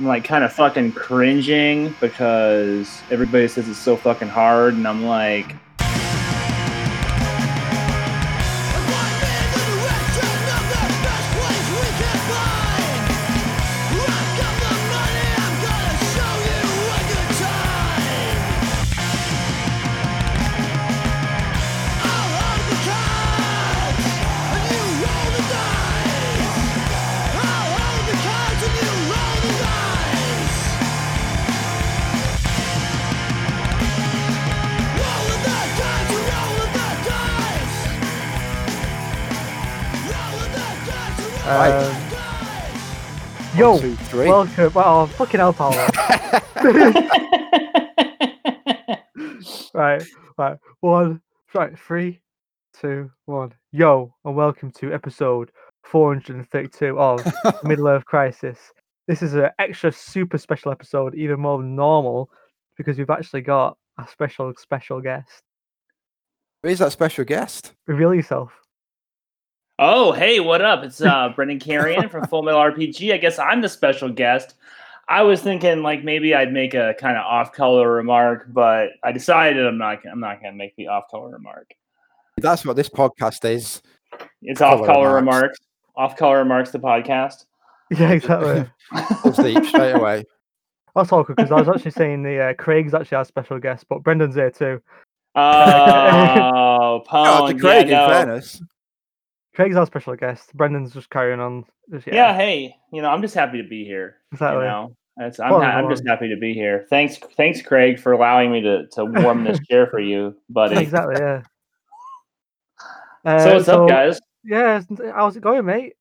I'm like kind of fucking cringing because everybody says it's so fucking hard, and I'm like, three. welcome. Well, fucking hell, Paolo. right, right. One, right. Three, two, one. Yo, and welcome to episode 432 of Middle Earth Crisis. This is an extra super special episode, even more than normal, because we've actually got a special, special guest. Who's that special guest? Reveal yourself. "Oh, hey, what up? It's uh, Brendan Carrion from Full Metal RPG. I guess I'm the special guest." I was thinking like maybe I'd make a kind of off-color remark, but I decided I'm not. I'm not gonna make the off-color remark. That's what this podcast is. It's off-color remarks. remarks. Off-color remarks. The podcast. Yeah, exactly. Balls deep straight away. That's awkward because I was actually saying the uh, Craig's actually our special guest, but Brendan's here too. Oh, Oh, Pone. to Craig, yeah, in fairness. Craig's our special guest. Brendan's just carrying on. Just, yeah. hey, you know, I'm just happy to be here. exactly. You know, I'm, ha- I'm just happy to be here. Thanks, thanks, Craig, for allowing me to to warm this chair for you, buddy. Exactly. Yeah. Uh, So what's up, guys? Yeah, how's it going, mate?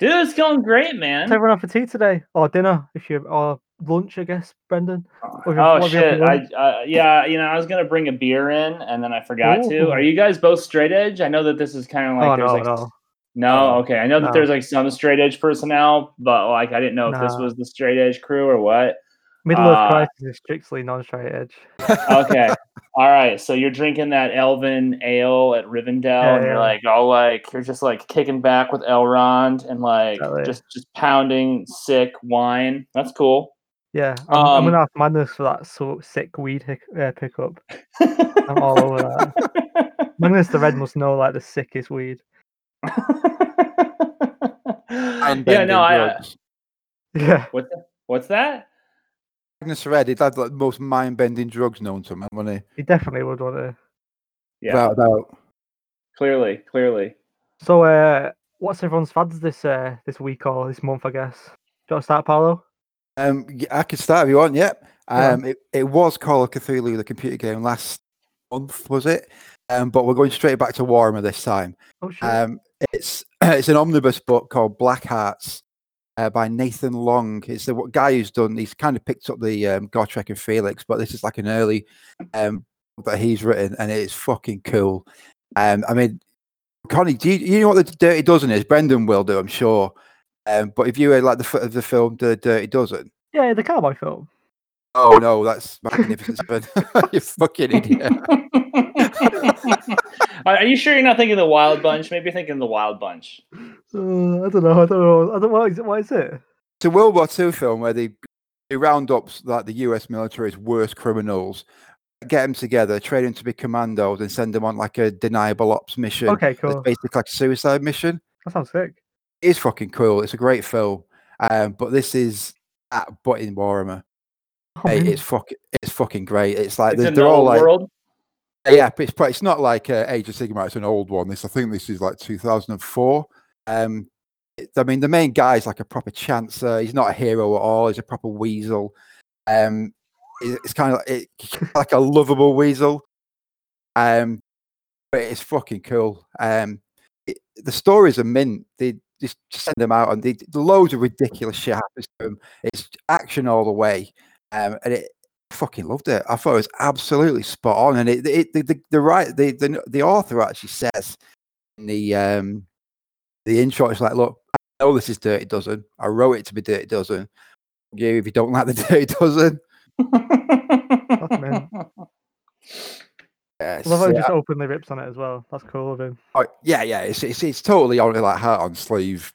Dude, it's going great, What's man. everyone on for tea today or dinner? If you or lunch, I guess, Brendan. Oh what have you had shit! I uh, yeah, you know, I was gonna bring a beer in, and then I forgot to. Are you guys both straight edge? I know that this is kind of like oh there's no, like no. no, No. okay. I know that there's like some straight edge personnel, but like I didn't know if this was the straight edge crew or what. Middle of uh, crisis is strictly non-straight edge. Okay, all right. So you're drinking that Elven ale at Rivendell, Yeah, and you're yeah. like all like you're just like kicking back with Elrond and like just just pounding sick wine. That's cool. Yeah, I'm, I'm Um, gonna have madness for that so sick weed hic- uh, pickup. I'm all over that. Magnus the Red must know like the sickest weed. yeah, no, I. uh, drugs. Yeah, What's what's that? Magnus Red, he'd had like, the most mind bending drugs known to him, wasn't he? he definitely would want to. Yeah, Without a doubt. clearly, clearly. So, uh, what's everyone's fads this uh this week or this month? I guess. Do you want to start, Paolo? Um, I can start if you want. Yep. Um, it, it was Call of Cthulhu, the computer game, last month, was it? Um, but we're going straight back to Warhammer this time. Oh shit! Um, it's it's an omnibus book called Black Hearts uh, by Nathan Long. It's the guy who's done. He's kind of picked up the um, Gotrek and Felix, but this is like an early um, that he's written, and it's fucking cool. Um, I mean, Connie, do you, you know what the Dirty Dozen is? Brendan will do, I'm sure. Um, but if you were like the f- the film The Dirty Dozen, yeah, the cowboy film. oh no, that's Magnificent Seven. you fucking idiot. Are are you sure you're not thinking the Wild Bunch? Maybe you're thinking the Wild Bunch. Uh, I don't know. I don't know. I don't. What is it? What is it? It's a World War II film where they, they round up like the US military's worst criminals, get them together, train them to be commandos, and send them on like a deniable ops mission. Okay, cool. It's cool. basically like a suicide mission. That sounds sick. It is fucking cool. It's a great film. Um, but this is at but in Warhammer. Oh, Hey, it's fucking it's fucking great. It's like It's they're, in they're all old like world. yeah, but it's, it's not like uh, Age of Sigmar. It's an old one. This I think this is like 2004. Um, it- I mean, the main guy is like a proper chancer. He's not a hero at all. He's a proper weasel. Um, it- it's kind of like, it, like a lovable weasel. Um, but it's fucking cool. Um, it, the stories are mint. They just send them out, and they, loads of ridiculous shit happens to them. It's action all the way, um, and it fucking loved it. I thought it was absolutely spot on, and it, it the, the, the right the, the the author actually says in the um the intro, it's like, look, I know this is Dirty Dozen. I wrote it to be Dirty Dozen. You, if you don't like the Dirty Dozen. yes, I love how he yeah, just openly rips on it as well. That's cool of him. oh, yeah, yeah, it's, it's it's totally on like heart on sleeve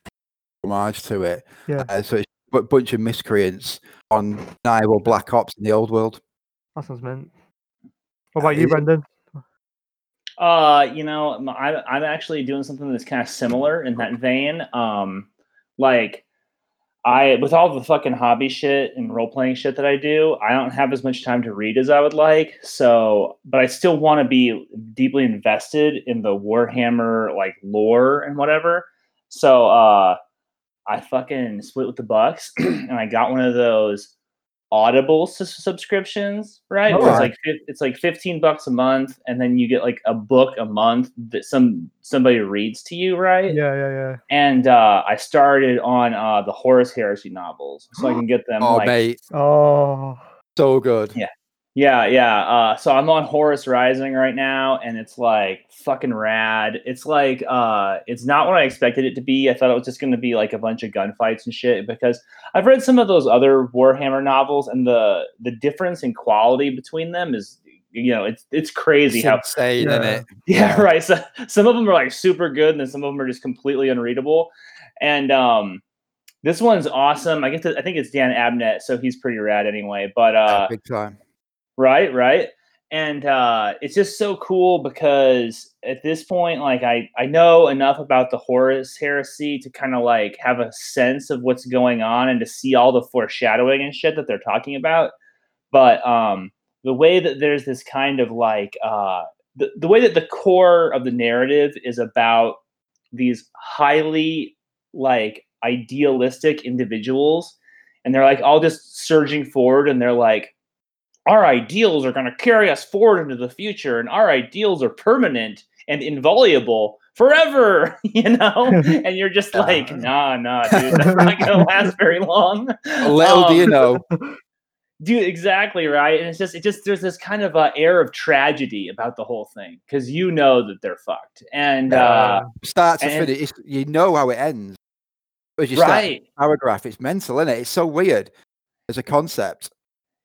homage to it. Yeah. Uh, so it's bu- bunch of miscreants on Nihil Black Ops in the old world. That sounds mint. What about you, it- Brendan? Uh, you know, I'm I'm actually doing something that's kind of similar in that vein. Um, like I, with all the fucking hobby shit and role playing shit that I do, I don't have as much time to read as I would like. So, but I still want to be deeply invested in the Warhammer like lore and whatever. So, uh, I fucking split with the Bucks and I got one of those Audible sus- subscriptions, right? Oh, it's right. like it's like fifteen bucks a month, and then you get like a book a month that some somebody reads to you, right? Yeah, yeah, yeah. And uh, I started on uh, the Horus Heresy novels, so I can get them. Oh, like, mate, Oh, so good. Yeah. Yeah, yeah. Uh, so I'm on Horus Rising right now, and it's like fucking rad. It's like uh, it's not what I expected it to be. I thought it was just going to be like a bunch of gunfights and shit. Because I've read some of those other Warhammer novels, and the the difference in quality between them is, you know, it's it's crazy It's how insane, isn't Yeah. it? yeah, Yeah. right. So some of them are like super good, and then some of them are just completely unreadable. And um, this one's awesome. I get to, I think it's Dan Abnett, so he's pretty rad anyway. But uh, Big time. Right right. And uh it's just so cool because at this point like i i know enough about the horus heresy to kind of like have a sense of what's going on and to see all the foreshadowing and shit that they're talking about. But um the way that there's this kind of like uh the, the way that the core of the narrative is about these highly like idealistic individuals and they're like all just surging forward and they're like our ideals are going to carry us forward into the future and our ideals are permanent and inviolable forever you know and you're just like nah nah dude that's not going to last very long Little do you Um, know. dude exactly right and it's just it just there's this kind of uh, air of tragedy about the whole thing because you know that they're fucked and uh Start to and- finish, it's, you know how it ends. As you right the paragraph, it's mental, isn't it? It's so weird as a concept.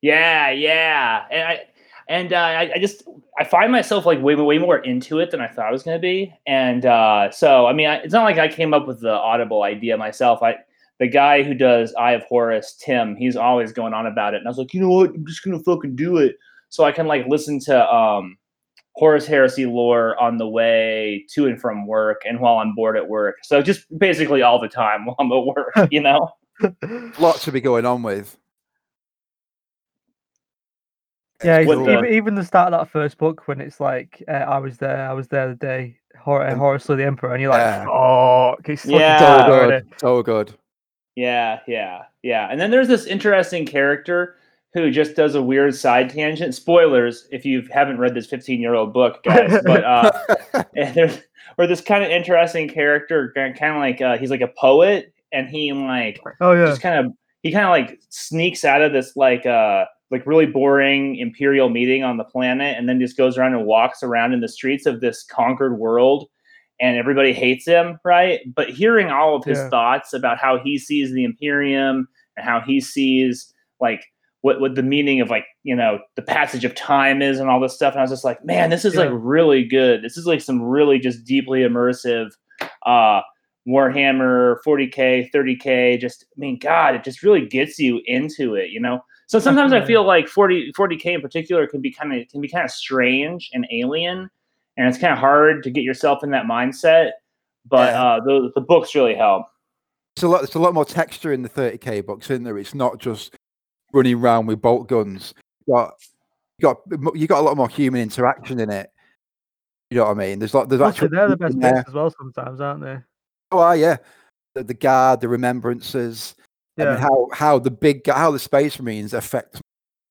Yeah, yeah, and I and uh, I, I just I find myself like way way more into it than I thought I was going to be, and uh, so I mean, I, it's not like I came up with the Audible idea myself. I the guy who does Eye of Horus, Tim, he's always going on about it, and I was like, you know what, I'm just gonna fucking do it, so I can like listen to um Horus Heresy lore on the way to and from work, and while I'm bored at work. So just basically all the time while I'm at work, you know. Lots to be going on with. Yeah, even, the- even even the start of that first book when it's like uh, I was there, I was there the day Hor- uh, Um, Horus slew the Emperor, and you're like, yeah. oh, it's fucking Yeah. so good. So good. Yeah, yeah, yeah. And then there's this interesting character who just does a weird side tangent. Spoilers if you haven't read this 15 year old book, guys. but uh, and there's or this kind of interesting character, kind of like uh, he's like a poet, and he like Oh yeah, just kind of he kind of like sneaks out of this like uh like really boring imperial meeting on the planet and then just goes around and walks around in the streets of this conquered world and everybody hates him right but hearing all of his Yeah. thoughts about how he sees the imperium and how he sees like what, what the meaning of like you know the passage of time is and all this stuff and i was just like man this is like really good this is like some really just deeply immersive uh Warhammer 40k, 30k, just I mean, God, it just really gets you into it, you know. So sometimes I feel like 40 40k in particular can be kind of can be kind of strange and alien, and it's kind of hard to get yourself in that mindset. But Yeah. uh, the the books really help. It's a lot. It's a lot more texture in the 30k books, isn't there? It's not just running around with bolt guns. You got you got you got a lot more human interaction in it. You know what I mean? There's like there's Actually, they're the best in bits as well sometimes, aren't they? Oh, ah, yeah. The, the guard, the remembrances, I mean, Yeah, how how the big how the space marines affect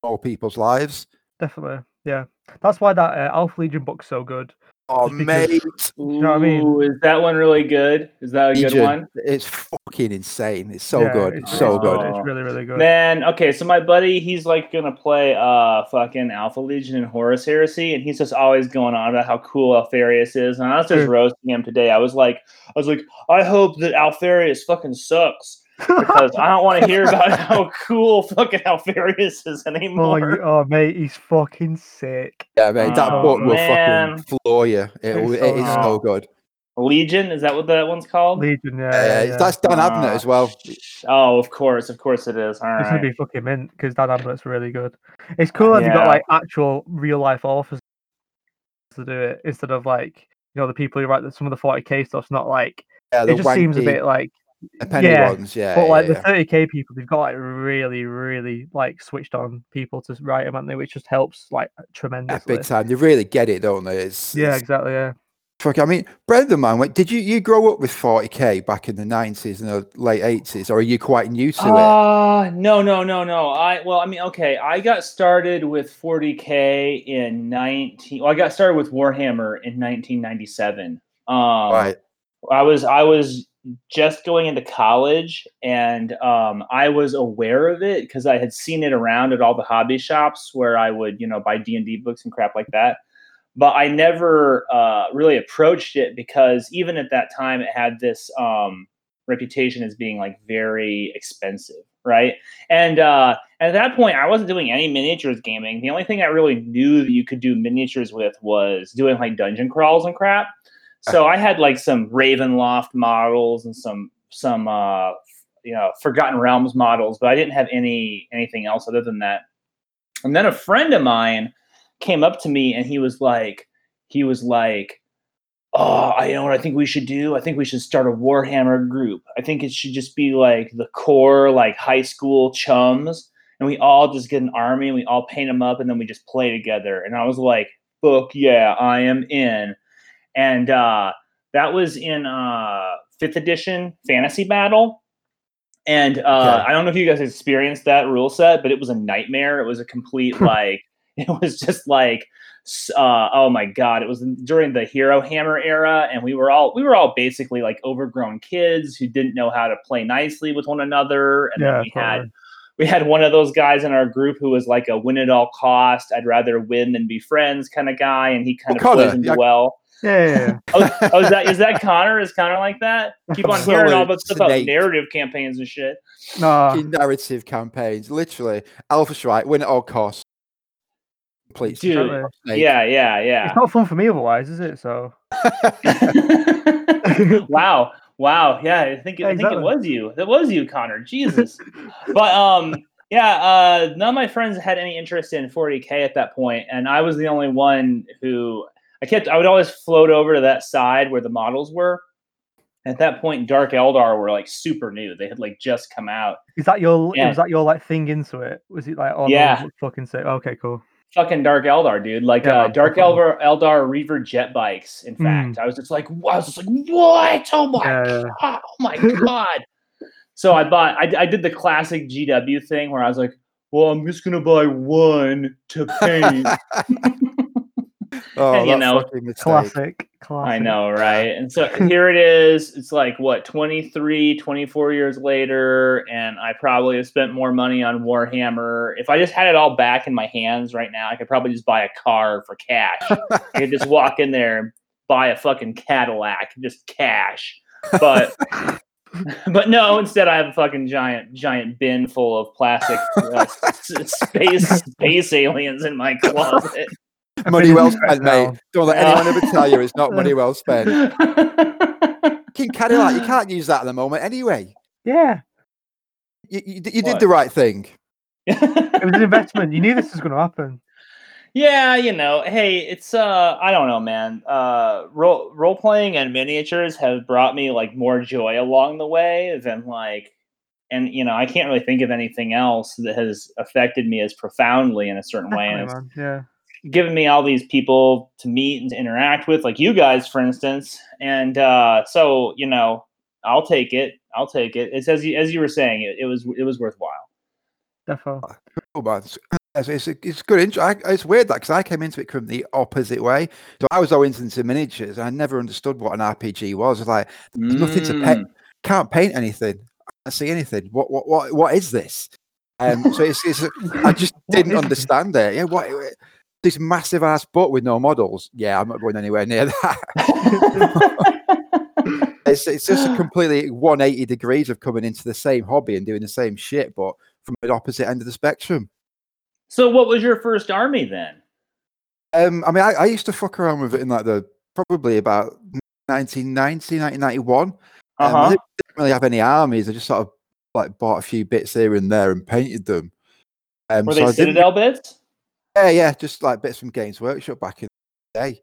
more people's lives. definitely. Yeah, that's why that uh, Alpha Legion book's so good. Oh, Just because- mate, Ooh, know what I mean? is that one really good? Is that a good one? it's fucking insane. It's so Yeah, good. It's, It's so it's good. Oh. It's really, really good. Man, okay, so my buddy, he's like gonna play uh fucking Alpha Legion and Horus Heresy, and he's just always going on about how cool Alpharius is. And I was just roasting him today. I was like, I was like, I hope that Alpharius fucking sucks because I don't want to hear about how cool fucking Alpharius is oh, anymore. you, oh, mate, he's fucking sick. Yeah, mate, that Oh, book will man. fucking floor you. It, It's so it is so good. good. Legion is that what that one's called? Legion, yeah. Uh, yeah. That's Dan Abnett Ah, as well. Oh, of course, of course it is. All It's gonna be fucking mint because Dan Abnett's really good. It's cool that you got like actual real life authors to do it instead of like you know the people who write the, some of the 40k stuff's not like Yeah, it just seems a bit like the penny yeah, ones. Yeah, but like yeah, the 30k people they've got like really really like switched on people to write them, haven't they? Which just helps like yeah. tremendously. big time. They really get it, don't they? It's, Yeah, it's exactly. Yeah. fuck- I mean, Brendan, man, wait, did you you grow up with 40k back in the 90s and the late 80s, or are you quite new to it? Uh no, no, no, no. I well, I mean, okay. I got started with 40k in 19. Well, I got started with Warhammer in 1997. Um, Right. I was I was just going into college, and um, I was aware of it because I had seen it around at all the hobby shops where I would, you know, buy D and D books and crap like that. But I never uh, really approached it because even at that time, it had this um, reputation as being like very expensive, right? And uh, at that point, I wasn't doing any miniatures gaming. The only thing I really knew that you could do miniatures with was doing like dungeon crawls and crap. So I had like some Ravenloft models and some some uh, you know Forgotten Realms models, but I didn't have any anything else other than that. And then a friend of mine came up to me and he was like, he was like, oh, I you know what I think we should do. I think we should start a Warhammer group. I think it should just be like the core like high school chums, and we all just get an army and we all paint them up and then we just play together. And I was like, fuck yeah, I am in. And uh, that was in uh, fifth edition Fantasy Battle. And uh, Okay. I don't know if you guys experienced that rule set, but it was a nightmare. It was a complete like it was just like uh, oh my god it was during the hero hammer era and we were all we were all basically like overgrown kids who didn't know how to play nicely with one another and Yeah, then we had we had one of those guys in our group who was like a win at all cost i'd rather win than be friends kind of guy and he kind Well, of plays into well Yeah, yeah, yeah. oh, oh, is that is that connor is connor like that keep on hearing all about stuff about Snake. narrative campaigns and shit No, in narrative campaigns, literally, Alpha Strike, win at all costs. Please, Dude, snake. yeah yeah yeah it's not fun for me otherwise, is it? So wow. Wow. Yeah, I think Yeah, I think it was you. That was you, Connor. Jesus. but um yeah, uh none of my friends had any interest in 40k at that point, and I was the only one who I kept I would always float over to that side where the models were. At that point, Dark Eldar were like super new. They had like just come out. is that your Yeah. was that your like thing into it? Was it like oh Yeah. fucking sick? Okay, cool. Fucking Dark Eldar, dude. Like Yeah, uh, Dark. Eldar, Eldar Reaver jet bikes. In Mm. fact, I was just like, I was just like, what? Oh my yeah. god! Oh my god! So I bought. I, I did the classic GW thing where I was like, well, I'm just gonna buy one to paint. oh, you know. Classic. Classic. I know, right? And so here it is. It's like what 23, 24 years later, and I probably have spent more money on Warhammer. If I just had it all back in my hands right now, I could probably just buy a car for cash. I could just walk in there and buy a fucking Cadillac, just cash. But but no, instead I have a fucking giant giant bin full of plastic uh, s- s- space space aliens in my closet. Money well Finish spent, mate. Don't let anyone ever tell you it's not money well spent. King Cadillac, you can't use that at the moment anyway. Yeah, You, you, you did the right thing. it was an investment. You knew this was going to happen. Yeah, you know, hey, it's uh I don't know, man. Uh role role playing and miniatures have brought me like more joy along the way than like and you know, I can't really think of anything else that has affected me as profoundly in a certain way. And it's. Yeah. Given me all these people to meet and to interact with, like you guys, for instance. And uh, so, you know, I'll take it. I'll take it. It's as you as you were saying, it, it was it was worthwhile. Definitely. Oh, man. It's, it's, it's, good. Intro. I, it's weird that because I came into it from the opposite way. So I was always into miniatures. And I never understood what an RPG was. It's like there's nothing to paint. Can't paint anything. I see anything. What what what what is this? Um, so it's, it's I just didn't understand it. Yeah, what this massive ass book with no models. Yeah, I'm not going anywhere near that. it's it's just a completely 180 degrees of coming into the same hobby and doing the same shit, but from the opposite end of the spectrum. so, what was your first army then? Um, I mean, I, I used to fuck around with it in like the probably about 1990, 1991. Uh Um, I didn't didn't really have any armies. I just sort of like bought a few bits here and there and painted them. Um, Were so they I didn't- Citadel bits? Yeah, yeah, just like bits from Games Workshop back in the day.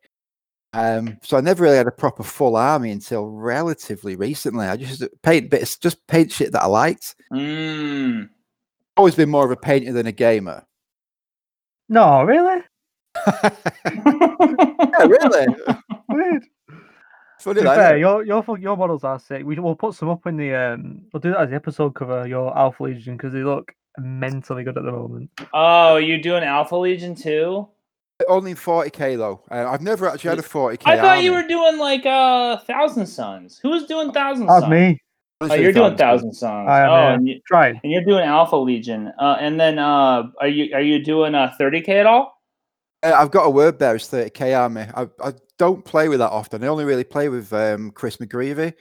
Um, so I never really had a proper full army until relatively recently. I just paint bits, just paint shit that I liked. Mm. Always been more of a painter than a gamer. No, really? yeah, really. Weird. Funny To be that, fair, your your your models are sick. We we'll put some up in the um. We'll do that as the episode cover. Your Alpha Legion because they look mentally good at the moment. oh, you doing Alpha Legion too? Only 40k though. Uh, I've never actually had a 40k. I thought you were doing like uh Thousand Suns. Who's doing Thousand That's Suns? me. Oh, you're doing Thousand Thousand Suns. I am, oh, yeah. and, you, Trying. and you're doing Alpha Legion. Uh, and then uh, are you are you doing uh 30k at all? Uh, I've got a word bearer 30k army. I, I don't play with that often. I only really play with um, Chris McGreevy.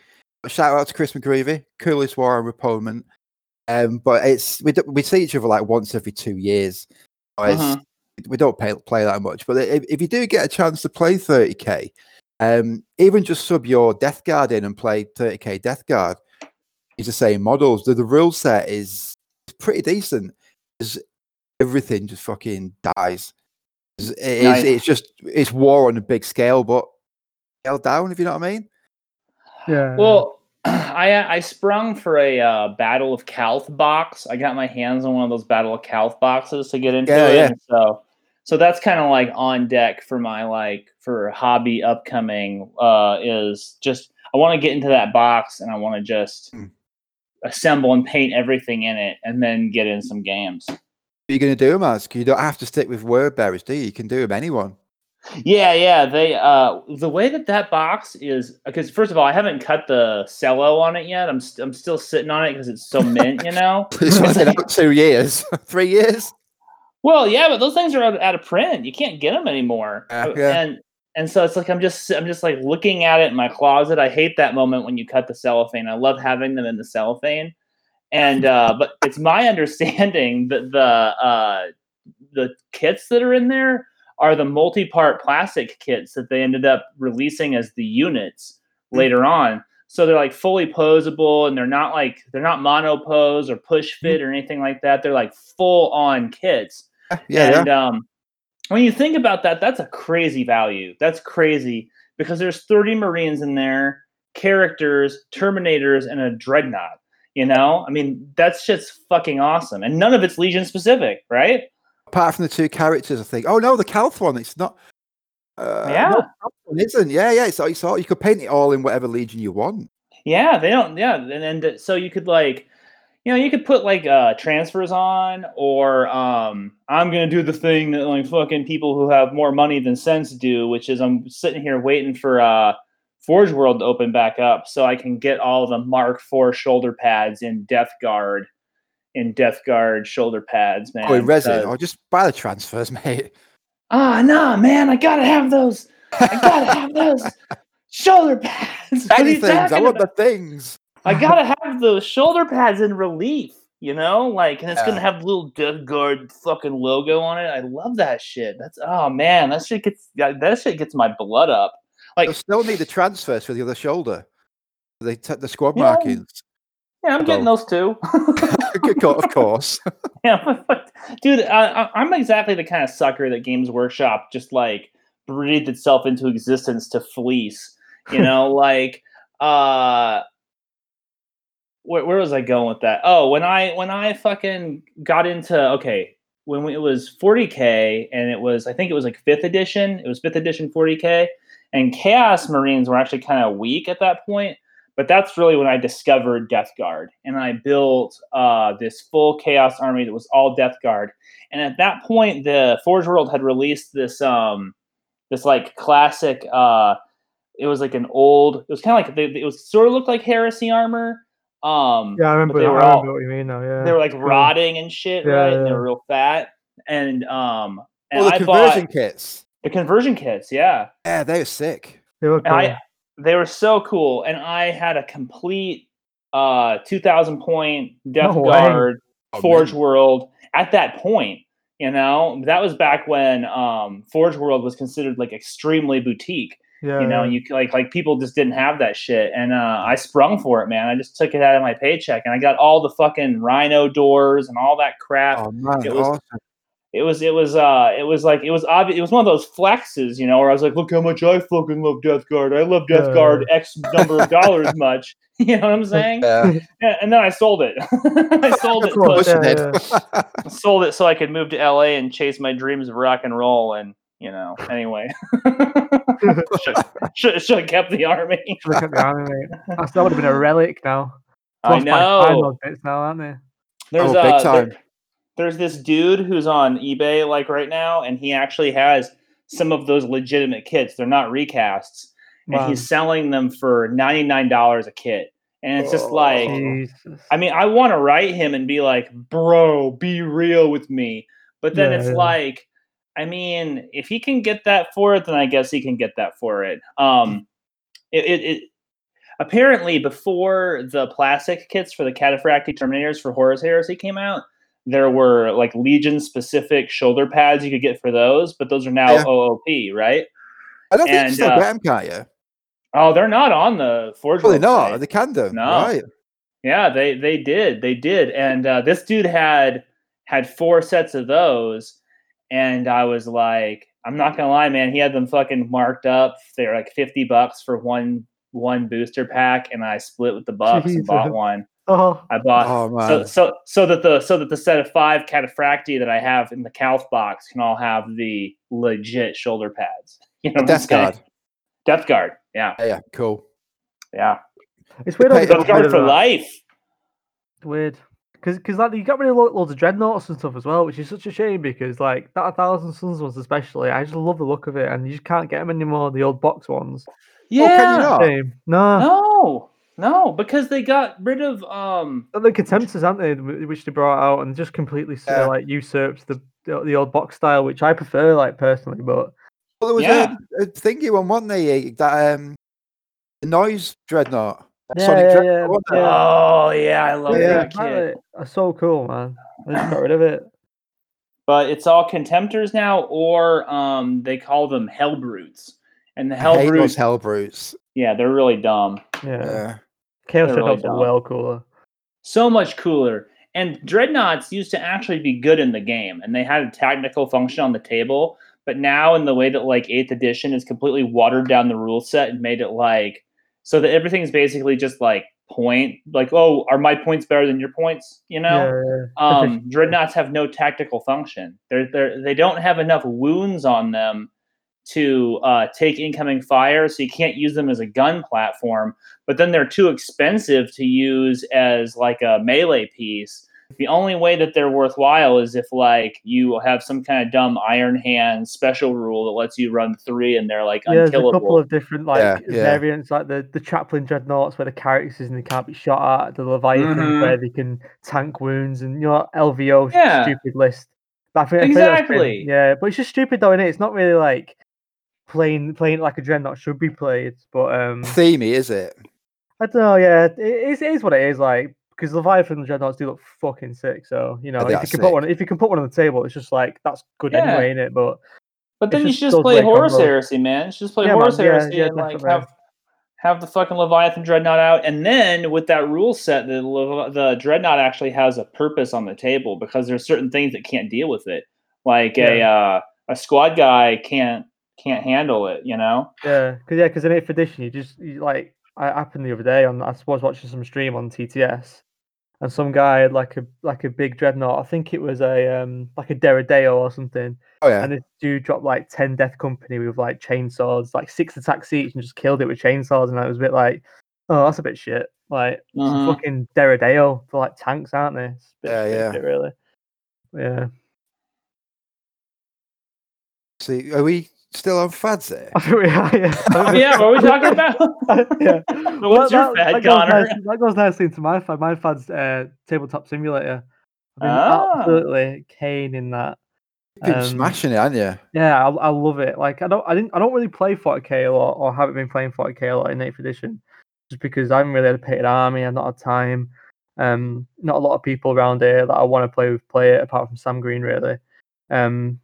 Shout out to Chris McGreevy, coolest Warhammer opponent. Um, but it's we, do, we see each other like once every two years. So it's- Mhm. We don't pay, play that much. But if, if you do get a chance to play 30k, um, even just sub your Death Guard in and play 30k Death Guard. It's the same models. The, the rule set is pretty decent. It's, everything just fucking dies. It's, it is- Nice. it's just it's war on a big scale, but scaled down. If you know what I mean. Yeah. Well, I I sprung for a uh, Battle of Calth box. I got my hands on one of those Battle of Calth boxes to get into Yeah, it. yeah. So so that's kind of like on deck for my like for hobby upcoming. Uh, is just I want to get into that box and I want to just Mm. assemble and paint everything in it and then get in some games. You're going to do them as? 'Cause You don't have to stick with word bearers, do you? You can do them anyone. Yeah, yeah. They uh the way that that box is because first of all, I haven't cut the cello on it yet. I'm st- I'm still sitting on it because it's so mint, you know. It's been like- out two years, three years. Well, yeah, but those things are out, out of print. You can't get them anymore. Uh, yeah. And and so it's like I'm just I'm just like looking at it in my closet. I hate that moment when you cut the cellophane. I love having them in the cellophane. And uh but it's my understanding that the uh the kits that are in there are the multi-part plastic kits that they ended up releasing as the units Hmm. later on. So they're like fully posable and they're not like they're not mono pose or push Hmm. fit or anything like that. They're like full on kits. Yeah, and um, when you think about that, that's a crazy value. That's crazy because there's 30 Marines in there, characters, Terminators, and a Dreadnought. You know, I mean, that's just fucking awesome. And none of it's Legion specific, right? Apart from the two characters, I think. Oh no, the Calth one. It's not. Uh, Yeah. one isn't. Yeah, yeah. It's, it's all, you could paint it all in whatever legion you want. Yeah, they don't. Yeah, and and so you could like, you know, you could put like uh transfers on, or um, I'm gonna do the thing that like fucking people who have more money than sense do, which is I'm sitting here waiting for uh Forge World to open back up so I can get all the Mark IV shoulder pads in Death Guard, in Death Guard shoulder pads, man. oh, in resin. because- Or just buy the transfers, mate. Ah, nah, man, I gotta have those. I gotta have those shoulder pads. What Any things. I want about? the things. I gotta have those shoulder pads in relief, you know, like, and it's gonna Yeah. have little Death Guard fucking logo on it. I love that shit. That's oh man, that shit gets that shit gets my blood up. Like, You'll still need the transfers for the other shoulder. The t- the squad markings. Yeah, I'm getting those too. of course. yeah, but- dude, I, I, I'm exactly the kind of sucker that Games Workshop just like breathed itself into existence to fleece. You know, like uh where, where was I going with that? Oh, when I when I fucking got into okay, when we, it was 40k and it was I think it was like fifth edition. It was fifth edition 40k, and Chaos Marines were actually kind of weak at that point. But that's really when I discovered Death Guard, and I built uh, this full Chaos army that was all Death Guard. And at that point, the Forge World had released this um, this like classic. Uh, it was like an old. It was kind of like they, it was sort of looked like Heresy armor. Um, yeah, I remember. they I were remember all- what you mean now. Yeah. they were like cool. rotting and shit, Yeah, right? And they yeah. were real fat. And um, and Well, the I conversion bought kits. the conversion kits. Yeah, Yeah, they were sick. They were cool. I they were so cool. And I had a complete uh 2000 point Death No. Guard Oh, Forge man. World at that point. You know, that was back when um, Forge World was considered like extremely boutique. Yeah. you know yeah. you like like people just didn't have that shit and uh i sprung for it man i just took it out of my paycheck and i got all the fucking rhino doors and all that crap Oh man, it was- awesome. It was it was uh it was like it was obvious it was one of those flexes you know where i was like look how much i fucking love death guard i love death Yeah. guard x number of dollars much you know what i'm saying Yeah, yeah, and then i sold it i sold it Of course, so, yeah, Listen, sold it so i could move to la and chase my dreams of rock and roll and you know anyway should, should, should have kept the army Look at the army, mate. That would have been a relic now. i Lost by five know bits now, aren't they? There's Oh, big uh, there- time. There's this dude who's on eBay like right now, and he actually has some of those legitimate kits. They're not recasts, and he's selling them for ninety nine dollars a kit. And it's just Oh. like, Jesus. I mean, I want to write him and be like, "Bro, be real with me," but then Yeah, it's yeah. like, I mean, if he can get that for it, then I guess he can get that for it. Um, it, it, it apparently before the plastic kits for the Cataphractii Terminators for Horus Heresy came out, there were like Legion specific shoulder pads you could get for those, but those are now Yeah. OOP, right? I don't think And, you still uh, get them, can't you? Oh, they're not on the Forge. They're website. not. They can do. No. Right. Yeah, they they did. They did. And uh, this dude had had four sets of those, and I was like, I'm not gonna lie, man. He had them fucking marked up. They're like fifty bucks for one one booster pack, and I split with the Bucks and bought one. Oh, I bought Oh so so so that the so that the set of five Cataphractii that I have in the Calth box can all have the legit shoulder pads. You know, Death? Guard. Death guard. Yeah, Yeah, yeah, cool. yeah. it's weird. how Hey, they got Death rid guard of for that. life. Weird. Because like you got rid of loads of dreadnoughts and stuff as well, which is such a shame because like that A Thousand Suns ones especially, I just love the look of it, and you just can't get them anymore. The old box ones. Oh, can you not? Shame. No, No, no, because they got rid of um. The contemptors, aren't they? wh- Which they brought out and just completely s- Yeah. like usurped the, the the old box style, which I prefer, like personally. But Well, there was Yeah. a, a thingy one, wasn't there? That um, the noise dreadnought. Yeah, Sonic yeah, Dreadnought, yeah, wasn't it? yeah. Oh yeah, I love yeah, that exactly. kit. That's so cool, man. I just got rid of it. But it's all contemptors now, or um, they call them Helbrutes. And the hell I hate those brutes, Helbrutes. yeah, they're really dumb. Yeah, Yeah. Chaos they're really Dreadnoughts well cooler. so much cooler. And dreadnoughts used to actually be good in the game, and they had a technical function on the table. But now, in the way that like Eighth Edition has completely watered down the rule set and made it like so that everything's basically just like point, like oh, are my points better than your points? You know, Yeah, yeah. um, dreadnoughts have no tactical function. They're, they're they don't have enough wounds on them to uh, take incoming fire, so you can't use them as a gun platform. But then they're too expensive to use as like a melee piece. The only way that they're worthwhile is if like you have some kind of dumb Iron Hand special rule that lets you run three and they're like Yeah, there's a couple of different like Yeah, yeah. variants, like the the chaplain dreadnoughts where the characters and they can't be shot at, the leviathans Mhm. where they can tank wounds, and you know LVO Yeah. stupid list. But I think, I think been- Exactly. yeah, but it's just stupid though, is It's not really like playing playing it like a dreadnought should be played. But um, Themey, is it? I don't know. Yeah, it is, it is what it is. Like because Leviathan and Dreadnoughts do look fucking sick. So you know, if are you can put one, if you can put one on the table, it's just like that's good Yeah. anyway, innit? But But then you should just play weird Horus. Heresy, man. You should just play Yeah, Horus yeah, Heresy yeah, and like definitely. have have the fucking Leviathan Dreadnought out, and then with that rule set, the Lev- the Dreadnought actually has a purpose on the table because there's certain things that can't deal with it, like a uh, a squad guy can't can't handle it. You know? Yeah, because yeah, because in eighth edition, you just you, like I happened the other day on I was watching some stream on TTS, and some guy had like a like a big dreadnought. I think it was a um like a Deradeo or something, Oh yeah. and this dude dropped like ten Death Company with like chainsaws, like six attacks each, and just killed it with chainsaws. And I was a bit like, oh, that's a bit shit. Like some Mhm. fucking Deradeo, they're like tanks, aren't they? It's a bit, Yeah, bit yeah. shit, really. Yeah, See, are we still on fads there? I think we are. Yeah. Oh, yeah, what are we talking about? yeah. what's your fad, goes Connor? nice- that goes nicely into my fad. My fad's uh, tabletop simulator. I've been Ah. absolutely cane in that. You've been Um, smashing it, haven't you? Yeah, I, I love it. Like I don't, I didn't, I don't really play 40k a lot, or haven't been playing 40k a lot in 8th edition, just because I haven't really had a paid army. I've not had time. Um, not a lot of people around here that I want to play with play it, apart from Sam Green, really. Um,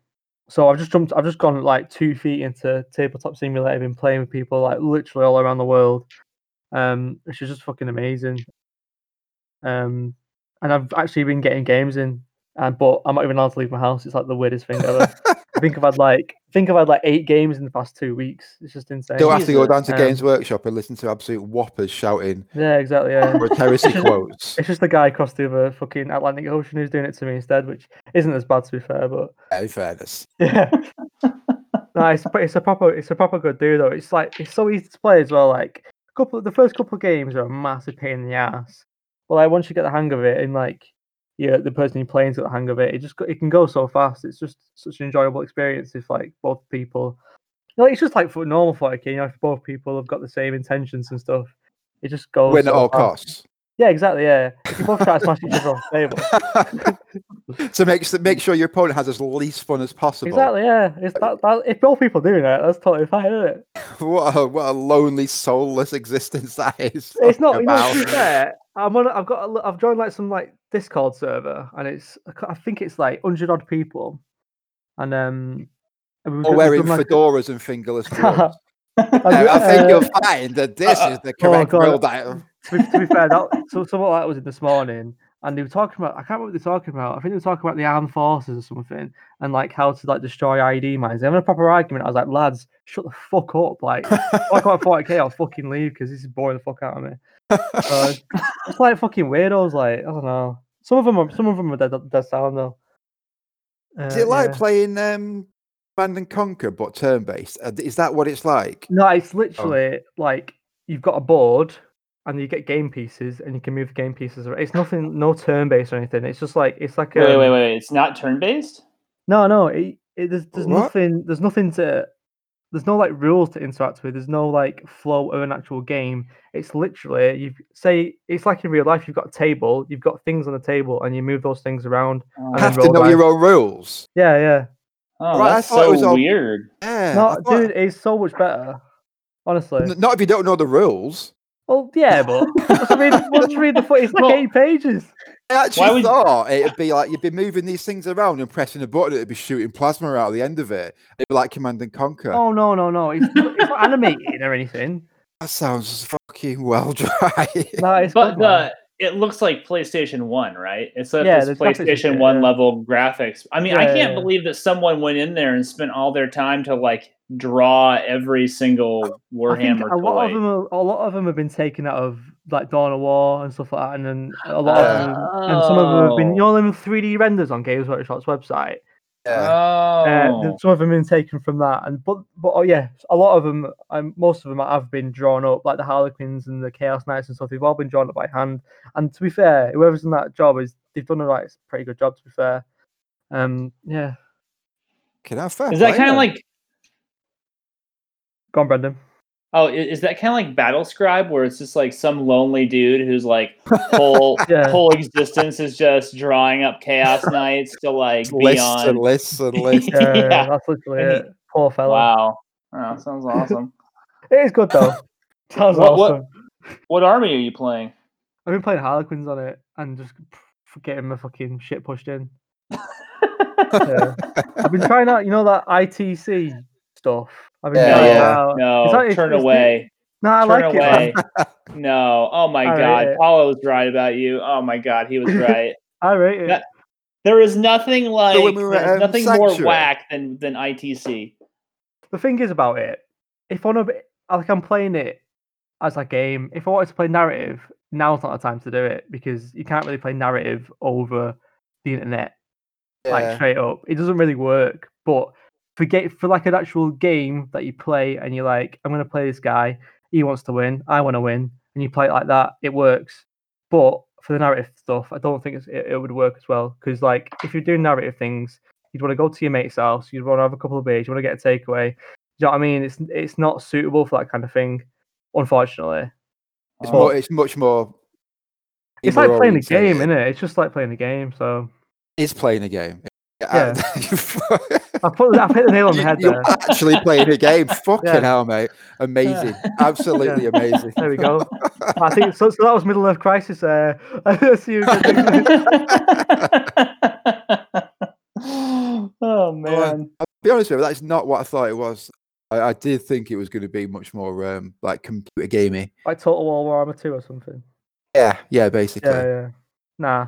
so I've just jumped. I've just gone like two feet into tabletop simulator. Been playing with people like literally all around the world, um, which is just fucking amazing. Um, and I've actually been getting games in, and but I'm not even allowed to leave my house. It's like the weirdest thing ever. I think I've had like think I've had like eight games in the past two weeks. It's just insane. Don't have to go down to Um, Games Workshop and listen to absolute whoppers shouting Yeah, exactly. Yeah. heresy quotes. It's just the guy across the other fucking Atlantic Ocean who's doing it to me instead, which isn't as bad to be fair, but In fairness. yeah. no, it's, but it's a proper it's a proper good do though. It's like it's so easy to play as well. Like a couple the first couple of games are a massive pain in the ass. But like once you get the hang of it and like yeah, the person you're playing's got the hang of it, it just it can go so fast. It's just such an enjoyable experience if like both people you know, it's just like for normal fighting, you know, if both people have got the same intentions and stuff. It just goes Win at all fast. costs. Yeah, exactly. Yeah, if you both try to smash each other off the table. so make make sure your opponent has as least fun as possible. Exactly. Yeah. It's that, that. If both people doing that, that's totally fine, isn't it? What a what a lonely, soulless existence that is. It's not. Talk You know, to be about- fair, I'm on. I've got. A, I've joined like some like Discord server, and it's. I think it's like hundred odd people, and um. and we've Or done- we've wearing done, like, fedoras and fingerless gloves. I've I, think uh, you'll find that this is the correct God. build item. to, be, to be fair, that, so some of that was in this morning, and they were talking about. I can't remember what they're talking about. I think they were talking about the armed forces or something, and like how to like destroy ID mines. They having a proper argument. I was like, lads, shut the fuck up! Like, talk about 40k, I'll fucking leave because this is boring the fuck out of me. So, it's like fucking weirdos. Like, I don't know. Some of them are. Some of them are dead, dead sound though. Is Uh, it like yeah. playing um, Command and Conquer but turn based? Is that what it's like? No, Oh. it's literally like you've got a board and you get game pieces and you can move the game pieces. around. It's nothing, no turn based or anything. It's just like it's like wait, wait, um, wait, wait. It's not turn based. No, no, it, it, there's there's What? nothing. There's nothing to. There's no like rules to interact with. There's no like flow of an actual game. It's literally you say it's like in real life. You've got a table. You've got things on the table, and you move those things around. Oh, You have to roll know your own rules. Yeah, yeah. oh, Right, I that's thought it so was all- weird. Yeah. No, thought- dude, it's so much better. Honestly. N- Not if you don't know the rules. Well, yeah, but let's read, let's read the foot. It's like Well- eight pages. I actually would- thought it'd be like you'd be moving these things around and pressing a button, it'd be shooting plasma out at the end of it. It'd be like Command and Conquer. Oh no, no, no! It's not, it's not animated or anything. That sounds fucking well dry. No, it's But good, man. the it looks like PlayStation One, right? It's like Yeah, this the graphics is PlayStation One yeah. level graphics. I mean, I can't yeah. believe that someone went in there and spent all their time to like draw every single I think Warhammer a lot of them, are, a lot of them have been taken out of like Dawn of War and stuff like that, and then a lot of them, and some of them have been, you oh. know, them 3D renders on Games Workshop's website. Yeah. Uh, Oh, th- some of them have been taken from that, and but but oh yeah, a lot of them, um, most of them have been drawn up, like the Harlequins and the Chaos Knights and stuff. They've all been drawn up by hand. And to be fair, whoever's done that job is they've done a like pretty good job. To be fair, um, yeah, Can I fair is that kind of like go on, Brendan. Oh, is that kind of like BattleScribe, where it's just like some lonely dude whose like whole Yeah. whole existence is just drawing up Chaos Knights to like be lists on. and lists and lists? Yeah, Yeah. that's literally it. Poor fellow. Wow, oh, sounds awesome. It is good though. Sounds What- what- awesome. what army are you playing? I've been playing Harlequins on it and just getting my fucking shit pushed in. Yeah. I've been trying out, you know, that ITC stuff. I've been Yeah, trying yeah. No, It's like- it's- turn it's the- away. No, I turn like it. away. man. No. Oh my I god. it. Paolo was right about you. Oh my god, he was right. I rate it. Yeah. there is nothing like when we were at, there's um, nothing more whack than than ITC. The thing is about it, if I want to, like, I'm playing it as a game. If I wanted to play narrative, now's not the time to do it because you can't really play narrative over the internet. like straight up. It doesn't really work. But for get for like an actual game that you play and you're like, I'm gonna play this guy, he wants to win, I want to win, and you play it like that, it works. But for the narrative stuff, I don't think it's, it, it would work as well. Because like if you're doing narrative things, you'd want to go to your mate's house, you'd want to have a couple of beers, you want to get a takeaway. Do you know what I mean? It's it's not suitable for that kind of thing, unfortunately. It's Oh. more. It's much more. It's like playing a game, isn't it? It's just like playing a game. So It's playing a game. Yeah. I put I hit the nail on the head you're there. actually playing a game. Fucking Yeah. hell, mate! Amazing, absolutely amazing. There we go. I think so. So that was Middle Earth Crisis. Uh, see you again next week. oh man. be honest with you, that's not what I thought it was. I, I did think it was going to be much more um, like computer gamey. Like Total War Warhammer 2 or something. Yeah, yeah, basically. Yeah, yeah. Nah.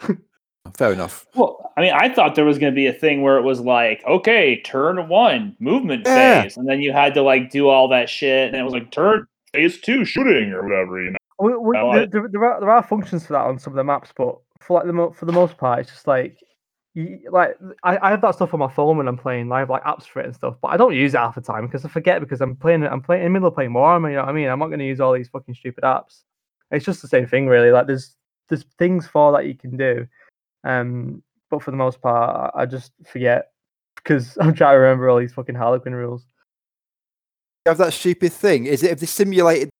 Fair enough. Well, I mean, I thought there was going to be a thing where it was like, okay, turn one, movement Yeah. phase, and then you had to like do all that shit, and it was like turn phase two, shooting or whatever, you know. We, we, there, there, there are, there are functions for that on some of the maps, but for like the mo- for the most part, it's just like you, like I, I have that stuff on my phone when I'm playing. I have like apps for it and stuff, but I don't use it half the time because I forget because I'm playing I'm playing in the middle of playing Warhammer. You know what I mean? I'm not going to use all these fucking stupid apps. It's just the same thing, really. Like there's there's things for that you can do, um, but for the most part, I, just forget because I'm trying to remember all these fucking Harlequin rules. You have that stupid thing. Is it if they simulated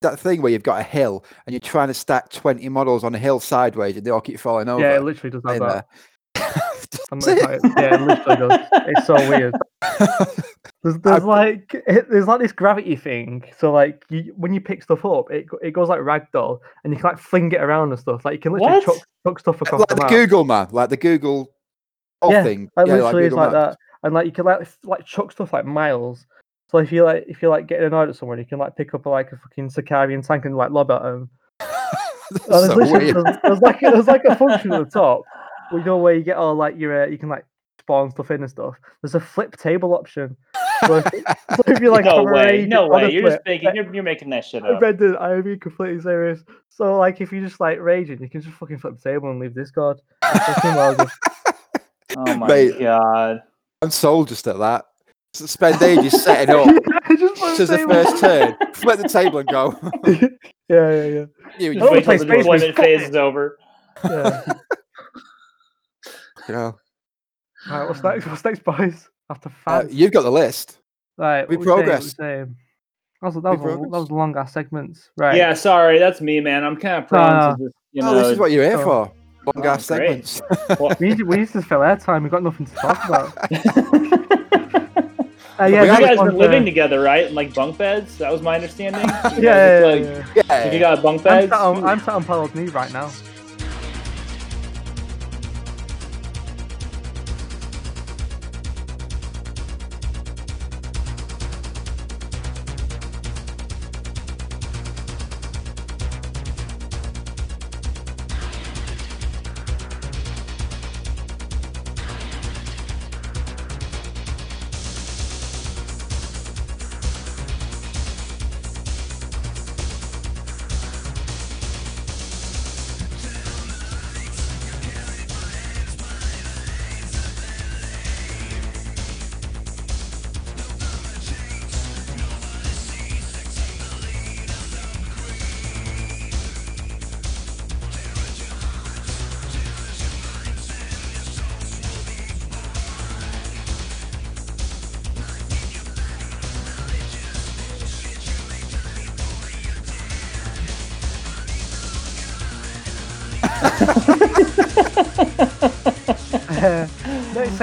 that thing where you've got a hill and you're trying to stack 20 models on a hill sideways and they all keep falling over? Yeah, it literally does have that. there? I'm Does like, yeah, it literally does. It's so weird. There's, there's I've- like it, there's like this gravity thing. So like you, when you pick stuff up, it it goes like ragdoll, and you can like fling it around and stuff. Like you can literally chuck, chuck stuff across like the the map. Google man, like the Google oh, Yeah, thing. Like yeah, literally, it's Google like that, and like you can like like chuck stuff like miles. So if you like if you're like getting annoyed at someone, you can like pick up like a fucking Sicaran tank and like lob at them. That's Oh, there's, so weird. there's, there's like there's like a function at the top. Where You know where you get all like your uh, you can like spawn stuff in and stuff. There's a flip table option. So if, so if you like no have way, no way. You're flip, just making you're, you're making that shit I up. read it. I am being completely serious. So like, if you're just like raging, you can just fucking flip the table and leave Discord. It's fucking well good. Oh my Mate. god. I'm sold just at that. S- Spend ages setting up. just flip This is the first turn. Flip the table and go. yeah, yeah, yeah. you, Just don't wait till the deployment phase is over. yeah. You know. Right, what's next? What's next, boys? After Uh, five. you've got the list. right, we what we saying, what we progress. saying? That was, that was, a, that progress. was long ass segments. Right. Yeah, sorry, that's me, man. I'm kind of prone no. to just, you oh, know. this is what you're here so- for. Long Oh, ass great. segments. We used, to, we used to fill airtime. We've got nothing to talk about. Uh, yeah, you have guys one's, been living uh, together, right? In like bunk beds? That was my understanding. You Yeah, yeah, like- yeah, yeah. yeah. You got bunk I'm beds? sat on, I'm sat on Paolo's knee right now.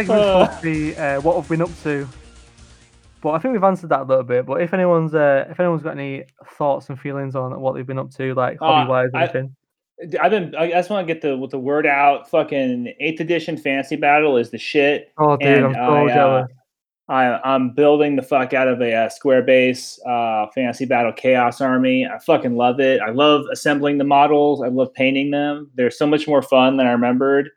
Segment's supposed to be uh, what have been up to. But I think we've answered that a little bit. But if anyone's uh, if anyone's got any thoughts and feelings on what they've been up to, like Uh, hobby wise, I- anything. I've been. I just want to get the with the word out. Fucking eighth edition fantasy battle is the shit. Oh, dude, and I'm so I, uh, jealous. I, I'm building the fuck out of a uh, square base uh, fantasy battle chaos army. I fucking love it. I love assembling the models. I love painting them. They're so much more fun than I remembered.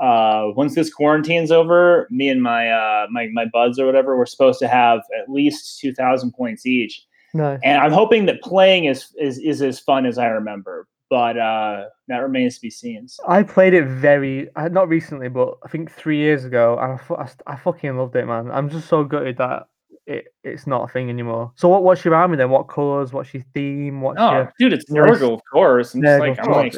Uh, once this quarantine's over, me and my uh, my my buds or whatever, we're supposed to have at least two thousand points each. Nice. And I'm hoping that playing is is is as fun as I remember. But uh, that remains to be seen. So- I played it very uh, not recently, but I think three years ago, and I, I, I fucking loved it, man. I'm just so gutted that it, it's not a thing anymore. So what? What's your army then? What colors? What's your theme? What's Oh, your dude, it's. Nurgle, of course. I'm just like, I'm like.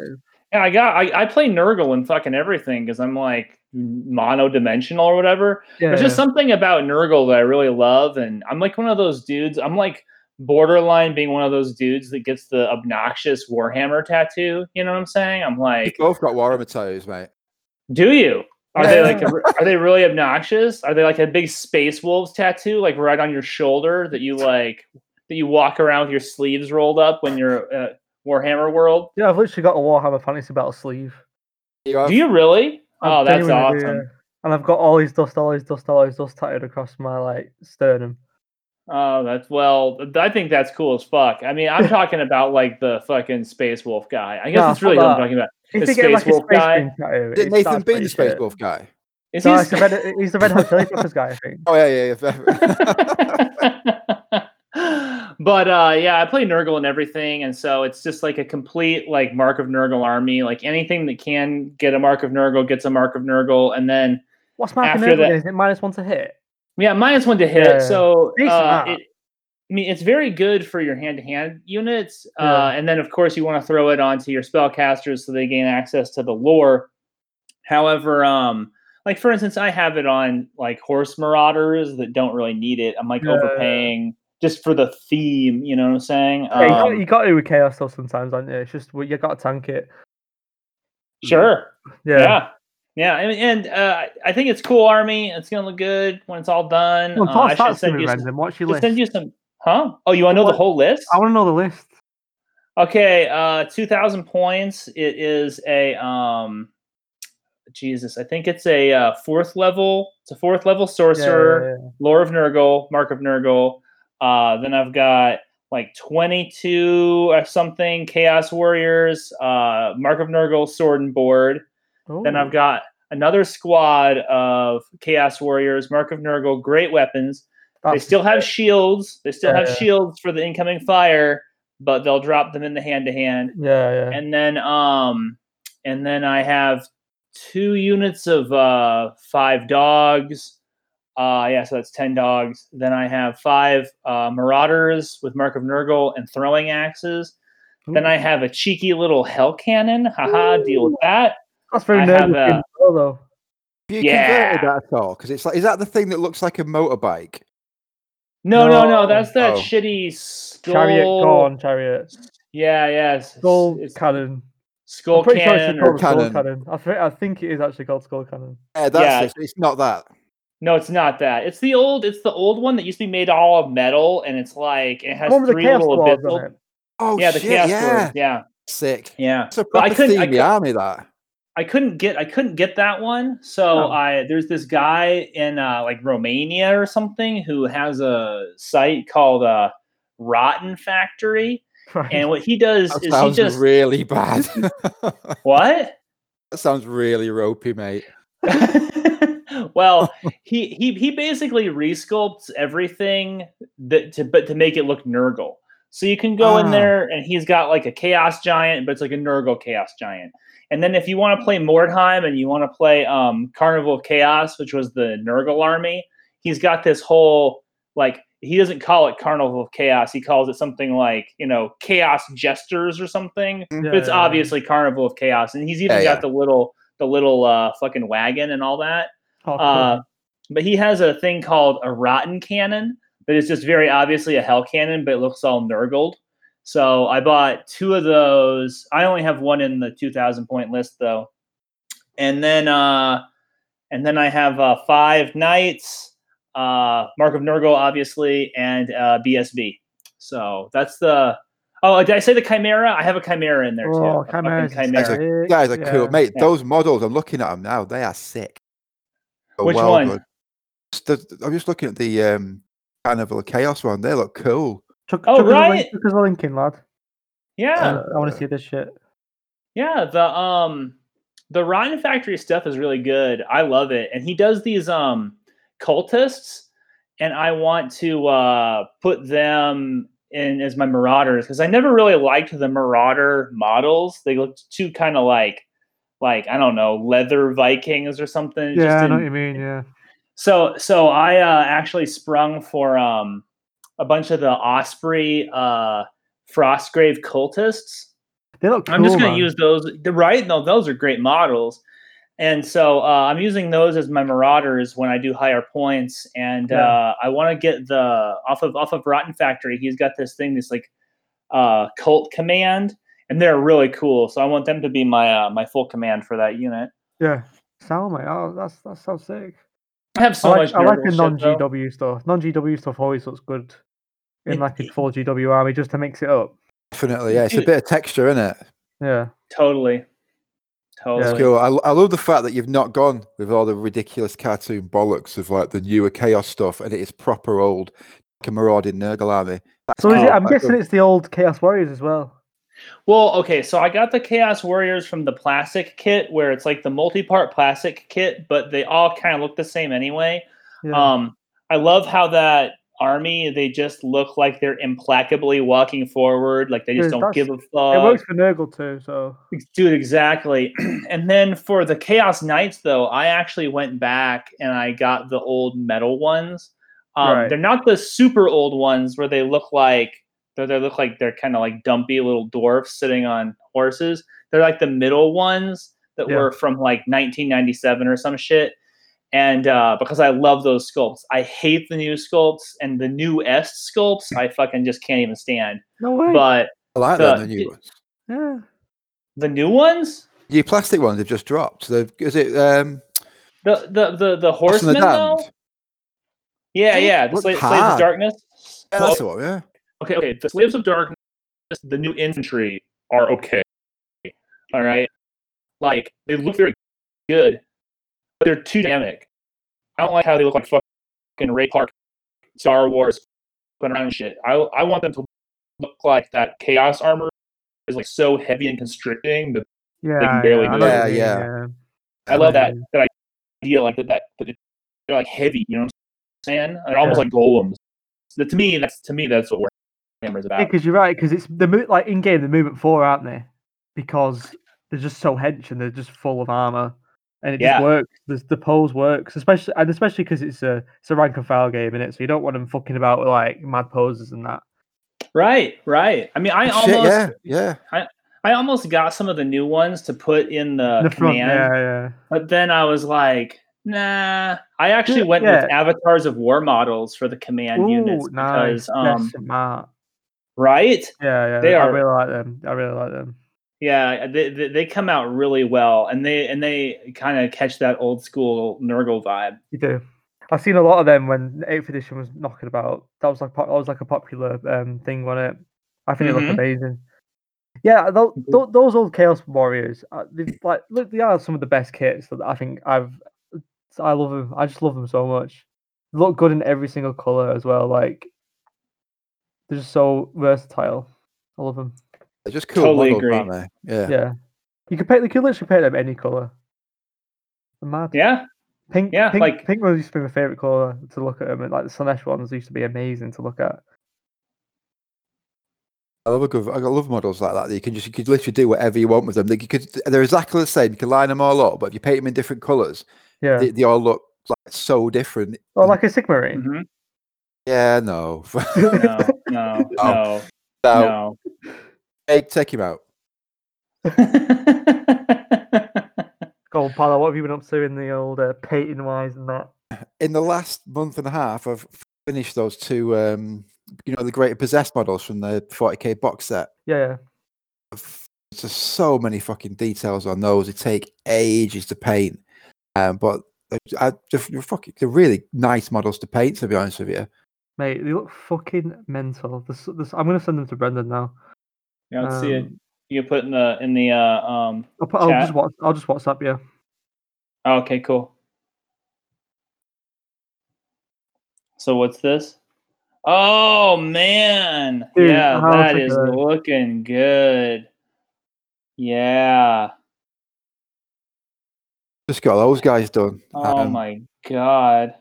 Yeah, I got, I, I play Nurgle and fucking everything because I'm like mono-dimensional or whatever. yeah, There's just something about Nurgle that I really love, and I'm like one of those dudes. I'm like borderline being one of those dudes that gets the obnoxious Warhammer tattoo. You know what I'm saying? I'm We've like, both got Warhammer tattoos, mate. do you? Are they like are they really obnoxious? Are they like a big space wolves tattoo, like right on your shoulder that you like that you walk around with your sleeves rolled up when you're uh, Warhammer World? yeah. I've literally got a Warhammer Fantasy Battle sleeve. You have- Do you really? I Oh, that's genuinely do, awesome. yeah. and I've got all his dust, all his dust, all his dust tattooed across my like sternum. Oh, that's well. I think that's cool as fuck. I mean, I'm talking about like the fucking Space Wolf guy. I guess No, that's really what I'm talking about. If The you get like Space Wolf space guy? marine tattoo, Did Nathan starts be the Space shit. Wolf guy? Is No, he? it's the red, he's the Red Hot Chili Peppers guy, I think. Oh yeah, yeah, yeah. but uh yeah, I play Nurgle and everything, and so it's just like a complete like Mark of Nurgle army. Like anything that can get a Mark of Nurgle gets a Mark of Nurgle, and then What's Mark After Nurgle that-? Is it minus one to hit? yeah, minus one to hit. Yeah, So uh, it, I mean, it's very good for your hand-to-hand units, uh, and then of course you want to throw it onto your spellcasters so they gain access to the lore. However, um, like for instance, I have it on like horse marauders that don't really need it. I'm like Yeah. overpaying just for the theme. You know what I'm saying? Yeah, you, got, Um, you got to with chaos stuff sometimes, aren't you? It's just well, you got to tank it. sure. Yeah. Yeah. Yeah, and, and uh, I think it's cool army. It's gonna look good when it's all done. Well, Uh, I should send you some. What's your list? send you some. Huh? Oh, you want to know the whole list? I want to know the list. Okay, uh, two thousand points. It is a um, Jesus. I think it's a uh, fourth level. It's a fourth level Yeah, sorcerer. yeah, yeah. Lore of Nurgle, Mark of Nurgle. Uh, then I've got like 22 or something Chaos Warriors, uh, Mark of Nurgle, Sword and Board. Then I've got another squad of Chaos Warriors, Mark of Nurgle, great weapons. They still have shields. They still have Yeah. shields for the incoming fire, but they'll drop them in the hand to hand. Yeah, yeah. And then um and then I have two units of uh five dogs. Uh yeah, so that's 10 dogs. Then I have five uh marauders with Mark of Nurgle and throwing axes. Then I have a cheeky little hell cannon. Haha, deal with that. That's very I have nerdy a- as well, though. You Yeah. converted that at all? Because it's like, is that the thing that looks like a motorbike? No, no, no, No. that's that Oh. shitty skull. Chariot, go on, chariot. Yeah, yes. Skull it's cannon. Skull I'm pretty sure it's cannon. called or- skull cannon. cannon. I, thi- I think it is actually called skull cannon. Yeah, that's Yeah. it. It's not that. No, it's not that. It's the old. It's the old one that used to be made all of metal, and it's like it has one with the three chaos little dwarves abyssal. it. Oh yeah, the shit! chaos yeah, Dwarves, Yeah, sick. yeah. It's a But I couldn't- I themey cou- army. That. I couldn't get. I couldn't get that one. So Oh. I there's this guy in uh, like Romania or something who has a site called uh, Rotten Factory, Right. and what he does That is he just really bad. what. that sounds really ropey, mate. well, he he he basically resculpts everything that to but to make it look Nurgle. So you can go in Ah. there and he's got like a chaos giant, but it's like a Nurgle chaos giant. And then if you want to play Mordheim and you want to play um, Carnival of Chaos, which was the Nurgle army, he's got this whole like he doesn't call it Carnival of Chaos. He calls it something like you know Chaos Jesters or something. Yeah, But it's yeah, yeah. obviously Carnival of Chaos, and he's even Yeah, got yeah. the little the little uh, fucking wagon and all that. Oh, cool. Uh, but he has a thing called a rotten cannon that is just very obviously a hell cannon, but it looks all nurgled. So I bought two of those. I only have one in the 2,000 point list though, and then uh, and then I have uh, five knights, uh, Mark of Nurgle, obviously, and uh, BSB. So that's the. Oh, did I say the Chimera? I have a Chimera in there too. Oh, a fucking Chimeras is a- guys are cool, mate. Yeah. Those models, I'm looking at them now. They are sick. They're Which well one? good. The- I'm just looking at the um, Carnival of Chaos one. They look cool. Chuck, Oh, chuck right. link- chuck us a link in, lad. Yeah. I, want to see this shit. Yeah, the um the Rotten Factory stuff is really good. I love it. And he does these um cultists and I want to uh put them in as my marauders because I never really liked the marauder models. They looked too kind of like like I don't know, leather Vikings or something. Yeah, I know what you mean. Yeah. so so I uh, actually sprung for um a bunch of the Osprey uh Frostgrave cultists. They look cool. I'm just man. to use those. The right, no, those are great models, and so uh, I'm using those as my marauders when I do higher points. And Yeah. uh, I want to get the off of off of Rotten Factory. He's got this thing, this like uh, cult command, and they're really cool. So I want them to be my uh, my full command for that unit. Yeah. Sound. Oh, that's that sounds sick. I have so I like, much. I like the non GW stuff. Non GW stuff always looks good in like a it- full GW army just to mix it up. Definitely, yeah. It's a bit of texture, isn't it? Yeah. Totally, Totally. It's cool. I, I love the fact that you've not gone with all the ridiculous cartoon bollocks of like the newer chaos stuff, and it is proper old like a marauding Nurgle army. That's So is cool. it, I'm guessing it's the old Chaos Warriors as well. Well, okay, so I got the Chaos Warriors from the plastic kit where it's like the multi-part plastic kit, but they all kind of look the same anyway. Yeah. Um, I love how that army they just look like they're implacably walking forward, like they just Dude, don't give a it fuck. works for Nurgle too, so Dude, exactly. and then for the Chaos Knights, though, I actually went back and I got the old metal ones. Um, Right. They're not the super old ones where they look like they they look like they're kind of like dumpy little dwarfs sitting on horses. They're like the middle ones that Yeah. were from like 1997 or some shit. And uh, because I love those sculpts, I hate the new sculpts and the new S sculpts. I fucking just can't even stand. no way. But I like the- them, the new it- ones. yeah. the new ones, New plastic ones have just dropped. So is it um the the the the Lost the horsemen though. Yeah, yeah. The Look Sla- Slaves of hard. Darkness. Yeah, Well, that's the one, yeah. Okay, okay. The Slaves of Darkness, the new infantry are okay. All right. Like they look very good, but they're too dynamic. I don't like how they look like fucking Ray Park, Star Wars, going around and shit. I I want them to look like that Chaos armor is like so heavy and constricting that Yeah, can barely yeah, I do know it. what you Yeah, yeah. I love that that idea, like that, that, that they're like heavy. You know what I'm saying? They're almost like golems. That to me, that's to me, that's what Warhammer is about. because you're right. Because it's the mo- like in game, the movement four, aren't they? Because they're just so hench and they're just full of armor, and it Yeah. just works. The, the pose works, especially and especially because it's a it's a rank and file game in it, so you don't want them fucking about with like mad poses and that. Right, right. I mean, I Shit, almost, yeah, yeah. I almost got some of the new ones to put in the, the front, command, yeah, yeah. but then I was like, nah. I actually went yeah. with avatars of war models for the command units Ooh, nice. because, um, That's smart. Right? Yeah, yeah. they I are- really like them. I really like them. Yeah, they, they, they come out really well, and they and they kind of catch that old school Nurgle vibe. You do. I've seen a lot of them when eighth edition was knocking about. That was like that was like a popular um, thing on it. I think it Mhm. looked amazing. Yeah, tho- Mhm. those old Chaos Warriors, uh, like look, they are some of the best kits that I think I've. I love them. I just love them so much. They look good in every single color as well. Like they're just so versatile. I love them. They're just cool Totally models, agree. aren't they? Yeah. Yeah, you could paint. You could literally paint them any color. They're mad. Yeah, Pink, Yeah, pink, like- pink ones used to be my favorite color to look at them, and like the Slaanesh ones used to be amazing to look at. I love a good. I love models like that. that You can just you could literally do whatever you want with them. They, you could, they're exactly the same. You can line them all up, but if you paint them in different colours, Yeah, they, they all look like so different. or like a Sigmarine. Mm-hmm. Yeah, no, no, no, no, no. no. Hey, take him out. Go on, Paolo, what have you been up to in the old uh, painting wise and that? In the last month and a half, I've finished those two. Um, you know, the greater possessed models from the 40k box set. Yeah, yeah. There's just so many fucking details on those. It take ages to paint, um, but I, they're, they're fucking, they're really nice models to paint. To be honest with you, Mate, they look fucking mental. This, this, I'm gonna send them to Brendan now. Yeah, let's see it. Um, You put in the in the uh um. I'll, put, I'll just Chat. watch. I'll just WhatsApp you. oh, okay, cool. So what's this? Oh man, Dude, yeah, how that sick is looking good. Yeah. just got those guys done. Oh Um, my god.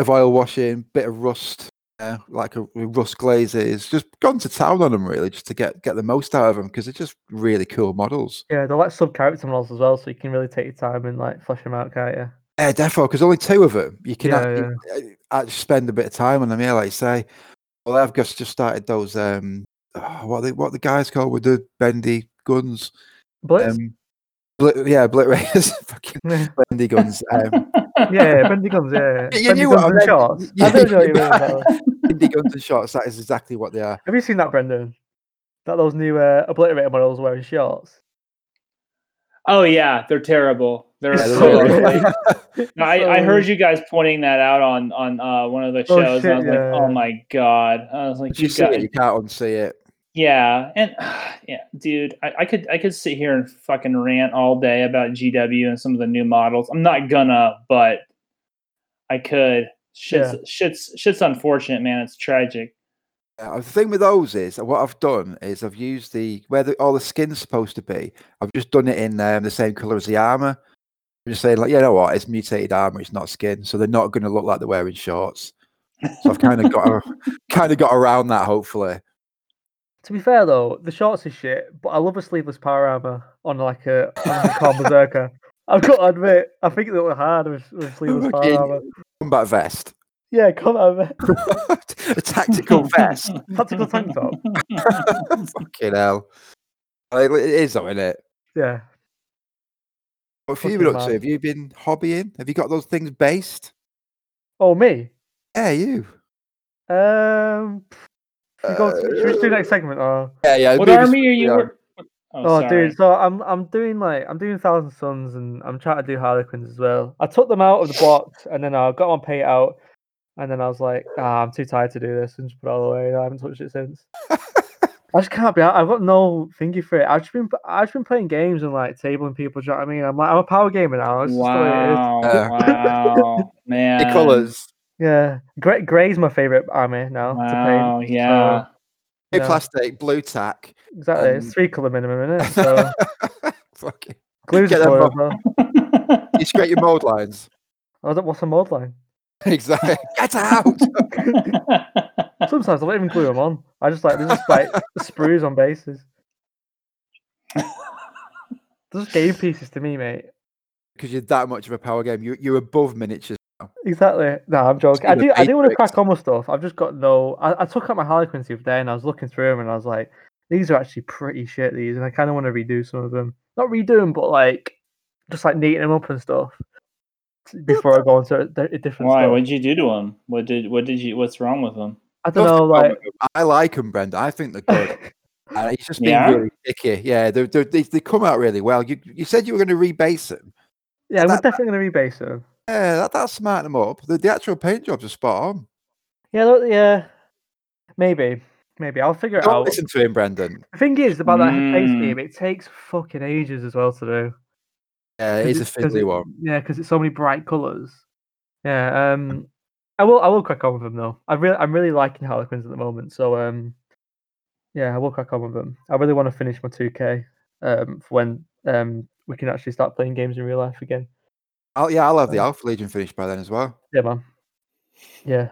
Of oil washing, bit of rust, uh, like a rust glazes. Just gone to town on them really, just to get get the most out of them because they're just really cool models. Yeah, they're like sub character models as well, so you can really take your time and like flesh them out, can't you? Yeah, definitely. Because only two of them, you can Yeah, actually, uh, actually spend a bit of time on them. Yeah, like you say. Well, I've just just started those. Um, oh, what they, what the guys called with the bendy guns? Blitz. Um, blit, yeah, blit rays, fucking bendy guns. Um, yeah, bendy guns. Yeah, You bendy knew what guns I and meant. shorts. You- I don't know what you you- mean. Paolo. bendy guns and shots. That is exactly what they are. Have you seen that, Brendan? That those new uh, obliterator models wearing shorts. oh yeah, they're terrible. They're Yeah, they're so really- ugly. No, I, I heard you guys pointing that out on on uh, one of the Oh, shows. and I was shit, like, oh my god! I was like, you you see it, you can't unsee it. Yeah, and yeah, dude, I, I could I could sit here and fucking rant all day about GW and some of the new models. I'm not gonna, but I could. Shit's shit's shit's unfortunate, man. It's tragic. Uh, the thing with those is what I've done is I've used the where the, all the skin's supposed to be. I've just done it in um, the same color as the armor. I'm just saying, like, you know what? It's mutated armor. It's not skin, so they're not going to look like they're wearing shorts. So I've kind of got kind of got around that. Hopefully, To be fair though, the shorts is shit, but I love a sleeveless power armor on like a, on a Khorne Berserker. I've got to admit, I think they look hard with, with sleeveless power armor. combat vest, Yeah, come on, a tactical vest. Tactical tank top. Fucking hell, Like, it is though, isn't it? Yeah. What have you been up to? Have you been hobbying? Have you got those things based? Oh me. Yeah, you. Um. Should we go to- should we do next segment or? Yeah, yeah. what move us- army are you? yeah. Oh, Oh, dude, so I'm I'm doing like I'm doing Thousand Suns and I'm trying to do Harlequins as well. I took them out of the box and then I got one paid out, and then I was like, ah, I'm too tired to do this and just put it all away. I haven't touched it since. I just can't be. I've got no thingy for it. I've just been I've just been playing games and like tabling people. Do you know what I mean? I'm like I'm a power gamer now. It's just the way it is. Wow, wow, man. The colours. Yeah, Gray, Gray's my favorite army now to Wow, paint. yeah. Blue Yeah. plastic, blue tack. Exactly, Um, it's three color minimum, isn't it? So Fucking. glue's Get a them colour mo- as. You scrape your mold lines. I don't, what's a mold line? exactly. Get out. Sometimes I don't even glue them on. I just like there's just like sprues on bases. Those game pieces to me, mate. Because you're that much of a power game. You, you're above miniatures. Exactly. No, I'm joking. I in the do. I do want to crack on with stuff. I've just got no. I, I took out my Harlequins the other day, and I was looking through them, and I was like, these are actually pretty shit. These, and I kind of want to redo some of them. Not redo them, but like just like neaten them up and stuff before I go into a, a different Why? stuff. What'd you do to them? What did? What did you? What's wrong with them? I don't know. Like. I like them, Brenda. I think they're good. Uh, he's just been Yeah? really picky. Yeah, they're, they're, they they come out really well. You you said you were going to rebase them. yeah, we're definitely gonna rebase them. Yeah, that, that'll smart them up. The, the actual paint jobs are spot on. Yeah, tho- yeah. Maybe, maybe I'll figure it Don't out. listen to him, Brendan. The thing is about that base Mm. game, it takes fucking ages as well to do. Yeah, it is a it's- 'cause fiddly it- one. Yeah, because it's so many bright colours. Yeah, um, I will. I will crack on with them though. I really, I'm really liking Harlequins at the moment. So, um, yeah, I will crack on with them. I really want to finish my 2K um for when um we can actually start playing games in real life again. I'll, yeah, I'll have the Um, Alpha Legion finished by then as well. Yeah, man. Yeah,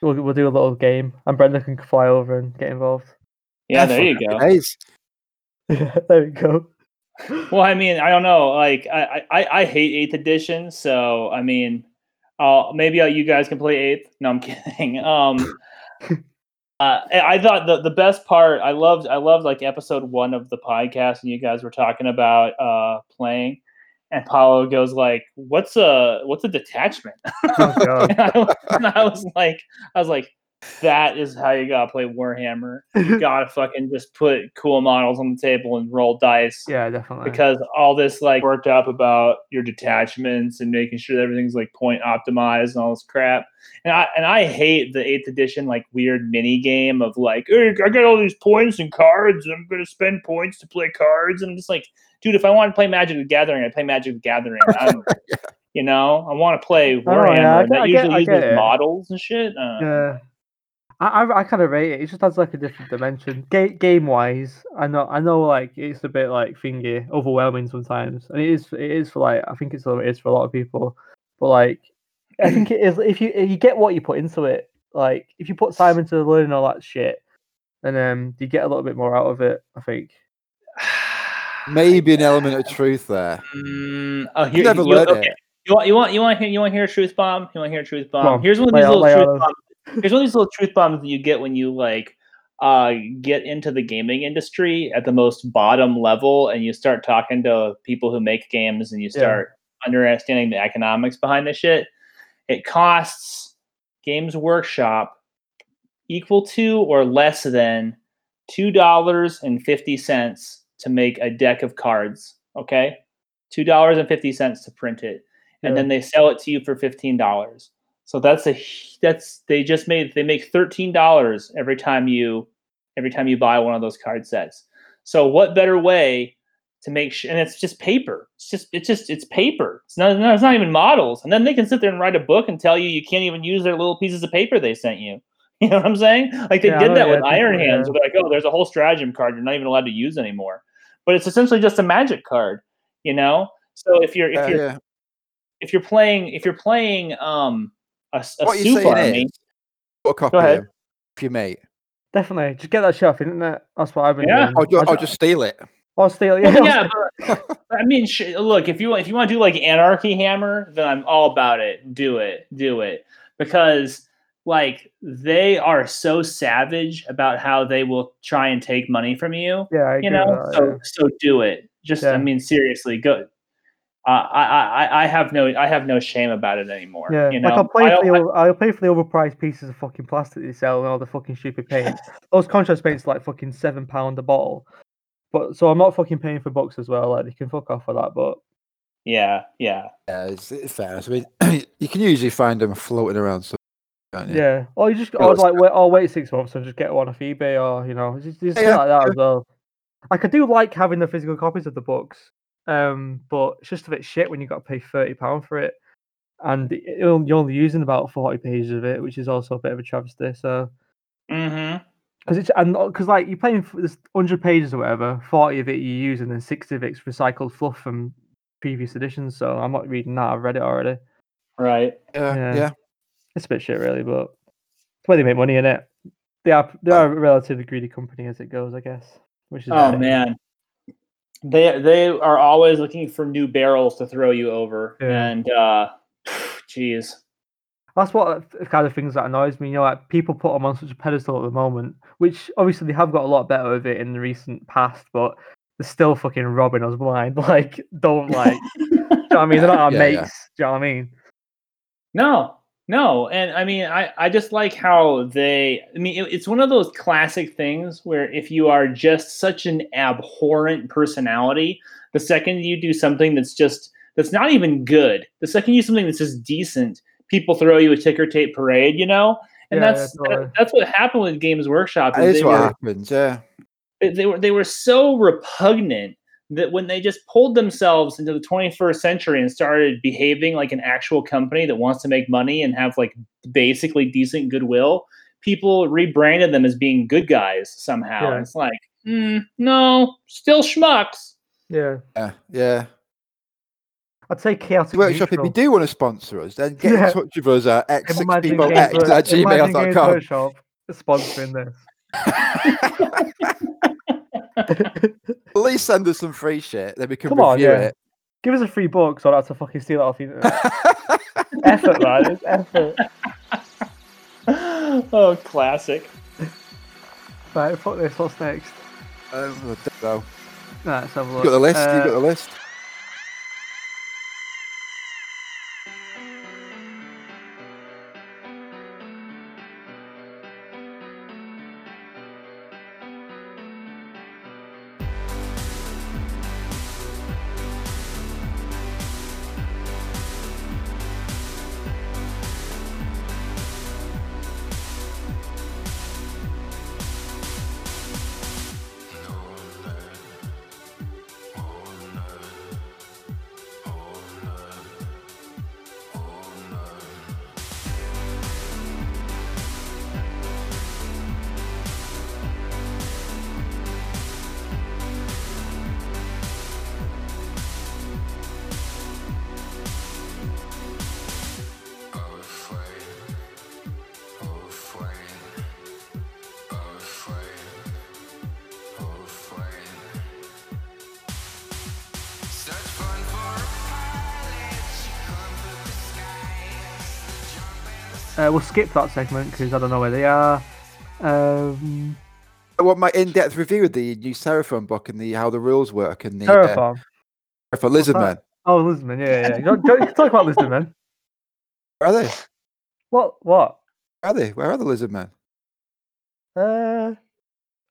we'll we'll do a little game, and Brenda can fly over and get involved. Yeah, there you go. days. Yeah, there we go. Well, I mean, I don't know. Like, I I, I hate Eighth Edition, so I mean, uh, maybe uh, you guys can play Eighth. No, I'm kidding. Um, uh, I I thought the the best part. I loved I loved like episode one of the podcast, and you guys were talking about uh playing, and Paolo goes like, "What's a what's a detachment?" Oh, God. and, I, and I was like, I was like, that is how you gotta play Warhammer. You gotta fucking just put cool models on the table and roll dice yeah, definitely. because all this like worked up about your detachments and making sure that everything's like point optimized and all this crap. And I and I hate the eighth edition like weird mini game of like, hey, I got all these points and cards, and I'm gonna spend points to play cards. And I'm just like, dude, if I want to play Magic the Gathering, I play Magic the Gathering. I'm, You know, I want to play know, Warhammer yeah, I get- that I get- usually I uses get it. models and shit. Uh, Yeah. I, I, I kind of rate it. It just adds like a different dimension. Ga- game wise, I know I know like it's a bit like thingy, overwhelming sometimes, and it is it is for like I think it's it is for a lot of people. But like I think it is if you if you get what you put into it. Like if you put time into learning all that shit, and then um you get a little bit more out of it. I think. Maybe an element of truth there. Mm, oh, You here, never you, learned okay. it. You want you want you want to hear you want to hear a truth bomb? You want to hear a truth bomb? on, Here's one of these out- little out truth bombs. Here's one of these little truth bombs that you get when you like uh get into the gaming industry at the most bottom level and you start talking to people who make games and you Yeah. start understanding the economics behind the shit. It costs Games Workshop equal to or less than two dollars and fifty cents to make a deck of cards. Okay, two dollars and fifty cents to print it, and Yeah. then they sell it to you for fifteen dollars. So that's a that's they just made they make thirteen dollars every time you every time you buy one of those card sets. So what better way to make sure? And it's just paper. It's just it's just it's paper. It's not it's not even models. And then they can sit there and write a book and tell you you can't even use their little pieces of paper they sent you. You know what I'm saying? Like they Yeah, did know, that yeah, with Iron Hands. yeah. They're like, oh, there's a whole stratagem card you're not even allowed to use anymore. But it's essentially just a magic card. You know. So if you're if Uh, you're yeah. if you're playing if you're playing um a, s- a What you're super saying army, is, put a copy ahead. of for your mate, Definitely, just get that shit isn't internet. That's what I've been Yeah. doing. or, ju- I'll, just steal it. I'll steal. Yeah, Well, yeah, but, but I mean, sh- look, if you want, if you want to do like Anarchy Hammer, then I'm all about it. Do it, do it, because like they are so savage about how they will try and take money from you. yeah, I agree You know, that, so yeah. so do it. Just, I mean, seriously, go. Uh, I, I I- I have no I have no shame about it anymore. Yeah, you know, like I'll play for the don't- I'll pay for the overpriced pieces of fucking plastic they sell and all the fucking stupid paints. Those contrast paints are like fucking seven pound a bottle. But so I'm not fucking paying for books as well. Like they can fuck off for that. But yeah, yeah. Yeah, it's, it's fair. I mean, you can usually find them floating around. So, can't yeah, or you just Well, or it's- like wait, or wait six months and just get one off eBay or you know just, just Yeah, like that as well. Like I do like having the physical copies of the books, um, but it's just a bit shit when you got to pay thirty pound for it, and it- it'll- you're only using about forty pages of it, which is also a bit of a travesty. So. Mm-hmm. Because it's and because like you're playing for this hundred pages or whatever, forty of it you use, and then sixty of it's recycled fluff from previous editions. So I'm not reading that. I've read it already. Right. Yeah, Yeah. yeah. It's a bit shit, really, but it's where they make money in it. They are they are a relatively greedy company as it goes, I guess. Which is Oh man, they they are always looking for new barrels to throw you over, Yeah. and uh, jeez, That's what the kind of things that annoys me. You know, like people put them on such a pedestal at the moment, which obviously they have got a lot better of it in the recent past, but they're still fucking robbing us blind. Like, don't like. do you know what I mean? They're not our Yeah, mates. yeah. Do you know what I mean? no, no, and I mean, I I just like how they. I mean, it, it's one of those classic things where if you are just such an abhorrent personality, the second you do something that's just that's not even good, the second you do something that's just decent, people throw you a ticker tape parade, you know. And Yeah, yeah, that's totally. that's what happened with Games Workshop. That is is they what were- happens. Yeah. they- they were they were so repugnant that when they just pulled themselves into the 21st century and started behaving like an actual company that wants to make money and have like basically decent goodwill, people rebranded them as being good guys somehow. Yeah. It's like, mm, no, still schmucks. Yeah. Yeah. Yeah. I'd say chaotic. Workshop, if you do want to sponsor us, then get Yeah. in touch with us at Imagine x6peoplex Games Work- at Imagine Games gmail.com. Workshop sponsoring this. At least send us some free shit, then we can Come on, review yeah. Give us a free book so I don't have to fucking steal it off you. effort, man. It's effort. oh, classic. Right, fuck this. What's next? um, I don't know. Nah, let's have a You got the list? you Uh, got the list? We'll skip that segment because I don't know where they are. Um, I want my in-depth review of the new Seraphon book and the how the rules work and the uh, for Lizard that? Man. Oh, Lisbon. Yeah, yeah. yeah. Don't- don't- Talk about Lisbon, man. Where are they? What? What? Where are they? Where are the Lizard Men? Uh,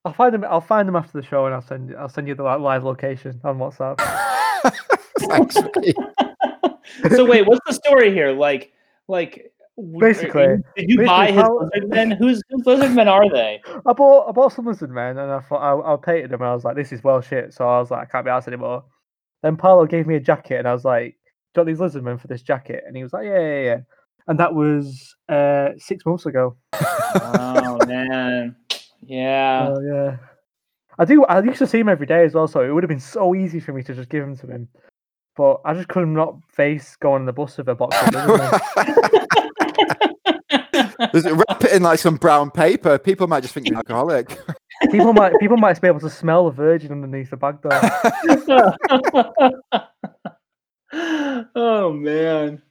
I'll find them. I'll find them after the show, and I'll send. I'll send you the live location on WhatsApp. Thanks. mate. so wait, what's the story here? Like, like Basically- did you buy his how- lizard men? Whose whose lizard men are they? I bought I bought some lizard men and I thought I, I painted them and I was like, this is well shit. So I was like, I can't be asked anymore. Then Paolo gave me a jacket and I was like, got these lizard men for this jacket? And he was like, yeah, yeah, yeah. And that was uh six months ago. Oh man, yeah. Oh yeah. I do. I used to see him every day as well, so it would have been so easy for me to just give him to him. But I just couldn't not face going on the bus with a box of lizard men. Just Does it wrap it in like some brown paper. People might just think you're alcoholic. People might people might be able to smell the virgin underneath the bag though. oh man.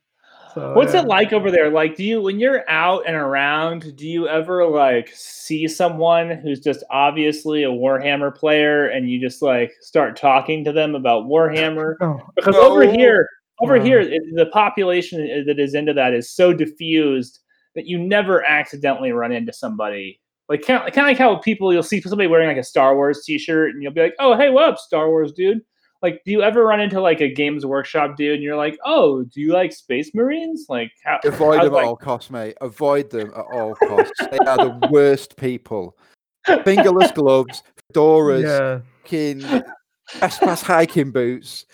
So, What's yeah. it like over there? Like, do you, when you're out and around, do you ever like see someone who's just obviously a Warhammer player and you just like start talking to them about Warhammer? Oh, Because over here, over No. here, it, the population that is into that is so diffused that you never accidentally run into somebody. Like, kind of, kind of like how people you'll see somebody wearing like a Star Wars T-shirt and you'll be like, "Oh, hey, what up, Star Wars dude?" Like, do you ever run into like a Games Workshop dude and you're like, "Oh, do you like Space Marines?" Like, how, Avoid how's, them like- at all costs, mate. Avoid them at all costs. they are the worst people. Fingerless gloves, fedoras, yeah. fucking trespass hiking boots.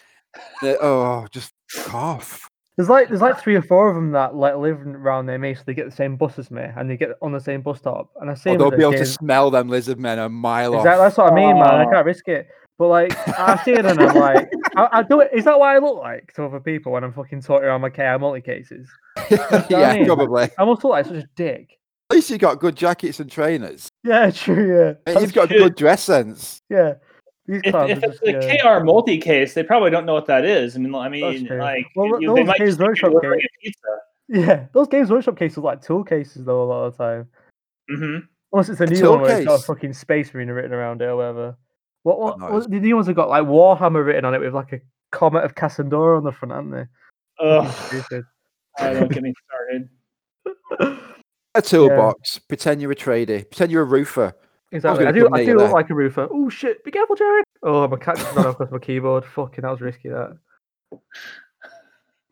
They- oh, just cough. There's like there's like three or four of them that like live around near me, so they get the same bus as me, and they get on the same bus stop. And I see Or oh, them they'll be able to smell them lizard men a mile Exactly, off. that's what I mean, man. I Oh. can't risk it. But like, I see it and I'm like, I, I do it. Is that what I look like to other people when I'm fucking talking around my KR multi cases? yeah, mean? probably. I must look like such a dick. At least you got good jackets and trainers. Yeah, true. Yeah, And That's you've got true, good dress sense. Yeah, these if, if it's just, a yeah. KR multi case, they probably don't know what that is. I mean, I mean, like, Well, you- they those might Games Workshop you're ordering games- a pizza. Yeah, those Games Workshop cases are like tool cases though a lot of the time. Mm-hmm. Unless it's a A new tool one where it's got a fucking space marine written around it or whatever. What what, no, what the new ones have got like Warhammer written on it with like a comet of Cassandra on the front, haven't they? Ugh, Fucking stupid. oh, don't get me started. A toolbox. Pretend you're a tradie. Pretend you're a roofer. Exactly. gonna I do. I do look there. like a roofer. Oh shit! Be careful, Jared. Oh, my cat just ran across my keyboard. Fucking, that was risky. That.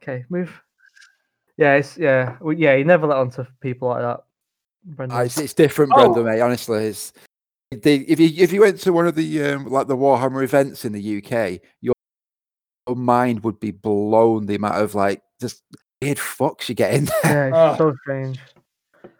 Okay, move. Yeah, it's yeah, well, yeah. You never let on to people like that. Brendan. Ah, it's, it's different, Oh. Brenda, mate. Honestly, it's they, if you if you went to one of the um, like the Warhammer events in the UK, your, your mind would be blown. The amount of like just weird fucks you get in there. yeah, it's Oh. so strange.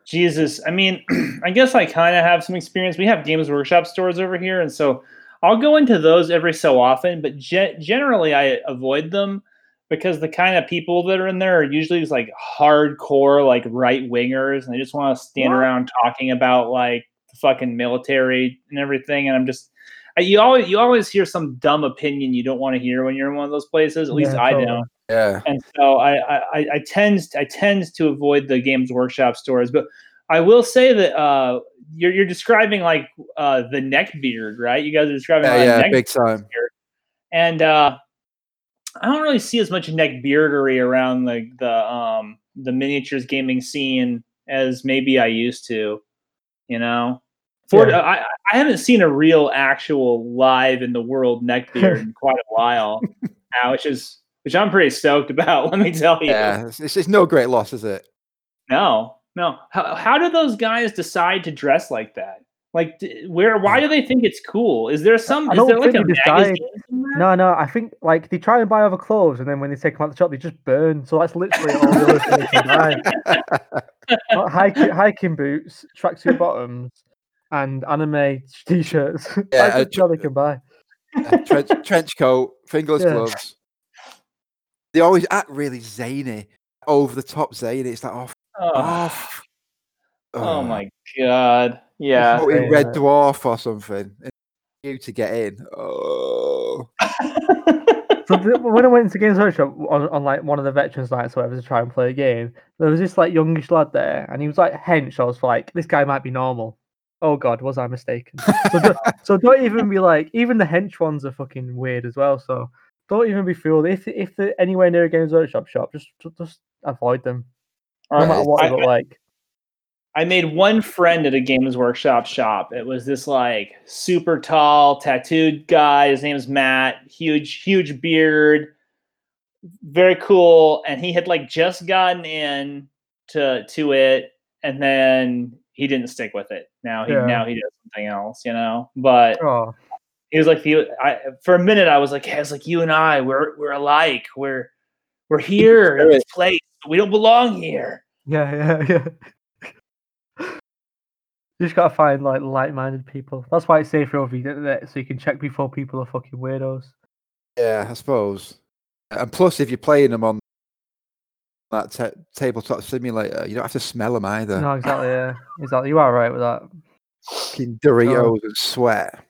Jesus, I mean, I guess I kind of have some experience. We have Games Workshop stores over here, and so I'll go into those every so often. But ge- generally, I avoid them because the kind of people that are in there are usually just like hardcore, like right wingers, and they just want to stand around talking about like the fucking military and everything. And I'm just, you always you always hear some dumb opinion you don't want to hear when you're in one of those places. At least Yeah, I totally. don't Yeah, and so I, I I- tend I tend to avoid the Games Workshop stores, but I will say that uh, you're you're describing like uh, the neck beard, right? You guys are describing yeah, yeah, neck big time. and uh, I don't really see as much neck beardery around like the um the miniatures gaming scene as maybe I used to, you know. For Yeah. I I haven't seen a real actual live in the world neck beard in quite a while now, which is which I'm pretty stoked about. Let me tell you. Yeah, it's, it's, it's no great loss, is it? No, no. How how do those guys decide to dress like that? Like, where? Why mm. do they think it's cool? Is there some? I Is don't there like think a they magazine? No, no. I think like they try and buy other clothes, and then when they take them out the shop, they just burn. So that's literally all the other thing they can buy. Hiking, hiking boots, tracksuit bottoms, and anime t-shirts. Yeah, that's all they can buy. Trench, trench coat, fingerless Yeah. gloves. They always act really zany, over the top zany. It's like, oh, f- Oh, off. oh my god! Yeah. Put in Red that. Dwarf or something. and You to get in. Oh. So when I went to Games Workshop on, on like one of the veterans nights or whatever to try and play a game, there was this like youngish lad there, and he was like hench. I was like, this guy might be normal. Oh god, was I mistaken? So, don't, so don't even be like, even the hench ones are fucking weird as well. So don't even be fooled. If if they're anywhere near a Games Workshop shop, just ju- just avoid them, no Alright, matter what I, they look like. I made one friend at a Games Workshop shop. It was this like super tall, tattooed guy. His name's Matt. Huge, huge beard. Very cool. And he had like just gotten in to to it, and then he didn't stick with it. Now he Yeah. now he does something else, you know. But Oh, he was like the I for a minute I was like, hey, I was like you and I, we're we're alike. We're we're here in this place. but We don't belong here. yeah, yeah, yeah. You just gotta find like like-minded people. That's why it's safer over the internet, so you can check before people are fucking weirdos. Yeah, I suppose. And plus, if you're playing them on that ta- tabletop simulator, you don't have to smell them either. No, exactly. Yeah, exactly. You are right with that. Fucking Doritos and sweat.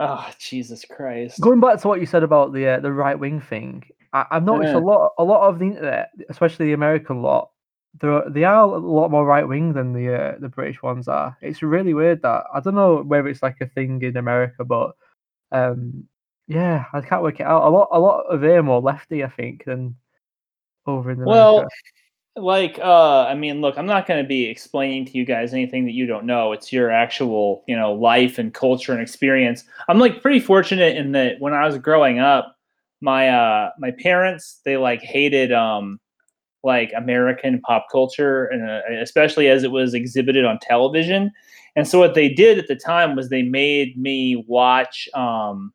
Oh Jesus Christ. Going back to what you said about the uh, the right wing thing, I, I've noticed Yeah. a lot a lot of the internet, especially the American lot, they are a lot more right wing than the uh, the British ones are. It's really weird that I don't know whether it's like a thing in America, but um, yeah, I can't work it out. A lot a lot of them are more lefty, I think, than over in the Well, America. Like uh i mean look i'm not going to be explaining to you guys anything that you don't know. It's your actual you know life and culture and experience. I'm like pretty fortunate in that when i was growing up my uh my parents they like hated um like american pop culture and uh, especially as it was exhibited on television. And so what they did at the time was they made me watch um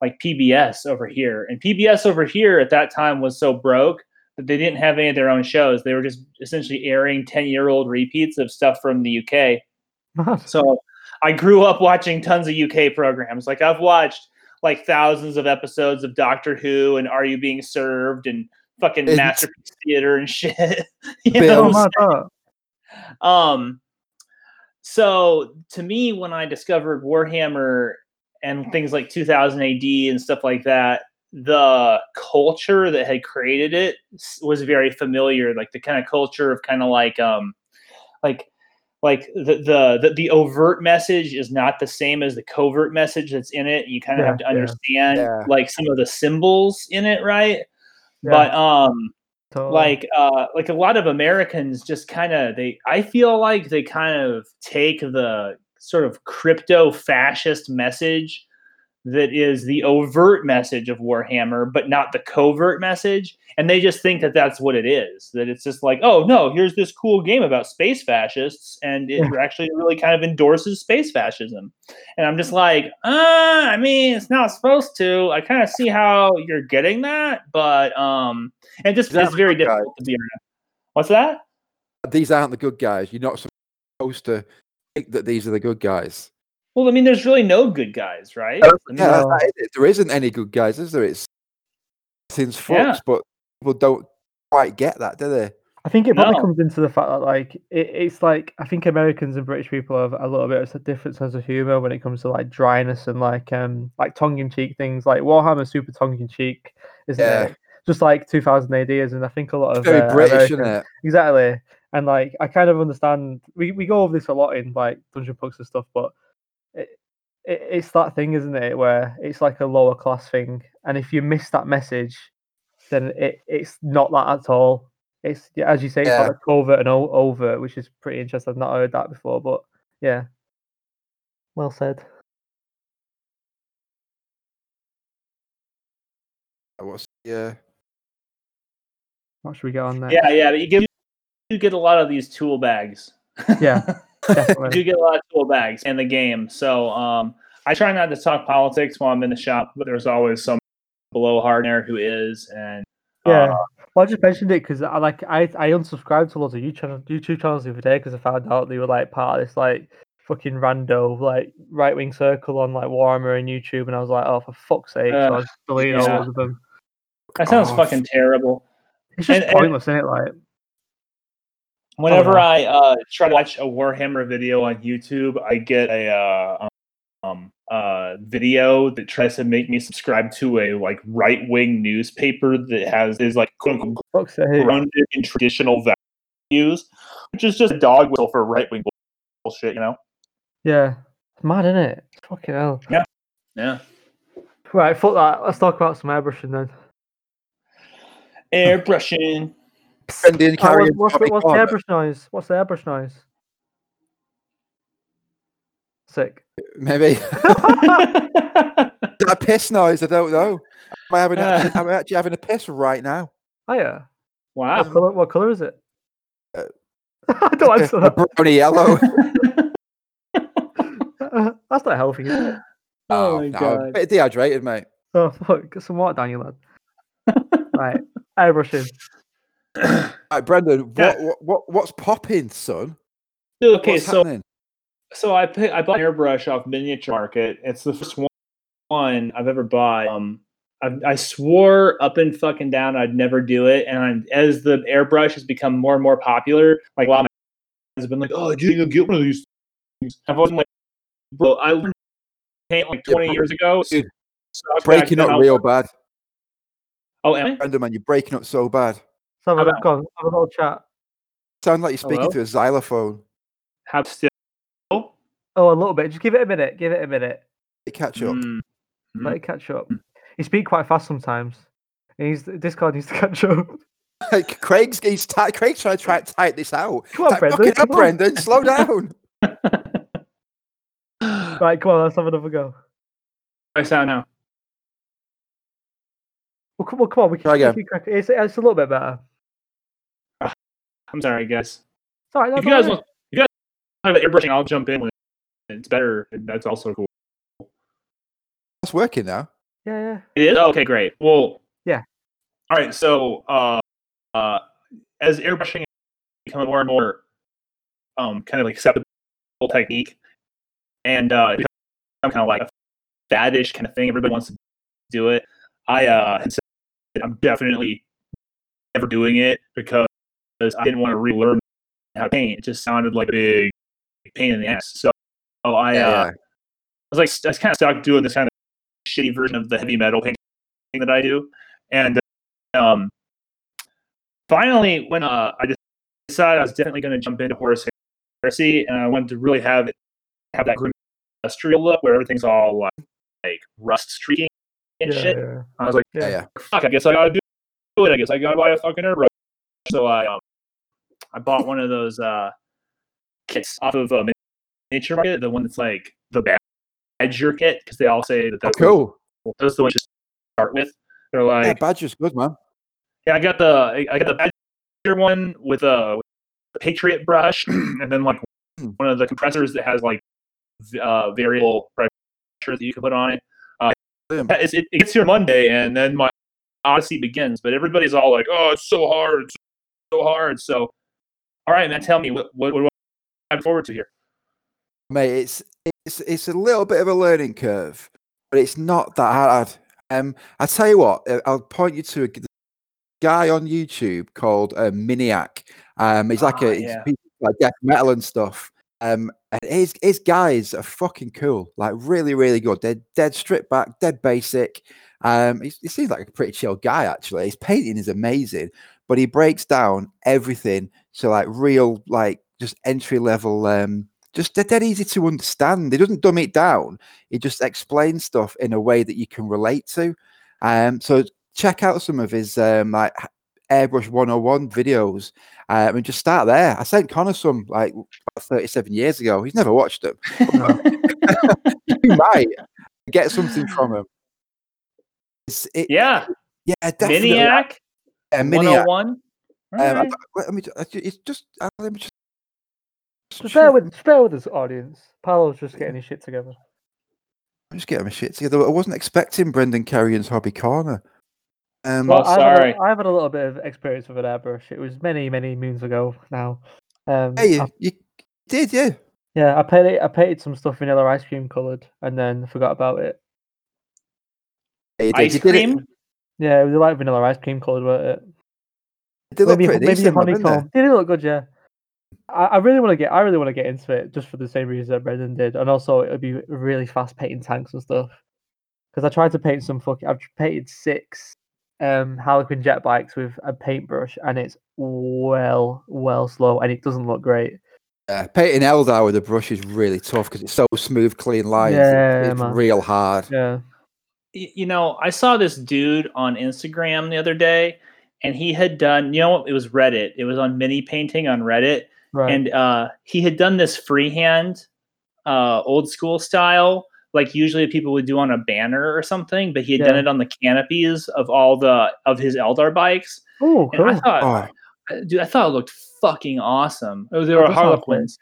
like pbs over here. And pbs over here at that time was so broke they didn't have any of their own shows. They were just essentially airing 10 year old repeats of stuff from the UK. So I grew up watching tons of UK programs. Like I've watched like thousands of episodes of Doctor Who and Are You Being Served and fucking It's- Masterpiece Theater and shit. you Bill. know? Um, so to me, when I discovered Warhammer and things like 2000 AD and stuff like that, the culture that had created it was very familiar. Like the kind of culture of kind of like, um, like, like the, the the the overt message is not the same as the covert message that's in it. You kind of Yeah, have to understand Yeah. like some of the symbols in it, right? Yeah. But um, Totally. like uh like a lot of americans just kind of they i feel like they kind of take the sort of crypto fascist message that is the overt message of warhammer but not the covert message and they just think that that's what it is that it's just like oh no here's this cool game about space fascists and it actually really kind of endorses space fascism and i'm just like uh i mean it's not supposed to i kind of see how you're getting that but um and just it's very difficult to be around. What's that? These aren't the good guys. You're not supposed to think that these are the good guys. Well, I mean, there's really no good guys, right? Yeah, I mean, that's No. There isn't any good guys, is there? It's things Yeah. but people don't quite get that, do they? I think it probably No. comes into the fact that like it, it's like I think Americans and British people have a little bit of a different sense of humor when it comes to like dryness and like um like tongue in cheek things. Like Warhammer's super tongue in cheek, isn't Yeah. it? Just like 2000 AD is, and I think a lot It's of very uh, British, American- isn't it? exactly. And like I kind of understand. We we go over this a lot in like Dungeon Punks and stuff, but it, it, it's that thing, isn't it? Where it's like a lower class thing, and if you miss that message, then it it's not that at all. It's yeah, as you say, it's Yeah. like covert and o- overt, which is pretty interesting. I've not heard that before, but yeah, well said. What's yeah? What should we get on next? yeah, yeah. But you get you get a lot of these tool bags. Yeah, you do get a lot of tool bags in the game. So um, I try not to talk politics while I'm in the shop, but there's always some below hard there who is, and Yeah. uh, Well, I just mentioned it because I like I I unsubscribed to loads of YouTube YouTube channels the other day because I found out they were like part of this like fucking rando like right wing circle on like Warhammer and YouTube, and I was like, oh for fuck's sake! so I Ugh, just deleted all yeah. loads of them. that sounds off. fucking terrible. It's just And- and- pointless, isn't it? Like, Whenever know. I uh, try to watch a Warhammer video on YouTube, I get a uh, um, uh, video that tries to make me subscribe to a like right wing newspaper that has is like quote unquote grounded in traditional values, which is just a dog whistle for right wing bullshit, you know? Yeah, it's mad, isn't it? Fucking hell. Yeah, Yeah. Right, fuck that. Let's talk about some airbrushing then. Airbrushing. Brendan, Oh, what's, on what's, the, topic what's the on. airbrush noise? What's the airbrush noise? Sick. Maybe Is that piss noise. I don't know. Am I having? Uh. am actually having a piss right now? Oh yeah. wow. What color? What color is it? Uh, I don't answer A that. brownie yellow. Uh, That's not healthy, is it? oh my no, a god. bit dehydrated, mate. Oh fuck, get some water down your lad. right, airbrushing. Right, Brendan, Yeah. what, what, what what's popping, son? okay, What's so happening? so I pick, I bought an airbrush off Miniature Market. It's the first one, one I've ever bought. Um, I, I swore up and fucking down I'd never do it, and I'm, as the airbrush has become more and more popular, like a lot of my friends have been like, "Oh, dude, you get one of these." things." I've always been like, "Bro, I learned paint like 20 bro- years ago." dude, sucked Breaking up real bad. Oh, am I? Brendan, man, you're breaking up so bad. So have a, about- on, have a little chat. Sound like you're speaking Hello? to a xylophone. Have still. Oh, a little bit. Just give it a minute. Give it a minute. It catch up. Mm. Let it catch up. You speak quite fast sometimes. And he's Discord needs to catch up. Like Craig's he's ty- Craig's trying to try to type this out. Come on, Type, Brendan, "Fuck it up, come on." Brendan. Slow down. Right, come on, let's have another go. I sound now. Well, come on, come on. We can, Try we can crack it. It's, it's a little bit better. I'm sorry, guys. It's all right. if you guys all right. want, if you guys talk about airbrushing, I'll jump in with it. It's better. That's also cool. It's working now. Yeah, yeah. It is okay, great. Well, Yeah. All right, so uh, uh, as airbrushing becoming more and more um, kind of like acceptable technique, and uh, it become kind of like a faddish kind of thing. Everybody wants to do it. I uh, said I'm definitely never doing it because I didn't want to relearn how to paint. It just sounded like a big pain in the ass. So, so I Yeah, uh. I was like, I was kind of stuck doing this kind of shitty version of the heavy metal painting that I do, and um, finally, when uh, I decided I was definitely going to jump into Horus Heresy, and I wanted to really have it have that grim industrial look where everything's all like, like rust streaking and yeah, shit. yeah. I was like, yeah, yeah. fuck, I guess I gotta do it. I guess I gotta buy a fucking airbrush. So I um, I bought one of those uh kits off of uh, Miniature Market, the one that's like the Badger kit, because they all say that Oh, that's cool. the, that's the one to start with. They're like, Yeah, Badger's good, man. yeah, I got the I got the Badger one with a with the Patriot brush, and then like Hmm. one of the compressors that has like uh, variable pressure that you can put on it. It's, it, it gets here Monday, and then my odyssey begins. But everybody's all like, "Oh, it's so hard, it's so hard." So, all right, man, tell me what what, what do I look forward to here? mate. It's it's it's a little bit of a learning curve, but it's not that hard. Um, I tell you what, uh, I'll point you to a guy on YouTube called uh, Miniac. Um, he's like Ah, a he's yeah. like death metal and stuff. Um, and his his guys are fucking cool, like really really good. They're dead stripped back, dead basic. Um, he, he seems like a pretty chill guy actually. His painting is amazing, but he breaks down everything so like real, like just entry level, um, just they're dead easy to understand. He doesn't dumb it down. He just explains stuff in a way that you can relate to. Um, so check out some of his um, like airbrush 101 videos um, and just start there. I sent Connor some like 37 years ago. He's never watched them. you might get something from him. It, yeah. Yeah, definitely. Miniac? Yeah, Miniac. 101? Um, right. Mm-hmm. I, I, mean, it's just let me just. just bear with, just bear with us, audience. Paolo's just getting his shit together. I'm just getting my shit together. I wasn't expecting Brendan Carrion's hobby corner. Um, well, oh, sorry. I've had, a little bit of experience with an airbrush. It was many, many moons ago now. Um, hey, you, I, you did, yeah. Yeah, I painted I painted some stuff vanilla ice cream coloured and then forgot about it. Hey, ice cream? It. Yeah, it was like vanilla ice cream coloured, wasn't it? It did look maybe pretty maybe decent, though, didn't it? honeycomb. Did it look good? Yeah. I, I really want to get. I really want to get into it just for the same reason that Brendan did, and also it would be really fast painting tanks and stuff. Because I tried to paint some fucking. I've painted six um Harlequin jet bikes with a paintbrush, and it's well, well slow, and it doesn't look great. Yeah, painting Eldar with a brush is really tough because it's so smooth, clean lines. Yeah, it's man. real hard. Yeah. you know, I saw this dude on Instagram the other day, and he had done, you know, it was Reddit. It was on mini painting on Reddit, Right. and uh, he had done this freehand, uh, old school style, like usually people would do on a banner or something. But he had done it on the canopies of all the of his Eldar bikes, oh, and I cool. thought, Oh, dude, I thought it looked fucking awesome. Oh, they were that sounds great. Harlequins.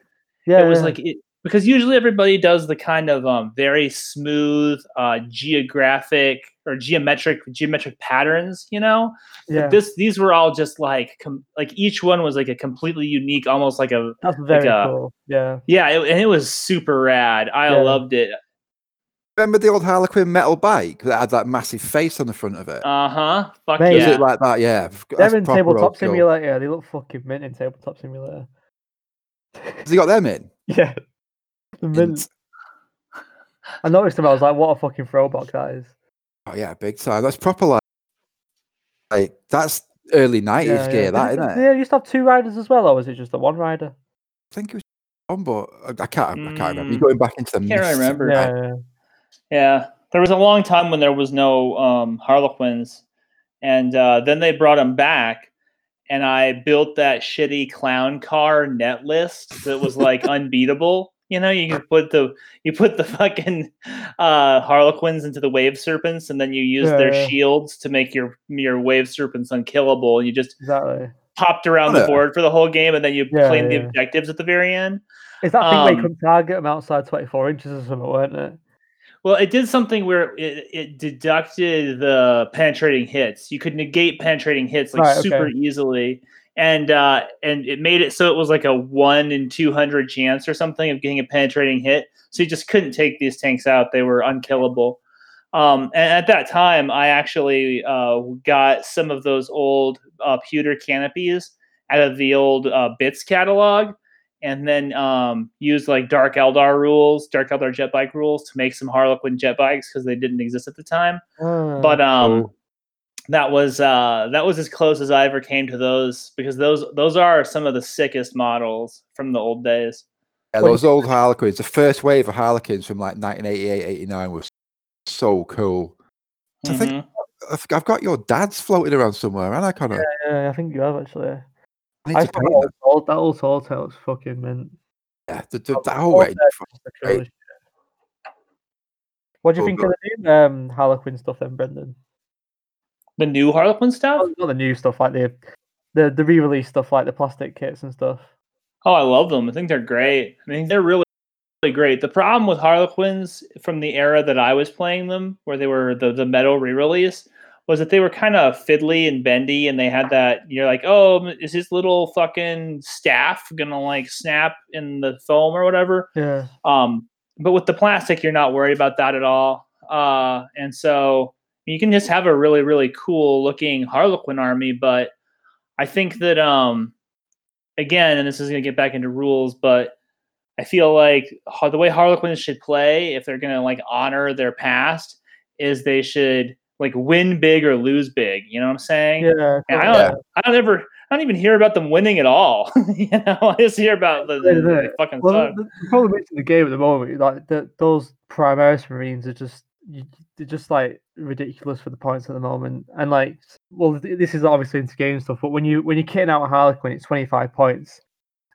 Yeah, it was yeah. like it because usually everybody does the kind of um, very smooth uh, geographic or geometric geometric patterns, you know. But yeah. This these were all just like com- like each one was like a completely unique, almost like a That's very a- cool. Yeah. yeah, it, and it was super rad. I Yeah. loved it. Remember the old Harlequin metal bike that had that massive face on the front of it? Uh huh. Fuck Mate, Was yeah. it like that? Yeah. That's They're in tabletop old school. simulator. They look fucking mint in tabletop simulator. Has he got them in? yeah. The mint. Mint. I noticed him. I was like, what a fucking throwback that is. Oh yeah, big time. That's proper like, like that's early nineties Yeah, gear, yeah. that Did it- isn't did it? they used to have two riders as well, or was it just the one rider? I think it was on, but I I can't. I can't remember. You're Mm. going back into the. Can't really remember. Yeah, yeah. Yeah, there was a long time when there was no um, Harlequins, and uh, then they brought them back, and I built that shitty clown car net list that was like unbeatable. You know, you put the you put the fucking uh, Harlequins into the wave serpents, and then you use their Yeah. shields to make your your wave serpents unkillable. And you just Exactly. popped around the board for the whole game, and then you Yeah, claimed the objectives at the very end. Is that thing where you Um, couldn't target them outside 24 inches or something, weren't it? Well, it did something where it, it deducted the penetrating hits. You could negate penetrating hits like Right, okay. super easily, and uh, and it made it so it was like a one in two hundred chance or something of getting a penetrating hit. So you just couldn't take these tanks out; they were unkillable. Um, and at that time, I actually uh, got some of those old uh, pewter canopies out of the old uh, Bits catalog, and then um, used like Dark Eldar rules, Dark Eldar jet bike rules to make some Harlequin jet bikes because they didn't exist at the time. Ah, But um, Cool. That was uh, that was as close as I ever came to those because those those are some of the sickest models from the old days. Yeah, those old Harlequins, the first wave of Harlequins from like 1988, 89 was so cool. I think-. I've, I've got your dad's floating around somewhere, and I kind of yeah, I think you have actually. need I to that old, old, that old Tall Tale's fucking mint. Yeah, the, the, that whole old range. Tale is fucking The Great. trilogy. What do you Oh, think of the new um, Harlequin stuff then, Brendan? The new Harlequin stuff. Oh, not the new stuff, like the the, the re-release stuff, like the plastic kits and stuff. Oh, I love them. I think they're great. I mean, they're really, really great. The problem with Harlequins from the era that I was playing them, where they were the, the metal re-release, was that they were kind of fiddly and bendy, and they had that. You're like, oh, is this little fucking staff gonna like snap in the foam or whatever? Yeah. Um, but with the plastic, you're not worried about that at all. Uh, and so you can just have a really, really cool looking Harlequin army. But I think that, um, again, and this is going to get back into rules, but I feel like the way Harlequins should play, if they're going to like honor their past, is they should like win big or lose big. You know what I'm saying? Yeah. And I don't, I don't ever, I don't even hear about them winning at all. you know, I just hear about the, Yeah, the, fucking Well, the, the problem is in the game at the moment, like the, those Primaris Marines are just you, they're just like ridiculous for the points at the moment. And like, well, th- this is obviously into game stuff, but when you when you're kitting out a Harlequin, it's 25 points,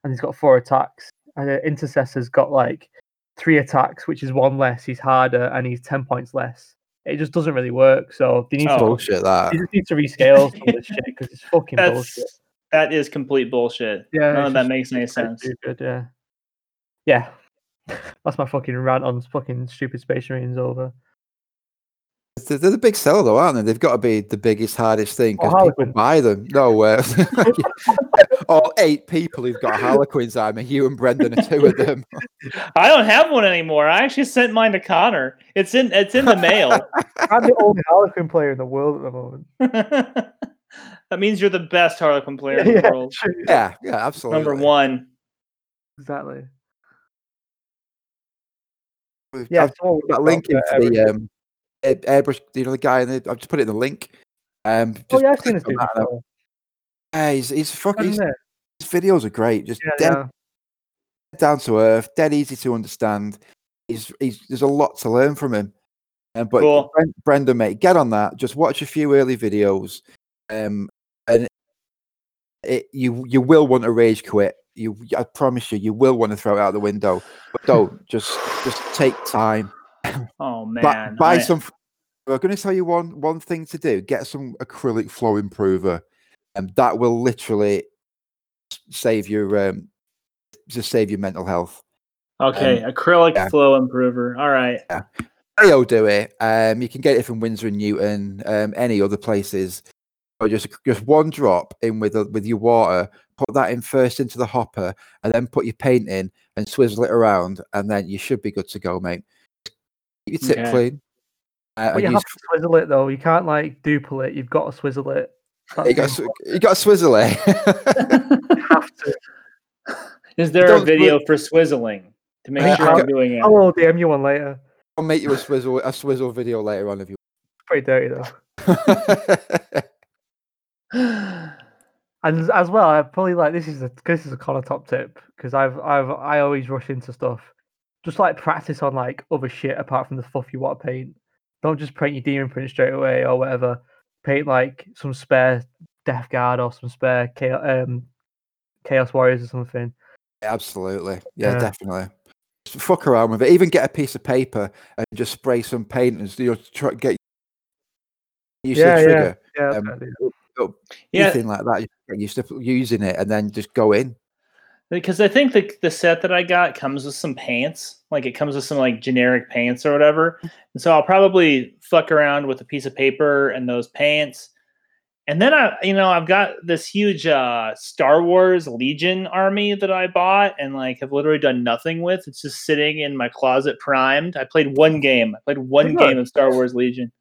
and he's got four attacks. And Intercessor's got like three attacks, which is one less. He's harder, and he's 10 points less. It just doesn't really work. So they need Oh. to bullshit. That they just need to rescale some of this shit because it's fucking bullshit. That's complete bullshit. Yeah, None of that just- makes any sense. Stupid, yeah. Yeah. That's my fucking rant on fucking stupid space marines over. They're, they're the big seller, though, aren't they? They've got to be the biggest, hardest thing Oh, because people buy them. No, uh, all eight people who've got Harlequins. I mean, you and Brendan are two of them. I don't have one anymore. I actually sent mine to Connor. It's in it's in the mail. I'm the only Harlequin player in the world at the moment. that means you're the best Harlequin player in the Yeah, world. true, Yeah, yeah, absolutely. Number one. Exactly. We've- Yeah, I've so put that link into the um, air- airbrush. You know, the guy in the. I've just put it in the link. Um, Oh yeah, I've seen click this on dude that and before. Yeah, he's, he's fucking. His, his videos are great. Just Yeah, dead yeah. down to earth, dead easy to understand. He's, he's there's a lot to learn from him. Um, but Cool. Bren- Brendan, mate, get on that. Just watch a few early videos, um, and it, you you will want to rage quit. You, I promise you, you will want to throw it out the window. But don't just just take time. Oh man. buy I- some. I'm going to tell you one one thing to do. Get some acrylic flow improver, and that will literally save your um, just save your mental health. Okay, acrylic yeah. flow improver. All right. They'll do it. Um, you can get it from Winsor and Newton, um, any other places. Or just just one drop in with the, with your water. Put that in first into the hopper, and then put your paint in and swizzle it around, and then you should be good to go, mate. Keep your tip Okay. clean. Uh, But you have to swizzle it though. You can't like duple it. You've got to swizzle it. That's you got the- to, you got to swizzle it. you have to. Is there a Don't video for swizzling to make sure I I'm doing it? I will DM you one later. I'll make you a swizzle a swizzle video later on if you. Pretty dirty though. And as- as well, I probably like this is a this is a Connor top tip because I've I've I always rush into stuff. Just like practice on like other shit apart from the stuff you want to paint. Don't just paint your demon print straight away or whatever. Paint like some spare Death Guard or some spare Chaos, um, Chaos Warriors or something. Absolutely. Yeah, Yeah. definitely. Just fuck around with it. Even get a piece of paper and just spray some paint and you know, try get used Yeah, to the trigger. Yeah, that's Um, a good idea. or Yeah. Anything like that. You get used to using it and then just go in. Because I think the the set that I got comes with some pants, like it comes with some like generic pants or whatever. And so I'll probably fuck around with a piece of paper and those pants. And then I, you know, I've got this huge uh, Star Wars Legion army that I bought and like have literally done nothing with. It's just sitting in my closet primed. I played one game. I played one game of Star Wars Legion.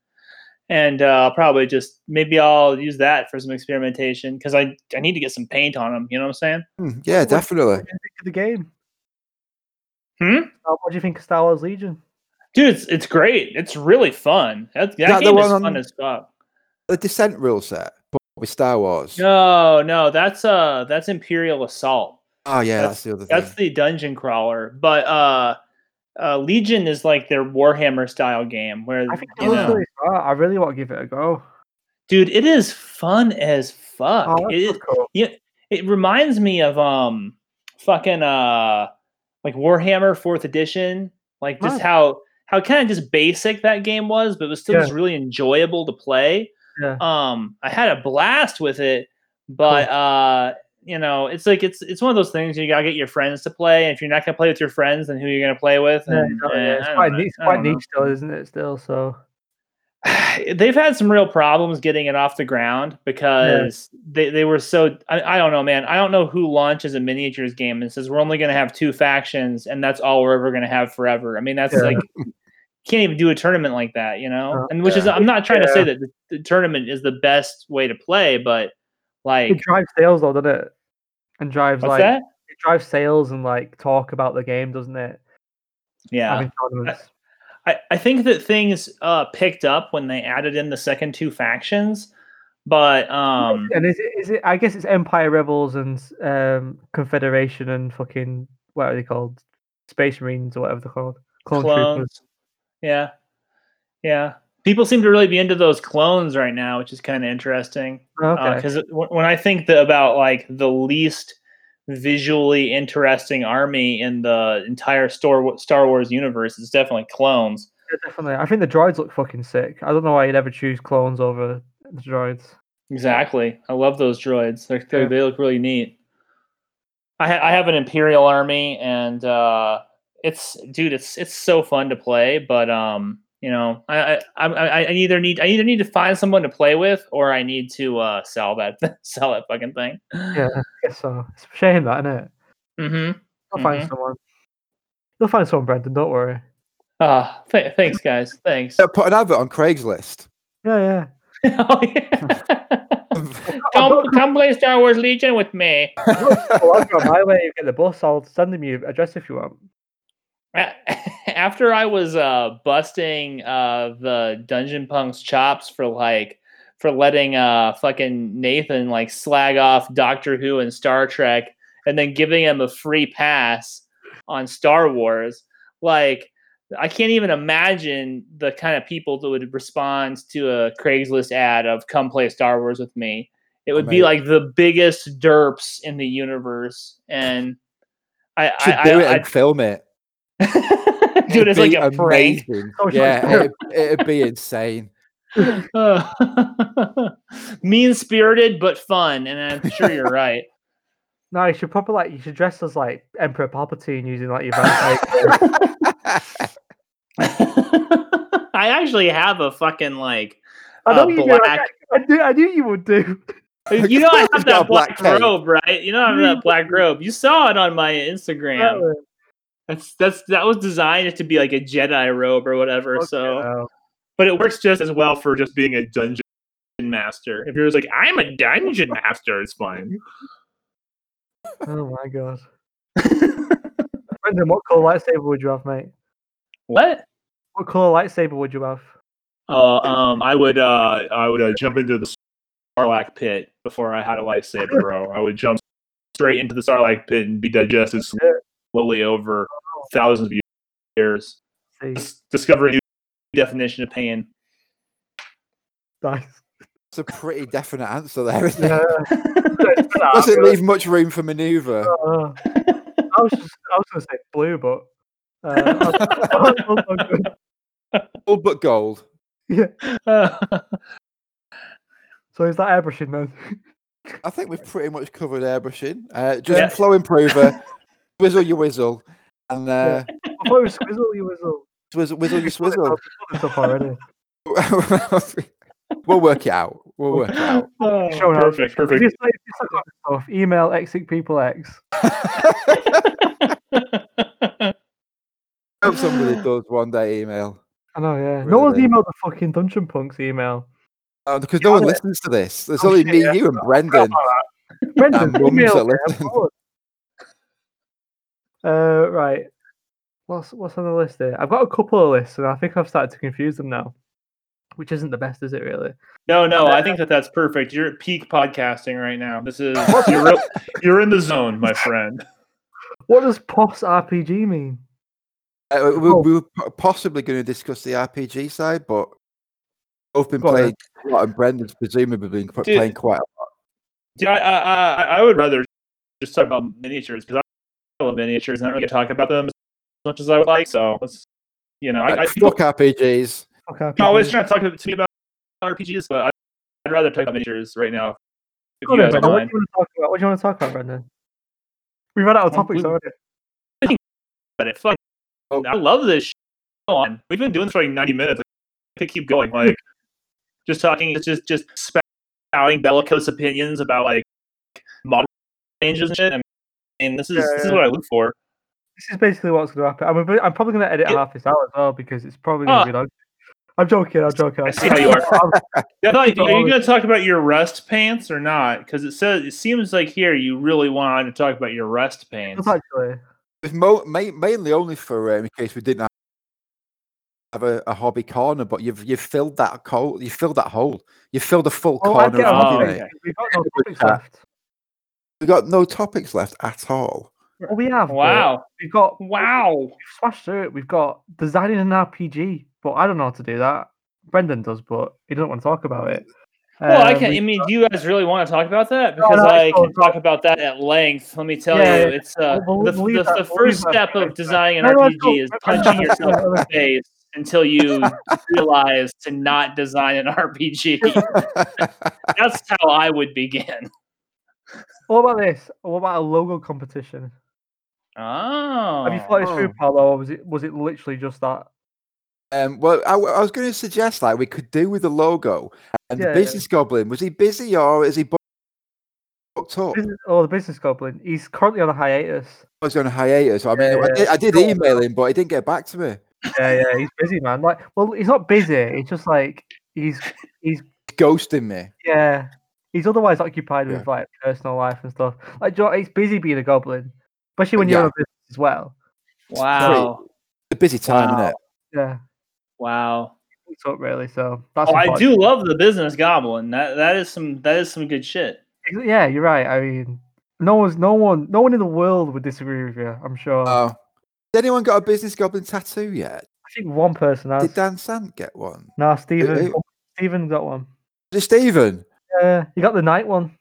And uh, I'll probably just maybe I'll use that for some experimentation because I I need to get some paint on them. You know what I'm saying? Hmm, Yeah, definitely. What do you think of the game? Hmm? Uh, What do you think of Star Wars Legion? Dude, it's, it's great. It's really fun. That, that that the game is one fun on- as fuck. The descent rule set but with Star Wars. No, no, that's uh that's Imperial Assault. Oh yeah, That's- that's, the other thing. That's the dungeon crawler. But uh, uh Legion is like their Warhammer style game where I think you know, really. I really want to give it a go. dude, it is fun as fuck. Oh, It- cool. Yeah, it reminds me of um fucking uh like Warhammer Fourth Edition, like just Nice. how how kind of just basic that game was, but it was still just really enjoyable to play. Yeah. Um, I had a blast with it, but uh, you know, it's like it's it's one of those things you gotta get your friends to play. And if you're not gonna play with your friends, then who are you gonna play with? Yeah, And, eh, yeah. It's quite, niche, it's quite niche still, isn't it? Still, so they've had some real problems getting it off the ground because they, they were so I, I don't know man i don't know who launches a miniatures game and says we're only going to have two factions and that's all we're ever going to have forever i mean that's Yeah. like can't even do a tournament like that you know No. and which is i'm not trying to say that the, the tournament is the best way to play but like it drives sales though, doesn't it? And drives like that it drives sales and like talk about the game, doesn't it? yeah I, I think that things uh picked up when they added in the second two factions but um and is it, is it? I guess it's Empire Rebels and um Confederation and fucking what are they called? Space Marines or whatever they're called. Clone Troopers. Yeah, yeah. People seem to really be into those clones right now, which is kind of interesting. Okay. Because when I think the, about like the least visually interesting army in the entire Star Star Wars universe, it's definitely clones. Yeah, definitely. I think the droids look fucking sick. I don't know why you'd ever choose clones over the droids. Exactly. I love those droids. They're, they're, Yeah. They look really neat. I, ha- I have an Imperial army, and uh, it's dude, it's it's so fun to play. But um, you know, I I, I I I either need I either need to find someone to play with, or I need to uh, sell that sell that fucking thing. Yeah, I guess so. It's a shame that, isn't it? Mm-hmm. I'll find someone. You'll find someone, Brendan. Don't worry. Uh, th- thanks, guys. Thanks. Yeah, put an advert on Craigslist. Yeah, yeah. oh, yeah. come come play Star Wars Legion with me. well, I've got my way. You get the bus. I'll send them your address if you want. After I was uh busting uh the Dungeon Punk's chops for like for letting uh fucking Nathan like slag off Doctor Who and Star Trek and then giving him a free pass on Star Wars, like I can't even imagine the kind of people that would respond to a Craigslist ad of come play Star Wars with me. It would be like the biggest derps in the universe and I, Should I, do I, it and film it. I- dude, it's like a prank. amazing. Oh. Yeah, it'd, it'd be insane. mean spirited but fun, and I'm sure you're right. No, you should probably like you should dress as like Emperor Palpatine using like your vampire. I actually have a fucking like I know uh, you do. I, black. I, knew, I knew you would do. You know I have that black, black robe, right? You know I have that black robe. You saw it on my Instagram. That's that's that was designed to be like a Jedi robe or whatever. So, Oh, but it works just as well for just being a dungeon master. If you're just like, I'm a dungeon master, it's fine. oh my god. Brendan, what color lightsaber would you have, mate? what? What color lightsaber would you have? Uh, um, I would uh, I would uh, jump into the Sarlacc pit before I had a lightsaber, bro. I would jump straight into the Sarlacc pit and be digested slowly over thousands of years, Dis- discovering a new definition of pain. nice. It's a pretty definite answer there, isn't Yeah. it? Doesn't leave much room for manoeuvre. Uh, I was just, I was gonna say blue, but uh. All but gold. yeah. So is that airbrushing then? I think we've pretty much covered airbrushing. Uh, just Yeah. flow improver, whizzle your whizzle, and uh, I thought it was squizzle. You whistle. swizzle, whizzle your swizzle. I've done this up already. we'll work it out. We'll work it out. Oh, Showing up. perfect, If perfect. you say if you suck stuff, email Exic People X. Hope somebody does one day email. I know, yeah. No one's emailed the fucking Dungeon Punks email. Uh, because You no one it. listens to this. There's Oh, only shit, me, yeah. you, and Brendan. Brendan, And mums email that me, I'm listen. bored. Uh, right. What's what's on the list here? I've got a couple of lists, and I think I've started to confuse them now, which isn't the best, is it? Really? No, no, I think that that's perfect. You're at peak podcasting right now. This is you're real, you're in the zone, my friend. What does POS RPG mean? Uh, we, Oh. we were possibly going to discuss the RPG side, but both been Go on playing a lot, and Brendan's presumably been Dude. playing quite a lot. Yeah, I, I, I, I would rather just talk about miniatures because I love miniatures and I don't really get to talk about them as much as I would like. So let's, you know, I, I Like, fuck RPGs. Okay. I'm always trying to talk to, to me about RPGs, but I, I'd rather talk about miniatures right now. If Go you on guys then, don't Brendan, what do you want to talk about? What do you want to talk about, Brendan? We've run out of topics we- already. But it, fuck, oh. I love this. Shit. Go on. We've been doing this for like 90 minutes. I could keep going. Like, just talking, it's just just spouting bellicose opinions about like model changes and shit. I mean, this is this is what I look for. This is basically what's going to happen. I'm, a bit- I'm probably going to edit Yeah. half this out as well because it's probably going to Ah. be long. I'm joking. I'm joking. I see how you are. Yeah, I thought, are you going to talk about your rust pants or not? Because it says it seems like here you really wanted to talk about your rust pants. Actually. It's mo- mainly only for um, in case we didn't have a, a hobby corner, but you've you've filled that hole. You filled that hole. You filled a full Oh, I corner get of on hobby, topic. Mate. We've got no topics left. We've got no topics left at all. Well, we have. but Wow! We've got. Wow! We've smashed through it. We've got designing an RPG, but I don't know how to do that. Brendan does, but he doesn't want to talk about it. Well, I Um, can. we- I mean, do you guys really want to talk about that? Because no, I it's can all- talk about that at length. Let me tell Yeah, you, yeah. it's uh, We'll- we'll- the, we'll the, that- the we'll first step of designing an No, no. RPG is Let's- punching let's go. yourself in the face until you realize to not design an RPG. That's how I would begin. What about this? What about a logo competition? Oh, Have you thought this through, Oh. Paolo, or was it was it literally just that? Um, well, I was going to suggest like we could do with the logo and Yeah, the yeah. business goblin. Was he busy or is he booked up? Business, oh, the business goblin. He's currently on a hiatus. I was on a hiatus? I mean, Yeah, I, did, I did email him, but he didn't get back to me. Yeah, yeah, he's busy, man. Like, well, he's not busy. It's just like he's he's Ghosting me. yeah. He's otherwise occupied Yeah. with like personal life and stuff. Like, do you know, he's busy being a goblin, especially when you're Yeah. on a business as well. wow, It's a busy time, Wow. isn't it? Yeah, wow. it's up really. So that's. Oh, I do love the business goblin. That that is some that is some good shit. Yeah, you're right. I mean, no one's no one no one in the world would disagree with you. I'm sure. Oh. Has anyone got a business goblin tattoo yet? I think one person has. Did Dan Sant get one? No, Stephen. who- Stephen got one. Is it Stephen? Yeah, he got the night one.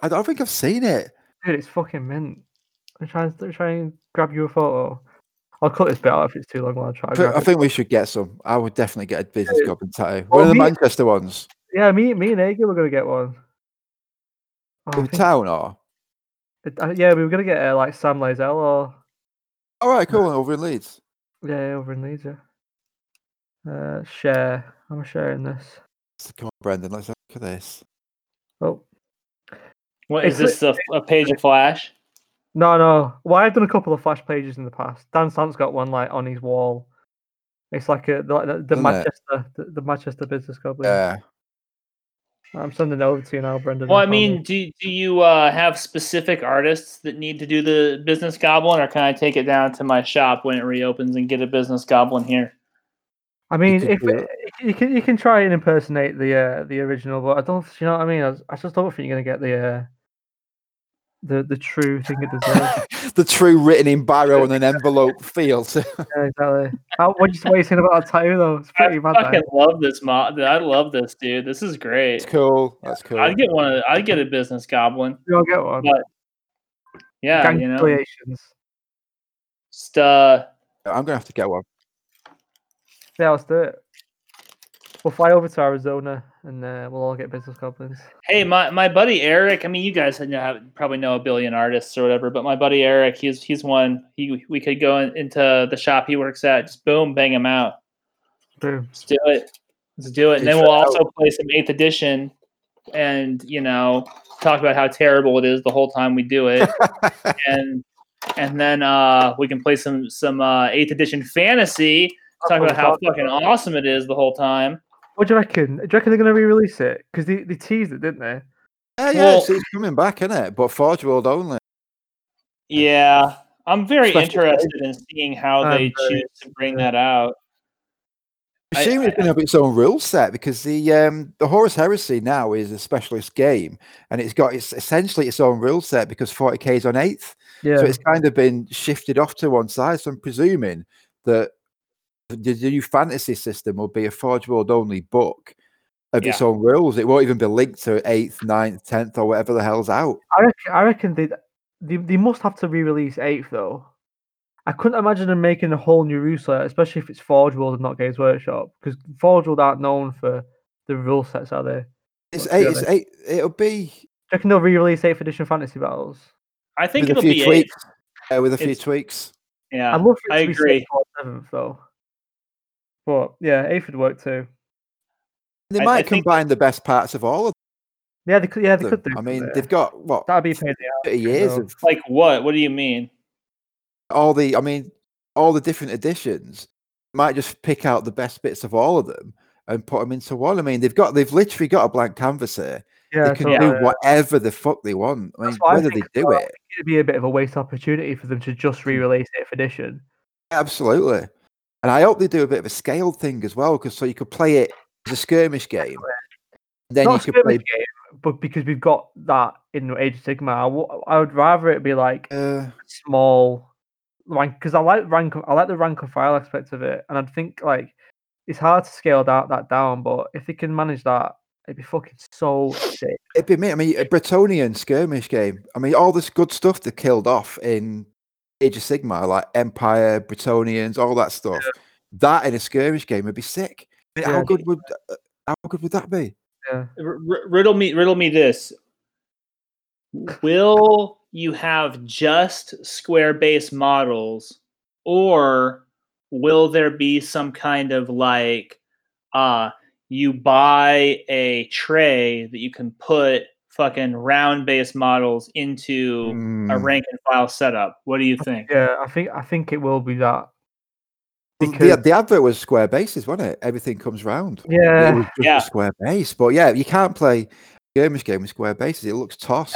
I don't think I've seen it. Dude, it's fucking mint. I'm trying to try and grab you a photo. I'll cut this bit out if it's too long. While I'll try. I to thi- grab I it. think we should get some. I would definitely get a business Yeah. goblin tattoo. Well, One of the me- Manchester ones. Yeah, me, me and Agi were gonna get one. Oh, In town or? It- uh, yeah, we were gonna get uh, like Sam Lazell or All right, cool. Over in Leeds. yeah, over in Leeds. Yeah. Uh, share. I'm sharing this. So Come on, Brendan. Let's look at this. Oh What is It's this? A, a page of Flash? no, no. Well, I've done a couple of flash pages in the past. Dan Sant's got one like on his wall. It's like a the the, the Isn't it? Manchester the, the Manchester Business Club. Yeah. I'm sending it over to you now, Brendan. Well, I mean, do do you uh, have specific artists that need to do the business goblin, or can I take it down to my shop when it reopens and get a business goblin here? I mean, could if it, you can you can try and impersonate the uh, the original, but I don't. You know what I mean? I just don't think you're gonna get the uh, the the true thing it deserves. the true written in biro on an envelope feel. To, yeah, exactly. How, what you what you saying about that tattoo though? It's I pretty mad. fucking That. love this mod. I love this dude. This is great. it's cool. That's cool. I'd get one. Of, I'd get a business goblin. You'll get one. But, Yeah, you know, Congratulations. just uh, I'm gonna have to get one. Yeah, let's do it. We'll fly over to Arizona and uh, we'll all get business goblins. Hey, my, my buddy Eric. I mean, you guys know, probably know a billion artists or whatever, but my buddy Eric, he's he's one. He we could go in, into the shop he works at, just boom, bang him out. Boom. Let's do it. Let's do it. And then we'll also play some Eighth Edition, and you know, talk about how terrible it is the whole time we do it, and and then uh, we can play some some uh, Eighth Edition fantasy. Talk about how fucking awesome it is the whole time. What do you reckon? Do you reckon they're going to re-release it? Because they, they teased it, didn't they? Yeah, yeah, Well- it's, it's coming back, isn't it? But Forge World only. Yeah, I'm very Special interested in seeing how I'm they very choose to bring that out. I- Assume it's going to have its own rule set because the um, the Horus Heresy now is a specialist game and it's got its essentially its own rule set because 40k is on eighth. Yeah. So it's kind of been shifted off to one side. So I'm presuming that the the new fantasy system will be a Forge World only book of its own rules. It won't even be linked to eighth, ninth, tenth, or whatever the hell's out. I reckon, I reckon they, they they must have to re-release Eighth though. I couldn't imagine them making a whole new rule set, especially if it's Forge World and not Games Workshop, because Forge World aren't known for the rule sets, are they? Do It's What's eight. It's eight. It'll be you reckon they'll re-release Eighth Edition Fantasy Battles? I think with a it'll few be eight. tweaks. Uh, with a few It's- tweaks. Yeah, I'd love it I to be agree. sixth seventh though. But yeah, Eighth would work too. They I- I might think- combine the best parts of all of them. Yeah, they could. Yeah, they could do. I mean, they've got what that'd be a pain in the 30 years know. of Like what? What do you mean? all the. I mean, all the different editions. Might just pick out the best bits of all of them and put them into one. I mean, they've got they've literally got a blank canvas here. Yeah, they can totally, do yeah. whatever the fuck they want. I mean, That's what I whether they do well. it, It'd be a bit of a waste opportunity for them to just re-release Eighth Edition. absolutely. And I hope they do a bit of a scaled thing as well, because so you could play it as a skirmish game. Then Not you could play. game, but because we've got that in Age of Sigmar, I, w- I would rather it be like Uh, small rank because I like rank. I like the rank and file aspect of it, and I think like it's hard to scale that that down. But if they can manage that, it'd be fucking so sick. It'd be me. I mean, a Bretonnian skirmish game. I mean, all this good stuff they killed off in Age of Sigmar, like Empire, Bretonnians, all that stuff. That in a skirmish game would be sick. I mean, Yeah. How good would uh, how good would that be? Yeah, R- r- riddle me, riddle me this. Will you have just square base models, or will there be some kind of like, uh, you buy a tray that you can put fucking round base models into a Mm, rank and file setup? What do you think? yeah. I think I think it will be that. the, Because the advert was square bases, wasn't it? Everything comes round. It yeah, was just Yeah. a square base. But yeah, you can't play skirmish game with square bases. It looks toss.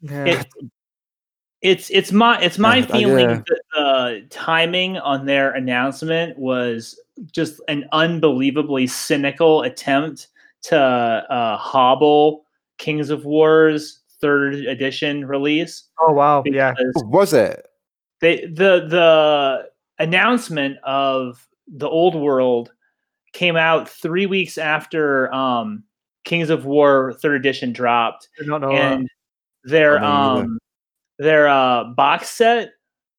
yeah. it, it's it's my it's my feeling yeah. that the timing on their announcement was just an unbelievably cynical attempt to uh, hobble Kings of War's third edition release. oh wow, yeah. Was it? they the the announcement of the old world came out three weeks after um, Kings of War third edition dropped Did not know that. and their I don't either. um their uh box set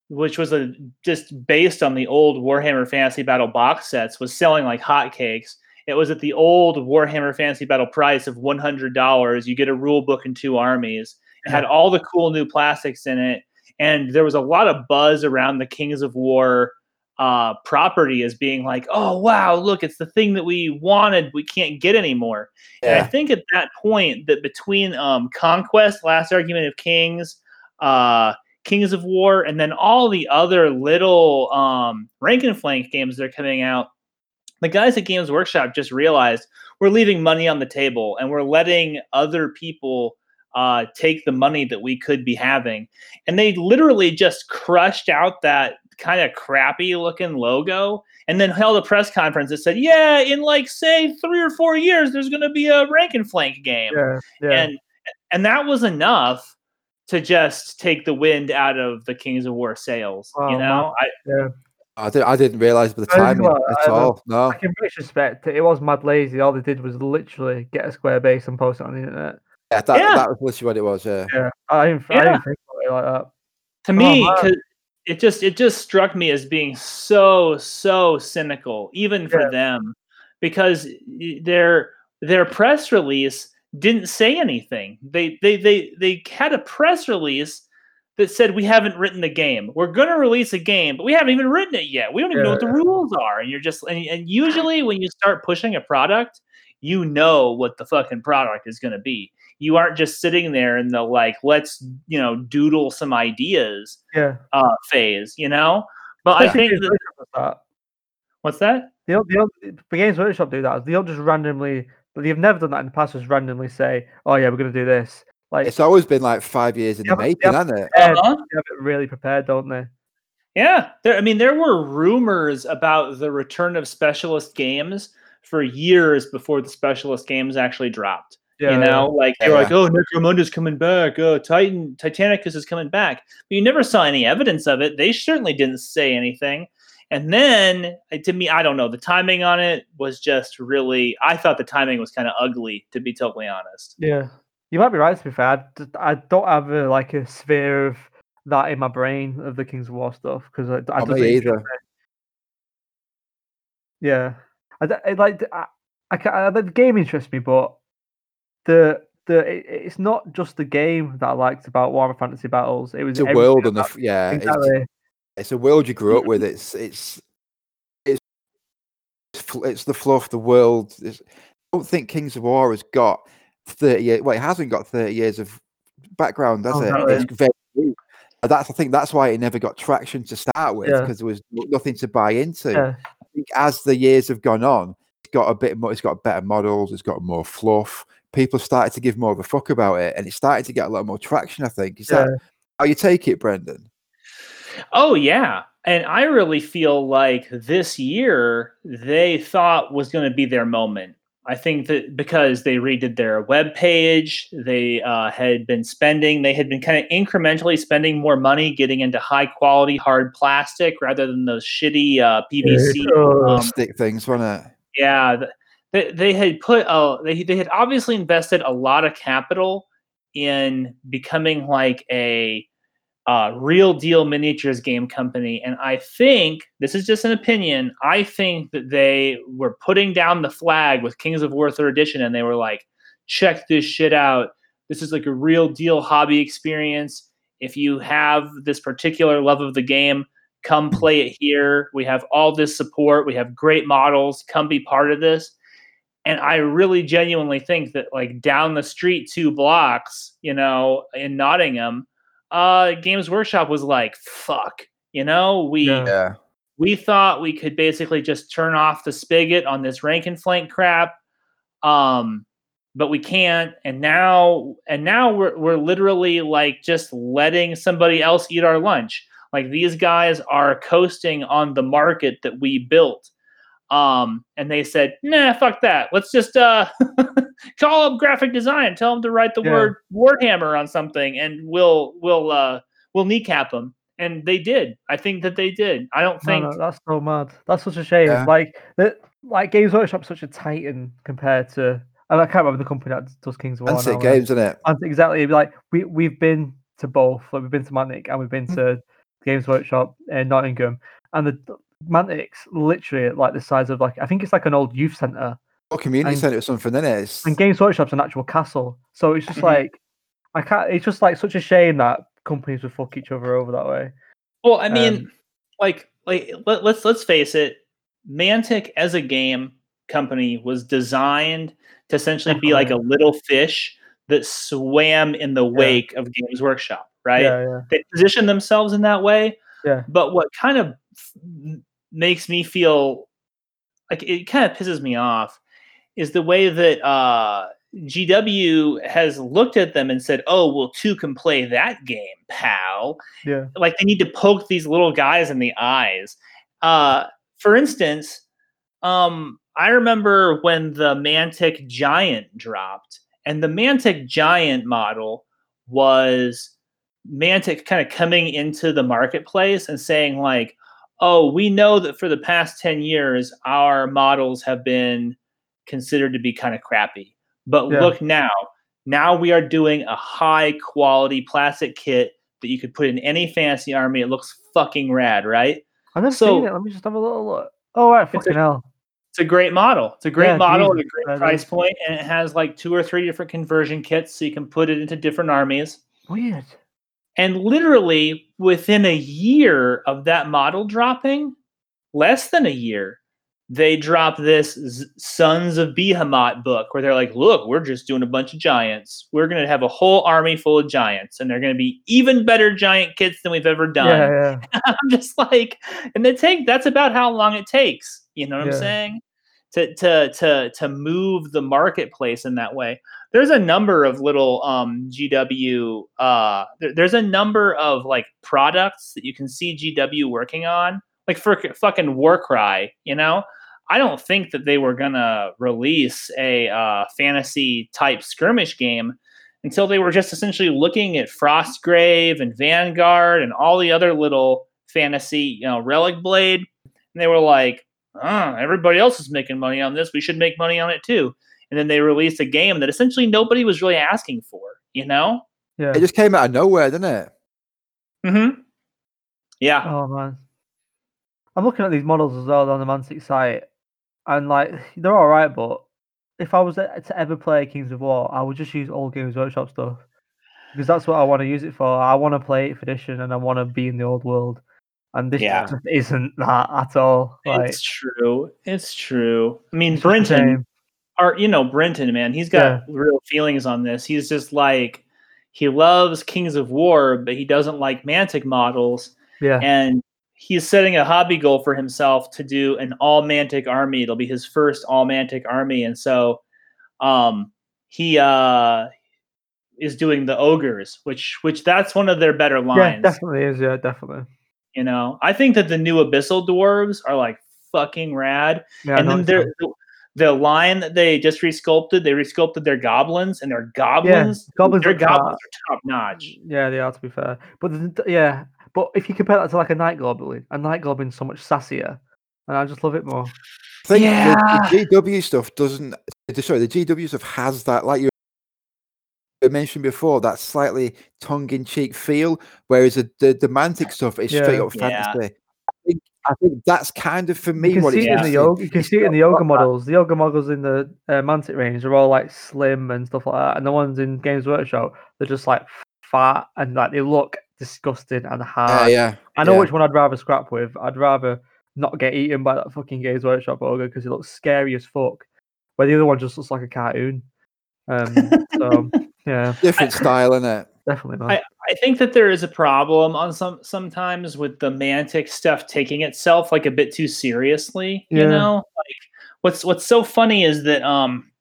which was a just based on the old warhammer fantasy battle box sets was selling like hotcakes it was at the old warhammer fantasy battle price of $100 you get a rule book and two armies. It had all the cool new plastics in it, and there was a lot of buzz around the Kings of War uh, property as being like, "Oh wow, look, it's the thing that we wanted, we can't get anymore." And I think at that point that between um, Conquest, Last Argument of Kings, uh, Kings of War, and then all the other little um, rank and flank games that are coming out, the guys at Games Workshop just realized we're leaving money on the table and we're letting other people uh, take the money that we could be having. And they literally just crushed out that kind of crappy looking logo and then held a press conference that said, yeah, in like, say, three or four years, there's going to be a rank and flank game Yeah, yeah. and and that was enough to just take the wind out of the Kings of War sales. Oh, you know, I, I, didn't, I didn't realize at the time didn't timing know at either. all. No. Like in retrospect, it was mad lazy. All they did was literally get a square base and post it on the internet. Yeah, that, Yeah. that was literally what it was. Yeah. Yeah, I didn't, I didn't think about it like that. to Oh, me, man. 'cause it just it just struck me as being so so cynical, even for Yeah. them, because their their press release didn't say anything. They they they they had a press release that said we haven't written the game. We're going to release a game, but we haven't even written it yet. We don't even know what the rules are. And you're just and, and usually when you start pushing a product, you know what the fucking product is going to be. You aren't just sitting there in the like let's, you know, doodle some ideas Yeah, uh phase, you know? But I think that, that. what's that? They don't, they don't, the Games Workshop do that. They don't just randomly. But they've never done that in the past. Just randomly say, "Oh yeah, we're going to do this." Like It's always been like five years in the making, hasn't it? prepared, Uh-huh. they have it really prepared, don't they? Yeah, there. I mean, there were rumors about the return of specialist games for years before the specialist games actually dropped. Yeah, you know, like they were yeah. like, "Oh, Necromunda's coming back. Oh, Titan Titanicus is coming back." But you never saw any evidence of it. They certainly didn't say anything. And then, uh, to me, I don't know. The timing on it was just really. I thought the timing was kind of ugly, to be totally honest. Yeah, you might be right. To be fair, I don't have a, like a sphere of that in my brain of the Kings of War stuff because I, I think- either. Yeah, I, I like I, I, I, the game interests me, but the the it, it's not just the game that I liked about Warhammer Fantasy Battles. It was It's a world and the yeah, it's, exactly. it's a world you grew up with. It's it's it's it's the fluff, of the world. It's, I don't think Kings of War has got thirty years. Well, it hasn't got thirty years of background, does Oh, it? no, It's very new. That's I think that's why it never got traction to start with Yeah. because there was nothing to buy into. Yeah, I think as the years have gone on, it's got a bit more. It's got better models. It's got more fluff. People started to give more of a fuck about it, and it started to get a lot more traction. I think is yeah, that how you take it, Brendan? Oh yeah. And I really feel like this year they thought was going to be their moment. I think that because they redid their web page, they uh, had been spending, they had been kind of incrementally spending more money getting into high quality hard plastic rather than those shitty uh, PVC. plastic um, things, wasn't it? yeah, they, they had put uh, they they had obviously invested a lot of capital in becoming like a uh, real deal miniatures game company, and I think this is just an opinion. I think that they were putting down the flag with Kings of War Third Edition, and they were like, "Check this shit out. This is like a real deal hobby experience. If you have this particular love of the game." Come play it here. We have all this support. We have great models. Come be part of this and I really genuinely think that like down the street two blocks, you know, in Nottingham, uh Games Workshop was like, fuck, you know, we Yeah. Yeah. we thought we could basically just turn off the spigot on this rank and flank crap. Um but we can't and now and now we're we're literally like just letting somebody else eat our lunch. Like these guys are coasting on the market that we built um and they said nah fuck that let's just uh call up graphic design tell them to write the Yeah. word warhammer on something and we'll we'll uh we'll kneecap them and they did i think that they did i don't think no, that's so mad. That's such a shame. Yeah. Like that, like Games Workshop's such a titan compared to. and I can't remember the company that does Kings of War. Fancy now, games, isn't it? And exactly, like we we've been to both. Like we've been to Mantic and we've been Mm. to Games Workshop in Nottingham, and the Mantic's literally like the size of like I think it's like an old youth centre, Or community And- centre or something, isn't it? It's, and Games Workshop's an actual castle. So it's just Mhm. like I can't. It's just like such a shame that companies would fuck each other over that way. Well, I mean, Um, like like let, let's let's face it, Mantic as a game company was designed to essentially be like a little fish that swam in the wake of Games Workshop, right? Yeah, yeah, They position themselves in that way. Yeah. But what kind of f- m- makes me feel like it kind of pisses me off is the way that uh, GW has looked at them and said, "Oh, well, two can play that game, pal." yeah. like they need to poke these little guys in the eyes. Uh, for instance, um, I remember when the Mantic Giant dropped, and the Mantic Giant model was Mantic kind of coming into the marketplace and saying like, "Oh, we know that for the past ten years, our models have been considered to be kind of crappy, but Yeah. look now." Now we are doing a high quality plastic kit that you could put in any fantasy army. It looks fucking rad, right? I've never So- seen it. Let me just have a little look. Oh right, It's a- fucking hell. It's a great model. It's a great Yeah, model at a great price is- point, and it has like two or three different conversion kits, so you can put it into different armies. Weird. And literally within a year of that model dropping, less than a year, they drop this Z- Sons of Behemoth book where they're like, look, we're just doing a bunch of giants. We're going to have a whole army full of giants, and they're going to be even better giant kits than we've ever done. Yeah, yeah. I'm just like, and it take that's about how long it takes. You know what Yeah. I'm saying? To to to to move the marketplace in that way. There's a number of little um GW. Uh, there- there's a number of like products that you can see GW working on, like for fucking Warcry. You know, I don't think that they were gonna release a uh, fantasy type skirmish game until they were just essentially looking at Frostgrave and Vanguard and all the other little fantasy, you know, Relic Blade, and they were like, "Ah, everybody else is making money on this. We should make money on it too." And then they released a game that essentially nobody was really asking for. You know? yeah. It just came out of nowhere, didn't it? Mm-hmm. Yeah. Oh man, I'm looking at these models as well on the Mantic site, and like they're all right, but if I was to to ever play Kings of War, I would just use old Games Workshop stuff because that's what I want to use it for. I want to play 8th edition and I want to be in the old world, and this Yeah. isn't that at all. Like, it's true. It's true. I mean, it's just a Brenton, or you know Brenton, man, he's got real feelings on this. He's just like he loves Kings of War, but he doesn't like Mantic models, yeah, and he's setting a hobby goal for himself to do an all Mantic army. It'll be his first all Mantic army, and so um, he uh, is doing the ogres, which which that's one of their better lines. yeah, definitely is. Yeah, definitely. You know, I think that the new abyssal dwarves are like fucking rad Yeah, and then noticed their that. the, the line that they just resculpted, they resculpted their goblins, and their goblins, goblins their look goblins are top notch. Yeah, they are to be fair. But the, yeah, but if you compare that to like a night goblin, a night goblin's so much sassier, and I just love it more. I think Yeah. the, the GW stuff doesn't. Sorry, the GW stuff has that, like you mentioned before, that slightly tongue-in-cheek feel, whereas the the, the Mantic stuff is straight Yeah. up Yeah. fantasy. I think, I think that's kind of for me You can what see it's it in the missing. ogre. You can see it in the ogre got that- models. The ogre models in the uh, Mantic range are all like slim and stuff like that, and the ones in Games Workshop they're just like fat and like they look disgusting and Yeah, hard. yeah. I know yeah. which one I'd rather scrap with. I'd rather not get eaten by that fucking Games Workshop ogre because it looks scary as fuck. Where the other one just looks like a cartoon. Um, so yeah, Different style, isn't it? definitely man. I, I think that there is a problem on some sometimes with the mantic stuff taking itself like a bit too seriously. Yeah. You know, like what's what's so funny is that um,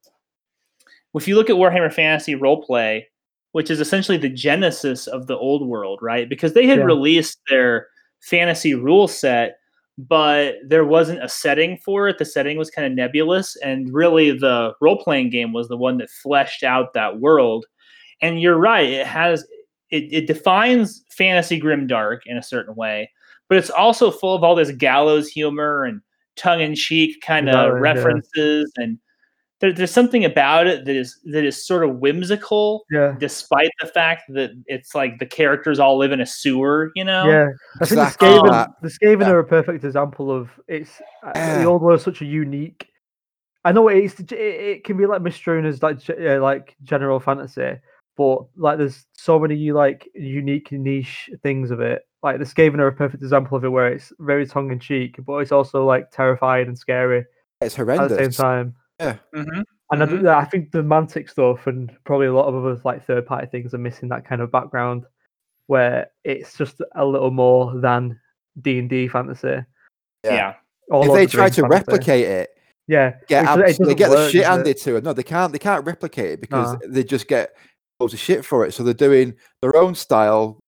if you look at Warhammer Fantasy Roleplay, which is essentially the genesis of the old world, right? Because they had Yeah. released their fantasy rule set, but there wasn't a setting for it. The setting was kind of nebulous, and really the role playing game was the one that fleshed out that world. And you're right; it has it, it defines fantasy grim dark in a certain way, but it's also full of all this gallows humor and tongue in cheek kind of yeah. references and. There, there's something about it that is that is sort of whimsical yeah. despite the fact that it's like the characters all live in a sewer, you know? Yeah, I think the Exactly Skaven, that. the Skaven Yeah. are a perfect example of it's uh, the old world is such a unique. I know it's it, it can be like misstrewn as like uh, like general fantasy, but like there's so many like unique niche things of it. Like the Skaven are a perfect example of it, where it's very tongue in cheek, but it's also like terrifying and scary It's horrendous at the same horrendous. time. Mhm. And I, Mhm. th- I think the Mantic stuff and probably a lot of other like third party things are missing that kind of background where it's just a little more than D and D fantasy. Yeah. yeah. If they try to fantasy. replicate it, yeah, get it abs- it they doesn't get the shit does it? handed to them. No, they can't. They can't replicate it because Nah. they just get loads of shit for it. So they're doing their own style.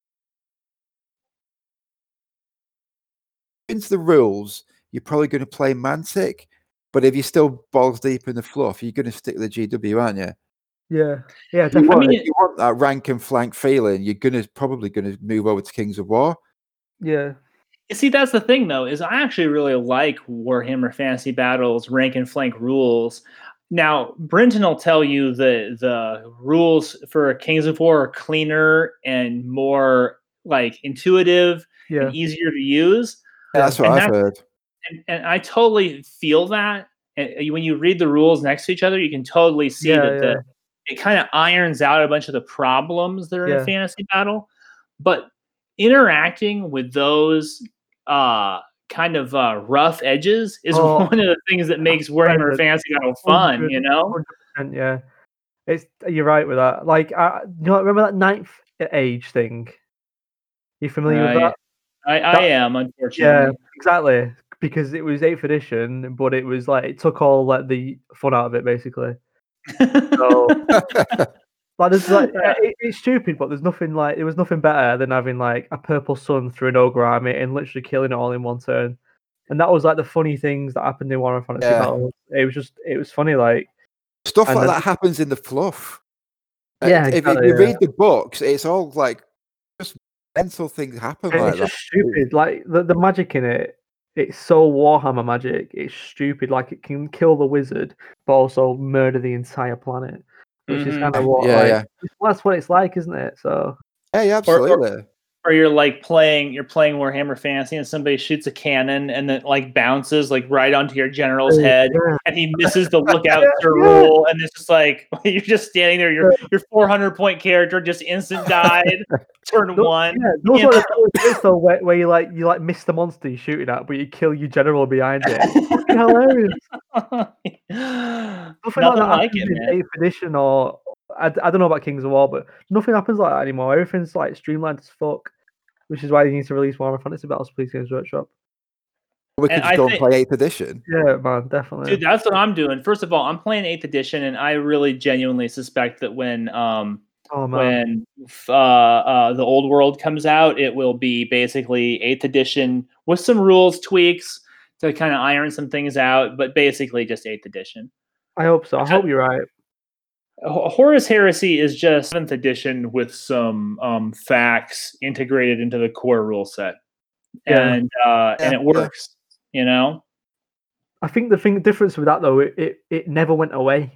Into the rules, you're probably going to play Mantic, but if you're still balls deep in the fluff, you're going to stick with the GW, aren't you? yeah, yeah, If you definitely. want, mean- if you want that rank and flank feeling, you're going to probably going to move over to Kings of War. yeah, You See, that's the thing, though, is I actually really like Warhammer Fantasy Battles rank and flank rules. Now, Brenton will tell you the the rules for Kings of War are cleaner and more like intuitive yeah, and easier to use. Yeah, that's what And I've that's- heard. And, and I totally feel that. And when you read the rules next to each other, you can totally see Yeah, that yeah. the it kind of irons out a bunch of the problems that are in Yeah. a fantasy battle. But interacting with those uh, kind of uh, rough edges is Oh, one of the things that makes Warhammer 100, Fantasy Battle fun. You know? Yeah, it's you're right with that. Like, I, you know, remember that ninth age thing? You familiar with that? I, I That- am Yeah, exactly. Because it was eighth edition, but it was like it took all like the fun out of it, basically. So, like, there's like Yeah. it, it's stupid, but there's nothing like it was nothing better than having like a purple sun through an ogre army and literally killing it all in one turn. And that was like the funny things that happened in Warhammer Fantasy Yeah. Battle. It was just it was funny, like Stuff like the- that happens in the fluff. Yeah, if, if exactly, you yeah. read the books, it's all like just mental things happen and like it's that. just stupid. Like the, the magic in it, it's so Warhammer magic. It's stupid. Like it can kill the wizard, but also murder the entire planet. Which is Mhm. kind of what Yeah, like, yeah. that's what it's like, isn't it? So Yeah, yeah, or- absolutely. Or you're like playing you're playing Warhammer Fantasy and somebody shoots a cannon and then like bounces like right onto your general's oh, head Yeah. and he misses the lookout rule and it's just like you're just standing there your your 400 point character just instant died turn Tho- one Yeah, those are the though, where, where you like you like miss the monster you're shooting at, but you kill your general behind it. Hilarious. nothing, Nothing like like it man Edition or I, d- I don't know about Kings of War, but nothing happens like that anymore. Everything's like streamlined as fuck, which is why you need to release Warhammer Fantasy Battles, please, Games Workshop. We could just go think- and play eighth edition. Yeah, man, definitely. dude that's what i'm doing first of all i'm playing 8th edition and i really genuinely suspect that when um oh when uh, uh, the old world comes out, it will be basically eighth edition with some rules tweaks to kind of iron some things out, but basically just eighth edition. I hope so. I hope you're right. Ho- Horus Heresy is just seventh edition with some um, FAQs integrated into the core rule set, Yeah. and uh, and it works. You know, I think the thing the difference with that though, it, it, it never went away.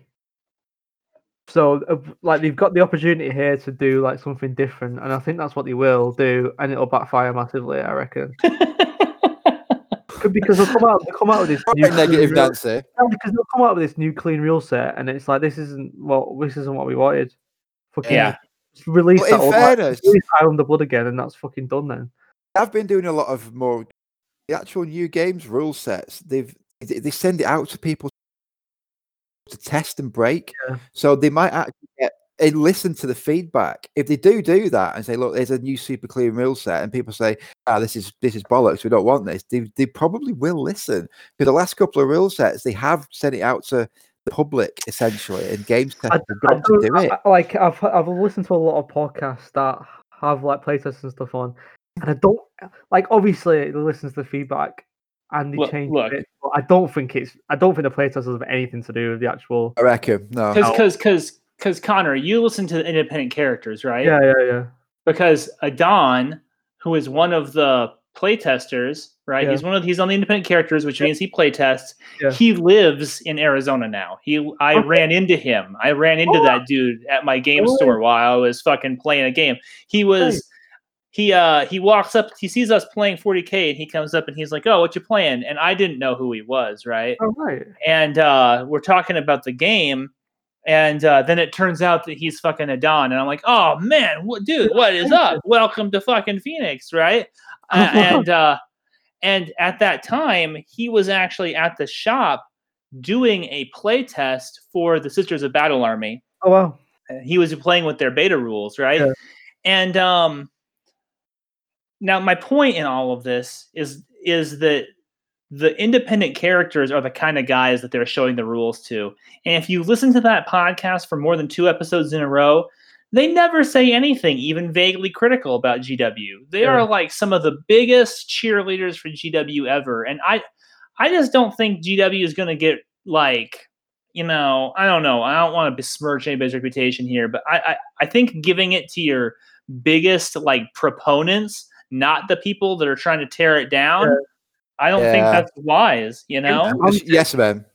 So uh, like they've got the opportunity here to do like something different, and I think that's what they will do, and it'll backfire massively. I reckon because they'll come out, they'll come out with this new negative, clean rule- Nancy. No, because they'll come out with this new clean rule set, and it's like this isn't what this isn't what we wanted. Fucking yeah. just release But that. in old, like, fairness- release Island of Blood again, and that's fucking done then. I've been doing a lot of more the actual new games rule sets. They've they they send it out to people to test and break, Yeah. so they might actually get and listen to the feedback. If they do do that and say, "Look, there's a new super clean rule set," and people say, "Ah, this is this is bollocks. We don't want this," they they probably will listen. Because the last couple of rule sets, they have sent it out to the public essentially, and games I, have got to don't- do it. I- I- like I've I've listened to a lot of podcasts that have like playtests and stuff on, and I don't like obviously they listen to the feedback and they Look- change look. it, but I don't think it's I don't think the playtesters have anything to do with the actual. I reckon no. Because because because Connor, you listen to the independent characters, right? Yeah, yeah, yeah. because Adon, who is one of the playtesters, right? Yeah. He's one of he's on the independent characters, which means he playtests. Yeah. He lives in Arizona now. He I Okay. ran into him. I ran into Oh. that dude at my game Oh. store while I was fucking playing a game. He was he uh he walks up, he sees us playing 40k and he comes up and he's like, "Oh, what you playing?" And I didn't know who he was, right? All right. and uh, we're talking about the game and uh, then it turns out that he's fucking Adon, and I'm like, oh man, what, dude, what is up? Welcome to fucking Phoenix, right? Uh, and uh, and at that time, he was actually at the shop doing a play test for the Sisters of Battle Army. Oh wow. Uh, He was playing with their beta rules, right? Yeah. And um, now my point in all of this is is that the independent characters are the kind of guys that they're showing the rules to. And if you listen to that podcast for more than two episodes in a row, they never say anything even vaguely critical about GW. They Yeah. are like some of the biggest cheerleaders for GW ever. And I I just don't think GW is going to get like you know, I don't know. I don't want to besmirch anybody's reputation here, but I, I, I think giving it to your biggest like proponents, not the people that are trying to tear it down. I don't think that's wise. You know, I'm Yes- yes, man.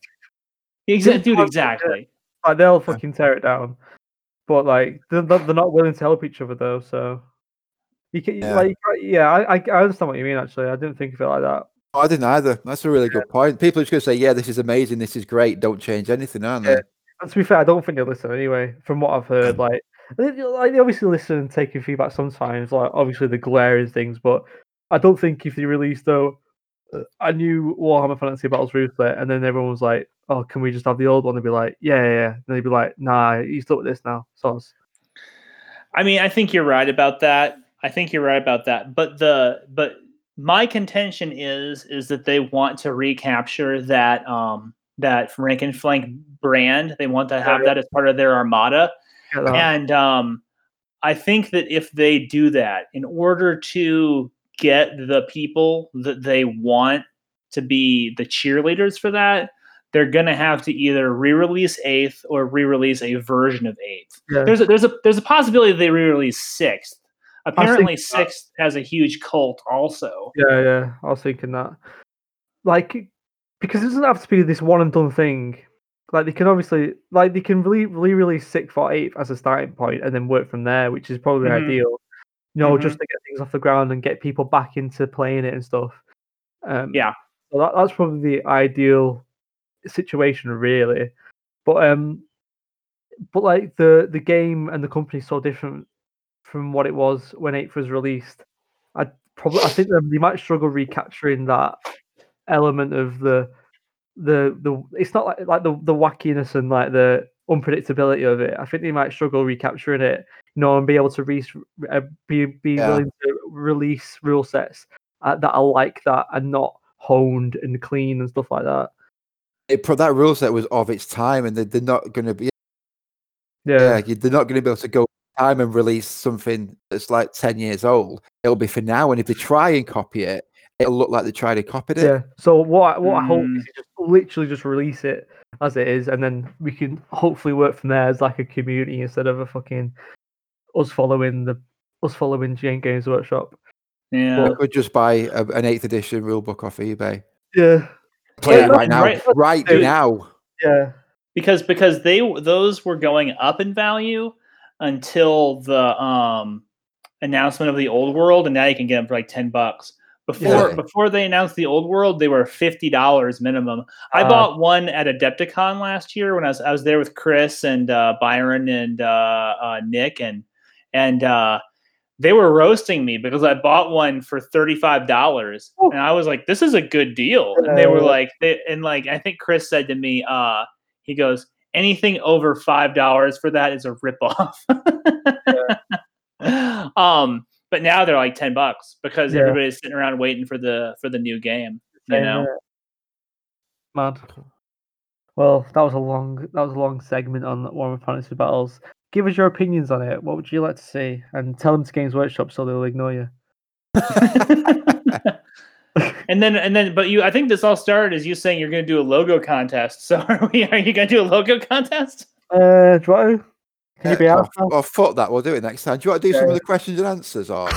Exa- dude, exactly. Like they'll fucking tear it down, but like they're not, they're not willing to help each other though. So you can Yeah. like yeah, I, I I understand what you mean. Actually, I didn't think of it like that. Oh, I didn't either. That's a really good point. People are just going to say, "Yeah, this is amazing. This is great. Don't change anything," aren't Yeah. they? And to be fair, I don't think they listen anyway. From what I've heard, like they, like, they obviously listen and take feedback sometimes. Like obviously the glaring things, but I don't think if they released though uh, a new Warhammer Fantasy Battles Rooflet, and then everyone was like, "Oh, can we just have the old one?" They'd be like, "Yeah, yeah." yeah. And they'd be like, "Nah, you stuck with this now." So I mean, I think you're right about that. I think you're right about that. But the but my contention is is that they want to recapture that um that rank and flank brand. They want to have that as part of their armada. And um, I think that if they do that, in order to get the people that they want to be the cheerleaders for that, they're gonna have to either re-release Eighth or re-release a version of Eighth. Yeah. There's a, there's a there's a possibility they re-release Sixth. Apparently, thinking that. Sixth has a huge cult also. Yeah, yeah. I was thinking that. Like, because it doesn't have to be this one and done thing. Like they can obviously, like they can really, really release sixth or eighth as a starting point, and then work from there, which is probably Mhm. ideal. You know, Mhm. just to get things off the ground and get people back into playing it and stuff. Um, Yeah. So that, that's probably the ideal situation, really. But um, but like the the game and the company so different from what it was when eighth was released. I probably I think they might struggle recapturing that element of the the the it's not like like the the wackiness and like the unpredictability of it. I think they might struggle recapturing it, you know, and be able to re- uh, be be Yeah. willing to release rule sets uh, that are like that and not honed and clean and stuff like that. It, pro- that rule set was of its time, and they, they're not going to be. Yeah, Yeah, they're not going to be able to go time and release something that's like ten years old. It'll be for now, and if they try and copy it, it'll look like they tried to copy it. yeah. So what I- what I hope Mm. is just literally just release it as it is, and then we can hopefully work from there as like a community instead of a fucking us following the us following Jane Games Workshop. Yeah. You could just buy a, an eighth edition rule book off eBay. Yeah, Play Yeah, it right now, right. right Dude. now. yeah, because because they those were going up in value until the um announcement of the old world and now you can get them for like 10 bucks before Yeah. before they announced the old world they were $50 minimum i Uh, bought one at adepticon last year when i was i was there with chris and uh byron and uh, uh nick and and uh they were roasting me because I bought one for thirty-five dollars, Oh. and I was like, "This is a good deal." And they were Uh. like, they, "And like, I think Chris said to me, uh, he goes, anything over five dollars for that is a ripoff." um, but now they're like ten bucks because Yeah. everybody's sitting around waiting for the for the new game. You know, mad. Well, that was a long that was a long segment on Warhammer Fantasy Battles. Give us your opinions on it. What would you like to see? And tell them to Games Workshop so they'll ignore you. and then and then, but you, I think this all started as you saying you're going to do a logo contest. So are we? Are you going to do a logo contest? Uh, do you want to? Can you be Uh, out? oh, fuck that. We'll do it next time. Do you want to do some of the questions and answers? Or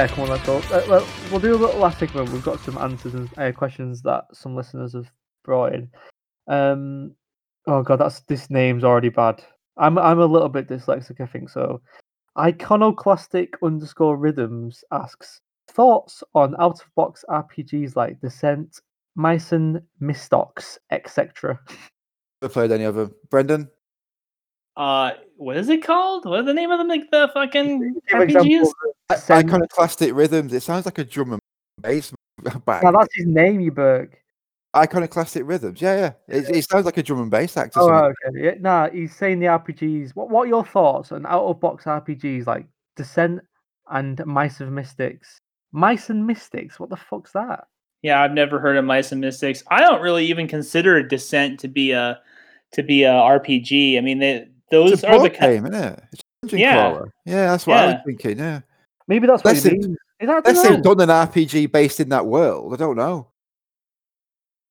Yeah, come on, let's go. Uh, well, we'll do a little last segment. We've got some answers and uh, questions that some listeners have brought in. Um, oh god, that's this name's already bad. I'm I'm a little bit dyslexic, I think so. Iconoclastic underscore rhythms asks thoughts on out of box RPGs like Descent, Myson, Mistox, etc. Never played any of them. Brendan? Uh, what is it called? What's the name of them? Like the fucking RPGs? examples of I- Descent. Iconoclastic rhythms. It sounds like a drum and bass back. Now, that's his name, you Berg. Iconoclastic rhythms. Yeah, yeah. It, it sounds like a drum and bass act. or Oh, something. okay. Yeah, nah, he's saying the RPGs. What What are your thoughts on out of box RPGs like Descent and Mice of Mystics? Mice and Mystics. What the fuck's that? Yeah, I've never heard of Mice and Mystics. I don't really even consider Descent to be a to be a RPG. I mean, they, those It's a are the game, isn't it? It's dungeon Yeah. crawler. Yeah, that's what I was thinking. Yeah. Maybe that's what it- means. Is that Unless they've done an RPG based in that world. I don't know.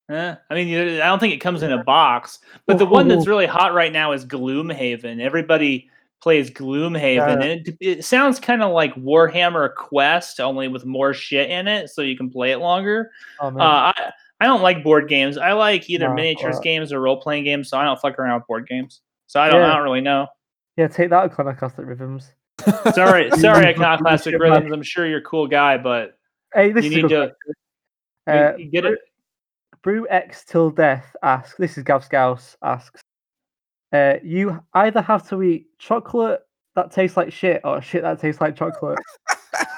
Eh, I mean, I don't think it comes in a box. But the one that's Oh. really hot right now is Gloomhaven. Everybody plays Gloomhaven, Yeah. and it, it sounds kind of like Warhammer Quest, only with more shit in it, so you can play it longer. Oh. Uh, I I don't like board games. I like either No, miniatures uh, games or role playing games, so I don't fuck around with board games. So I don't, I don't really know. yeah, take that, Iconoclastic Rhythms. Sorry, sorry, You Iconoclastic. Rhythms. I'm sure you're a cool guy, but Hey, this you is need to. Uh, you- you get it. Brew X till death asks. This is Gav Scouse asks. Uh, you either have to eat chocolate that tastes like shit or shit that tastes like chocolate.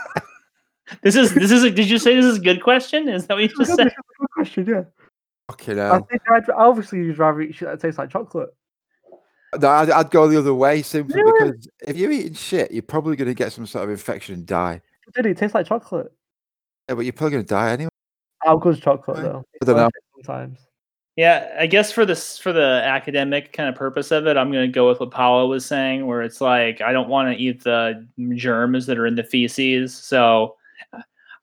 This is this is. A, did you say this is a good question? Is that what you This just is said? a good question, yeah. Fucking I think I'd, obviously you'd rather eat shit that tastes like chocolate. No, I'd, I'd go the other way simply Really? because if you're eating shit, you're probably going to get some sort of infection and die. Did it taste like chocolate? Yeah, but you're probably going to die anyway. How good's chocolate I- though? I don't know. Sometimes. Yeah, I guess for this for the academic kind of purpose of it, I'm going to go with what Paolo was saying, where it's like I don't want to eat the germs that are in the feces, so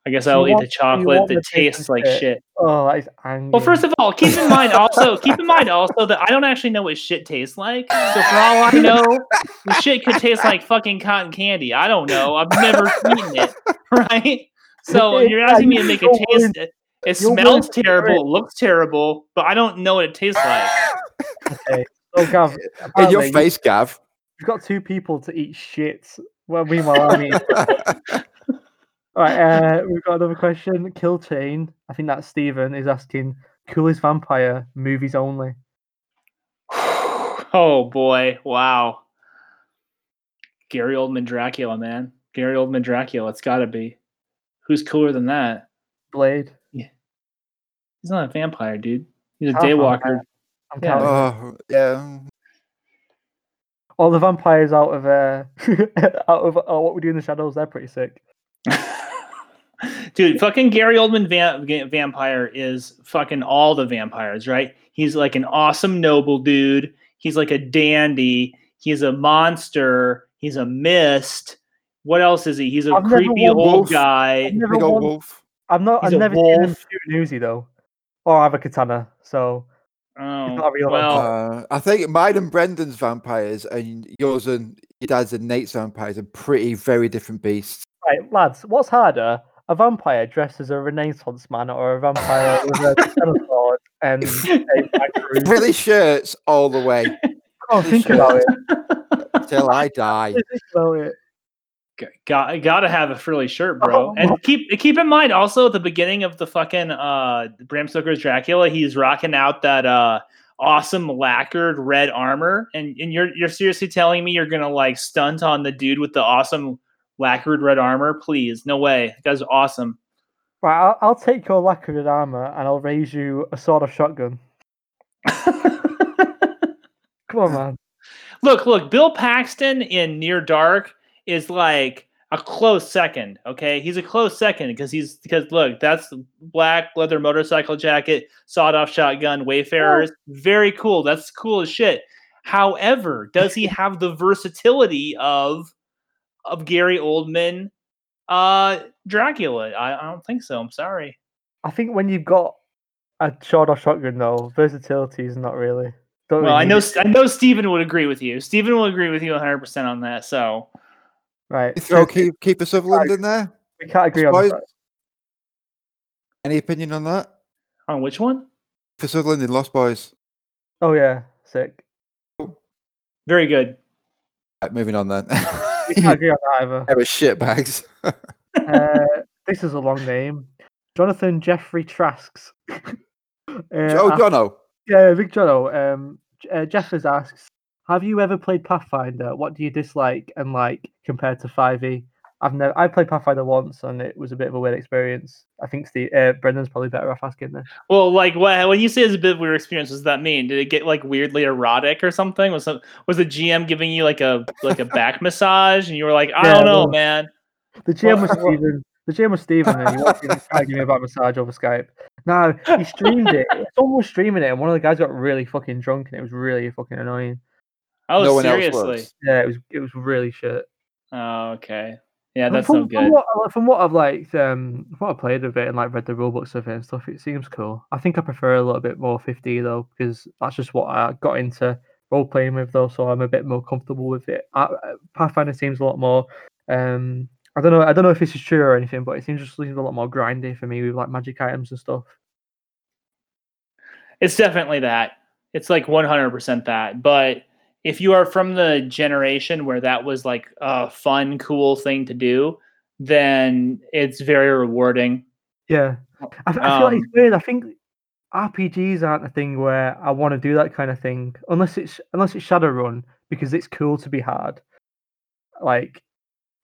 I guess I'll eat the chocolate that the taste tastes like shit. shit. Oh, that is angry. Well, first of all, keep in mind also keep in mind also that I don't actually know what shit tastes like. So for all I know, the shit could taste like fucking cotton candy. I don't know. I've never eaten it, right? So you're asking me to make a taste. It, it smells terrible. it. It looks terrible, but I don't know what it tastes like. okay. So Gav, In your face, Gav. You've got two people to eat shit. Well, meanwhile, I'm eating. All right, uh, we've got another question. Kill Chain, I think that's Stephen, is asking coolest vampire movies only. oh boy! Wow. Gary Oldman Dracula, man. Gary Oldman Dracula. It's got to be. Who's cooler than that? Blade. He's not a vampire, dude. He's a Half daywalker. I'm Yeah. counting. oh, yeah. All the vampires out of uh, out of uh, what we do in the shadows, they're pretty sick. Dude, fucking Gary Oldman va- va- vampire is fucking all the vampires, right? He's like an awesome noble dude. He's like a dandy. He's a monster. He's a mist. What else is he? He's a I've creepy old Wolf. guy. I've never Big old won- wolf. I'm not. He's I've a never seen him wolf. shoot an Uzi though, or have a katana. So Oh, not real well, Uh, I think mine and Brendan's vampires and yours and your dad's and Nate's vampires are pretty very different beasts. right, lads, what's harder? A vampire dressed as a Renaissance man, or a vampire with a katana sword and a back Really shirts all the way Oh, think about it. till I die. Think about it. Got gotta have a frilly shirt, bro. Oh. And keep keep in mind also at the beginning of the fucking uh Bram Stoker's Dracula, he's rocking out that uh awesome lacquered red armor. And and you're you're seriously telling me you're gonna like stunt on the dude with the awesome lacquered red armor? Please, no way. That guy's awesome. Right, I'll, I'll take your lacquered armor and I'll raise you a sword of shotgun. Come on, man. look, look, Bill Paxton in Near Dark is like a close second. Okay, he's a close second because he's because look, that's black leather motorcycle jacket, sawed off shotgun, Wayfarers, oh. very cool. That's cool as shit. However, does he have the versatility of of Gary Oldman, uh, Dracula? I, I don't think so. I'm sorry. I think when you've got a sword or shotgun, though, versatility is not really. Don't Well, really I know need it. I know Steven would agree with you. Steven will agree with you 100 percent on that. So Right. You throw Kiefer, Kiefer Sutherland in there? we can't agree on that. Any opinion on that? On which one? For Sutherland in Lost Boys. Oh yeah, sick. Very good. Right, moving on then. We can't agree on that either. They were shit bags. Uh, this is a long name. Jonathan Jeffrey Trasks. uh, oh, asks- Jono. Yeah, Big Jono. Um, uh, Jeffers asks, "Have you ever played Pathfinder? What do you dislike and like compared to Five E? I've never. I played Pathfinder once, and it was a bit of a weird experience. I think Steve, uh, Brendan's probably better off asking this. Well, like what, when you say it's a bit of a weird experience, what does that mean? Did it get like weirdly erotic or something? Was some, was the GM giving you like a like a back massage, and you were like, I Yeah, don't know, well- man. The GM was Steven. The GM was Steven, and he wanted to try to give me a back massage over Skype. Now he streamed it. Someone was streaming it, and one of the guys got really fucking drunk, and it was really fucking annoying. Oh, no one seriously? Yeah, it was. It was really shit. Oh, okay. Yeah, that's from, no From what, uh, from what I've liked, um, what I played of it and like read the rulebooks of it and stuff, it seems cool. I think I prefer a little bit more 5e though, because that's just what I got into role playing with though, so I'm a bit more comfortable with it. I, uh, Pathfinder seems a lot more. Um, I don't know. I don't know if this is true or anything, but it seems just seems a lot more grindy for me with like magic items and stuff. It's definitely that. It's like 100% that. But if you are from the generation where that was like a fun, cool thing to do, then it's very rewarding. Yeah, I feel like Um, it's weird. I think RPGs aren't a thing where I want to do that kind of thing unless it's unless it's Shadowrun because it's cool to be hard. Like,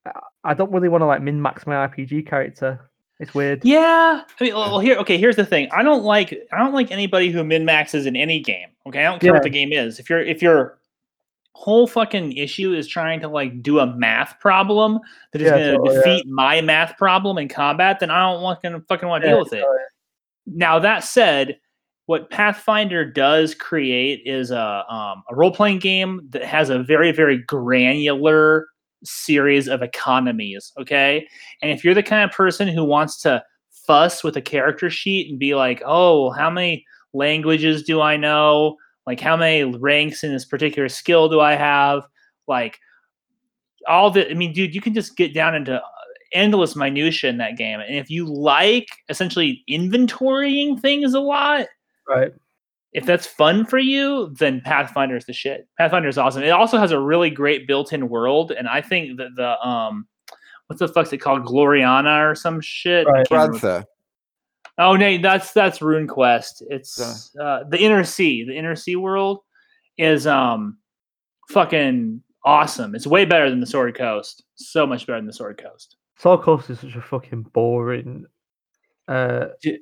I- I don't really want to like min max my RPG character. It's weird. Yeah. I mean, well, here, okay. Here's the thing. I don't like. I don't like anybody who min maxes in any game. Okay, I don't care what the game is. If you're, if your whole fucking issue is trying to like do a math problem that is Yeah, going to totally, yeah. defeat my math problem in combat, then I don't want to fucking want to Yeah, deal with it. totally. Now that said, what Pathfinder does create is a um, a role playing game that has a very very granular series of economies. Okay, and if you're the kind of person who wants to fuss with a character sheet and be like, oh, how many languages do I know? Like, how many ranks in this particular skill do I have? Like, all the, I mean, dude, you can just get down into endless minutia in that game. And if you like essentially inventorying things a lot, Right. if that's fun for you, then Pathfinder is the shit. Pathfinder is awesome. It also has a really great built-in world, and I think that the um, what's the fuck's it called, Glorantha or some shit? I Right. can't remember. Branther. Oh no, that's that's Rune Quest. It's uh, the Inner Sea. The Inner Sea world is um fucking awesome. It's way better than the Sword Coast. So much better than the Sword Coast. Sword Coast is such a fucking boring. Uh, Di-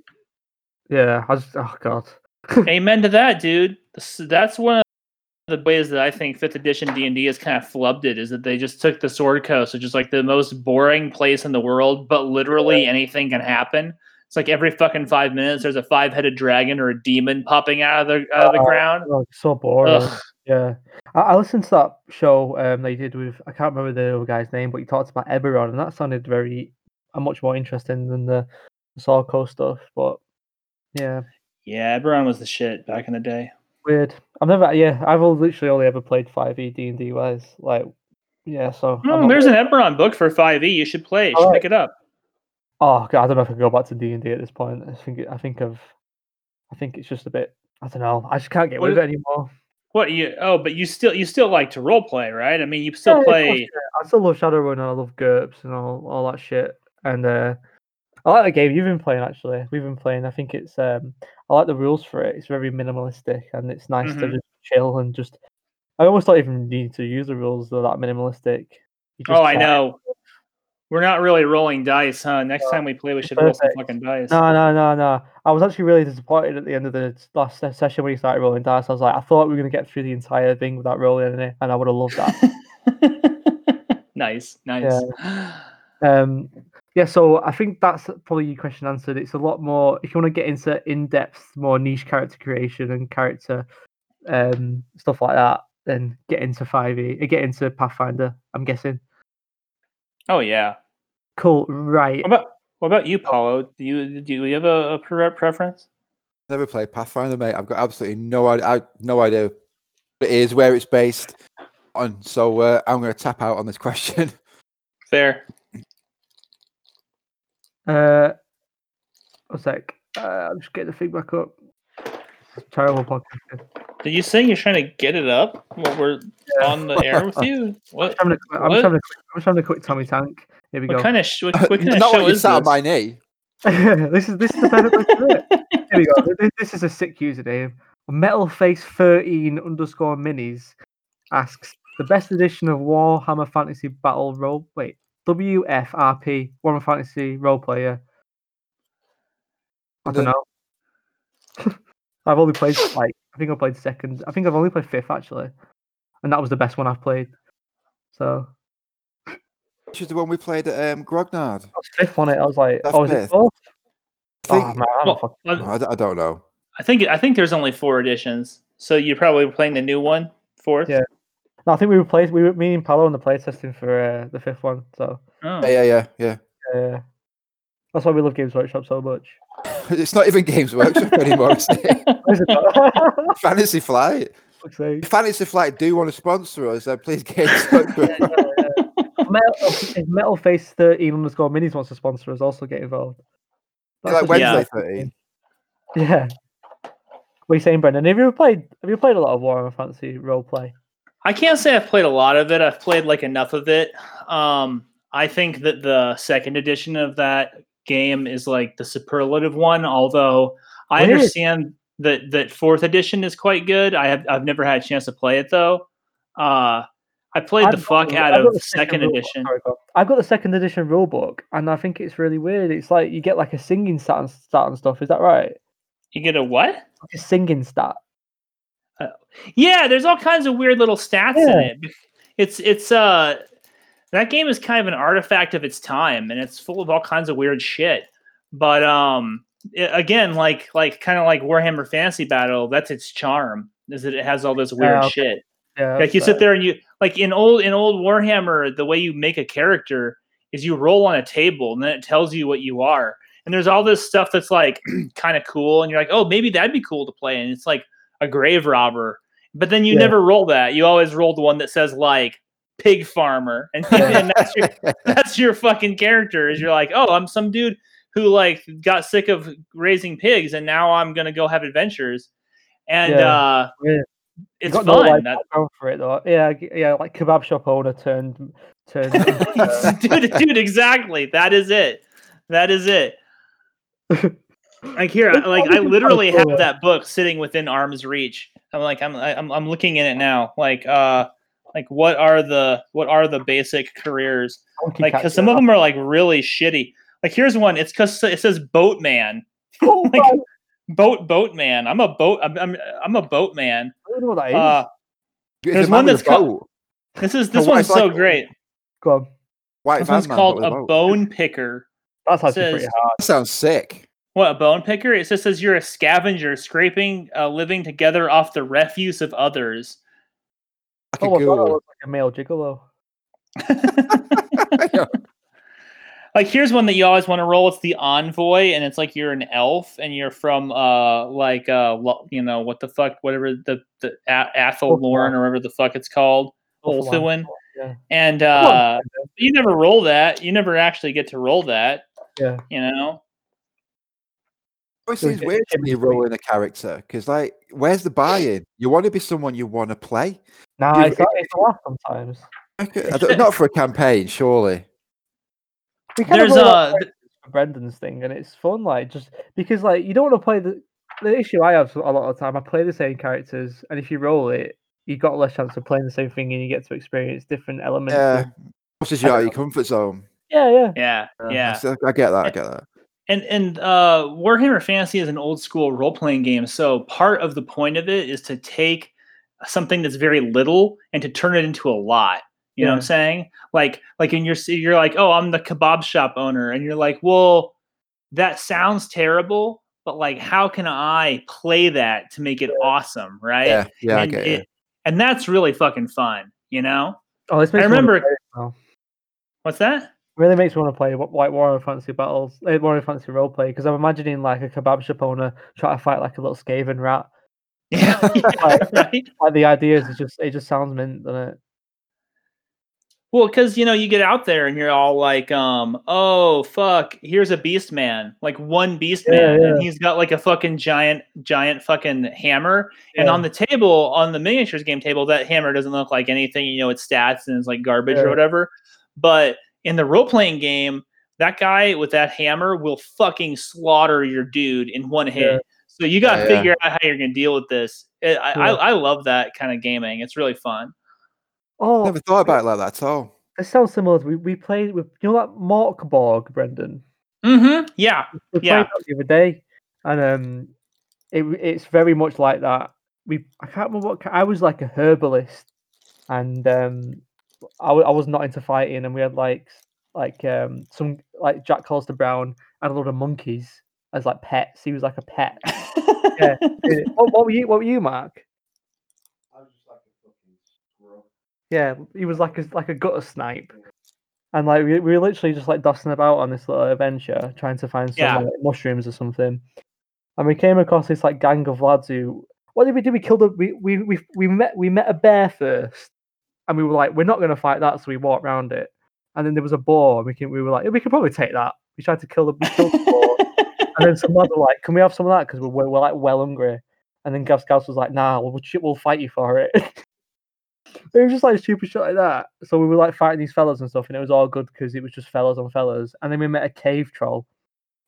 yeah. I just. Oh god. Amen to that, dude. That's one of the ways that I think fifth edition D and D has kind of flubbed it is that they just took the Sword Coast, which is like the most boring place in the world, but literally anything can happen. It's like every fucking five minutes there's a five headed dragon or a demon popping out of the out of the Oh, ground. Oh, so boring. Ugh. Yeah, I, I listened to that show um, they did with I can't remember the other guy's name, but he talked about Eberron, and that sounded very uh, much more interesting than the, the Coast stuff. But yeah, Yeah, Eberron was the shit back in the day. weird. I've never, yeah, I've literally only ever played five E D and D wise. Like, yeah, so not there's really- an Eberron book for 5e. You should play. You should Alright. pick it up. Oh god, I don't know if I can go back to D and D at this point. I think it, I think of, I think it's just a bit. I don't know. I just can't get What with is- it anymore. What you? Oh, but you still you still like to role play, right? I mean, you still Yeah, course, play. yeah. I still love Shadowrun and I love GURPS and all, all that shit. And uh, I like the game you've been playing actually. We've been playing. I think it's um I like the rules for it. It's very minimalistic and it's nice to Mhm. just chill and just I almost don't even need to use the rules. They're that minimalistic. Oh, I know. We're not really rolling dice, huh? Next time we play, we should roll some perfect. fucking dice. No, no, no, no. I was actually really disappointed at the end of the last se- session when you started rolling dice. I was like, I thought we were gonna get through the entire thing without rolling any, and I would have loved that. nice, nice. Um, yeah, so I think that's probably your question answered. It's a lot more if you want to get into in-depth, more niche character creation and character um, stuff like that. Then get into Five E, get into Pathfinder. I'm guessing. Oh yeah. Cool, right? What about what about you, Paolo? Do you do you have a, a preference? Never played Pathfinder, mate. I've got absolutely no idea. I, no idea what it is, where it's based on. So uh, I'm going to tap out on this question. Fair. Uh, a sec. Uh, I'm just getting the feedback up. Terrible podcast. Are you saying you're trying to get it up while we're on the air with you? What? I'm just having a, I'm What? just having a, quick- I'm just having a quick Tommy Tank. Here we What go. kind of sh- what, uh, what kind of Not show when you is sat on this? my knee. this is this is the better way to do it. Here we go. This, this is a sick username. Metal Face 13 underscore minis asks the best edition of Warhammer Fantasy Battle Role. Wait, WFRP Warhammer Fantasy Role Player. I don't know. I've only played like I think I played second. I think I've only played fifth actually, and that was the best one I've played. So Which is the one we played at um, Grognard. I was fifth on it. I was like, That's oh, was it fifth. fourth? I think, Oh man, I don't Well, fucking I- I, d- I don't know. I think I think there's only four editions, so you're probably were playing the new one, fourth. Yeah. No, I think we were play. We were me and Paolo on the playtesting for uh, the fifth one. So Oh. Yeah, yeah, yeah, uh, that's why we love Games Workshop so much. Yeah. It's not even Games Workshop anymore. Is it not? Fantasy Flight. If Fantasy Flight do want to sponsor us, then please Games Workshop. Metal, if Metal Face thirteen underscore minis wants to sponsor us, also get involved. That's like Wednesday Yeah. 13. Yeah. What are you saying, Brendan? Have you ever played? Have you played a lot of Warhammer Fantasy role play? I can't say I've played a lot of it. I've played like enough of it. Um, I think that the second edition of that game is like the superlative one. Although I understand that that fourth edition is quite good. I have I've never had a chance to play it though. Uh, I played the I've fuck got- out I've of the second edition. sorry. I've got the second edition rulebook, and I think it's really weird. It's like you get like a singing stat and, stat and stuff. Is that right? You get a what? Like a singing stat. Yeah, there's all kinds of weird little stats in it. It's it's uh that game is kind of an artifact of its time and it's full of all kinds of weird shit. But um i- again, like like kind of like Warhammer Fantasy Battle, that's its charm. Is that it has all this weird okay. shit. Yeah. Like you that's, sit there and you like in old in old Warhammer, the way you make a character is you roll on a table and then it tells you what you are. And there's all this stuff that's like kind of cool, and you're like, oh, maybe that'd be cool to play. And it's like a grave robber. But then you Yeah. never roll that. You always roll the one that says like pig farmer. And, and that's your that's your fucking character. Is you're like, oh, I'm some dude who like got sick of raising pigs and now I'm gonna go have adventures. And Yeah. uh Yeah. It's fun. no, like, That- for it though. Yeah, yeah, like kebab shop owner turned turned. uh, dude, dude, exactly. That is it. That is it. Like here, like I literally have that book sitting within arm's reach. I'm like, I'm, I'm, I'm looking in it now. Like, uh, like what are the, what are the basic careers? Like, because some of them are like really shitty. Like, here's one. It's because it says boatman. Oh, like, man, boat boatman. I'm a boat. I'm, I'm, I'm a boatman. I don't know what that is. Uh, There's one that's called- this is this White one's so great. Go on. White This van one's called a boat. bone picker. That's actually says- pretty hard. That sounds sick. What a bone picker? It just says you're a scavenger, scraping a living together off the refuse of others. Like a Oh, I thought that was like a male gigolo. like here's one that you always want to roll. It's the envoy, and it's like you're an elf, and you're from uh like uh lo- you know what the fuck whatever the the A- Athel Loren or whatever the fuck it's called, Awful one. Yeah. And uh you never roll that. You never actually get to roll that. Yeah. You know. It So seems it's- weird to it's me between- rolling a character because, like, where's the buy-in? You want to be someone you want to play. Nah, You- it's, not, it's a laugh sometimes. Like, I don't- not for a campaign, surely. There's of roll uh out characters for Brendan's thing, and it's fun. Like just because like you don't want to play the the issue I have a lot of the time. I play the same characters, and if you roll it, you got less chance of playing the same thing, and you get to experience different elements. Yeah, pushes you out of your comfort zone. yeah, yeah. yeah, yeah. So I get that. I get that. And and uh, Warhammer Fantasy is an old school role playing game. So part of the point of it is to take something that's very little and to turn it into a lot. You know what I'm saying? Like like in your you're like, oh, I'm the kebab shop owner, and you're like, well, that sounds terrible, but like, how can I play that to make it awesome, right? Yeah, yeah, and it, it. and that's really fucking fun. You know? Oh, this I remember-. What's that? Really makes me want to play like Warhammer Fantasy battles, uh, Warhammer Fantasy roleplay because I'm imagining like a kebab shop owner trying to fight like a little Skaven rat. Yeah, yeah, right. Like the ideas, it just it just sounds mint, doesn't it? Well, because you know, you get out there and you're all like, um, oh fuck, here's a beast man, like one beast Yeah, man, yeah. and he's got like a fucking giant, giant fucking hammer. And on the table, on the miniatures game table, that hammer doesn't look like anything. You know, it's stats and it's like garbage Yeah. or whatever. But in the role playing game, that guy with that hammer will fucking slaughter your dude in one hit. Yeah. So you got to Yeah, yeah. figure out how you're gonna deal with this. It, I, I Yeah. I love that kind of gaming. It's really fun. Oh, Never thought about it like that at all. it sounds similar. We we played with you know that Morkborg, Brendan. Mm-hmm. Yeah. We Yeah. played that the other day, and um, it it's very much like that. We I can't remember what I was like a herbalist, and um, I, w- I was not into fighting, and we had like like um some like Jack Colster Brown and a lot of monkeys as like pets. He was like a pet. Yeah. What, what were you? What were you, Mark? I was just like a fucking squirrel. Yeah, he was like a like a gutter snipe, and like we, we were literally just like dusting about on this little adventure, trying to find some Yeah. like, mushrooms or something. And we came across this like gang of lads who. What did we do? We killed a we we we, we met we met a bear first, and we were like, we're not going to fight that, so we walked around it. And then there was a boar, and we can, we were like, we could probably take that. We tried to kill the, we killed the boar, and then some lads were like, can we have some of that? Because we're, we're, we're like well hungry. And then Gavs Gavs was like, nah, we'll, we'll fight you for it. it was just like stupid shit like that. So we were like fighting these fellas and stuff, and it was all good because it was just fellas on fellas. And then we met a cave troll,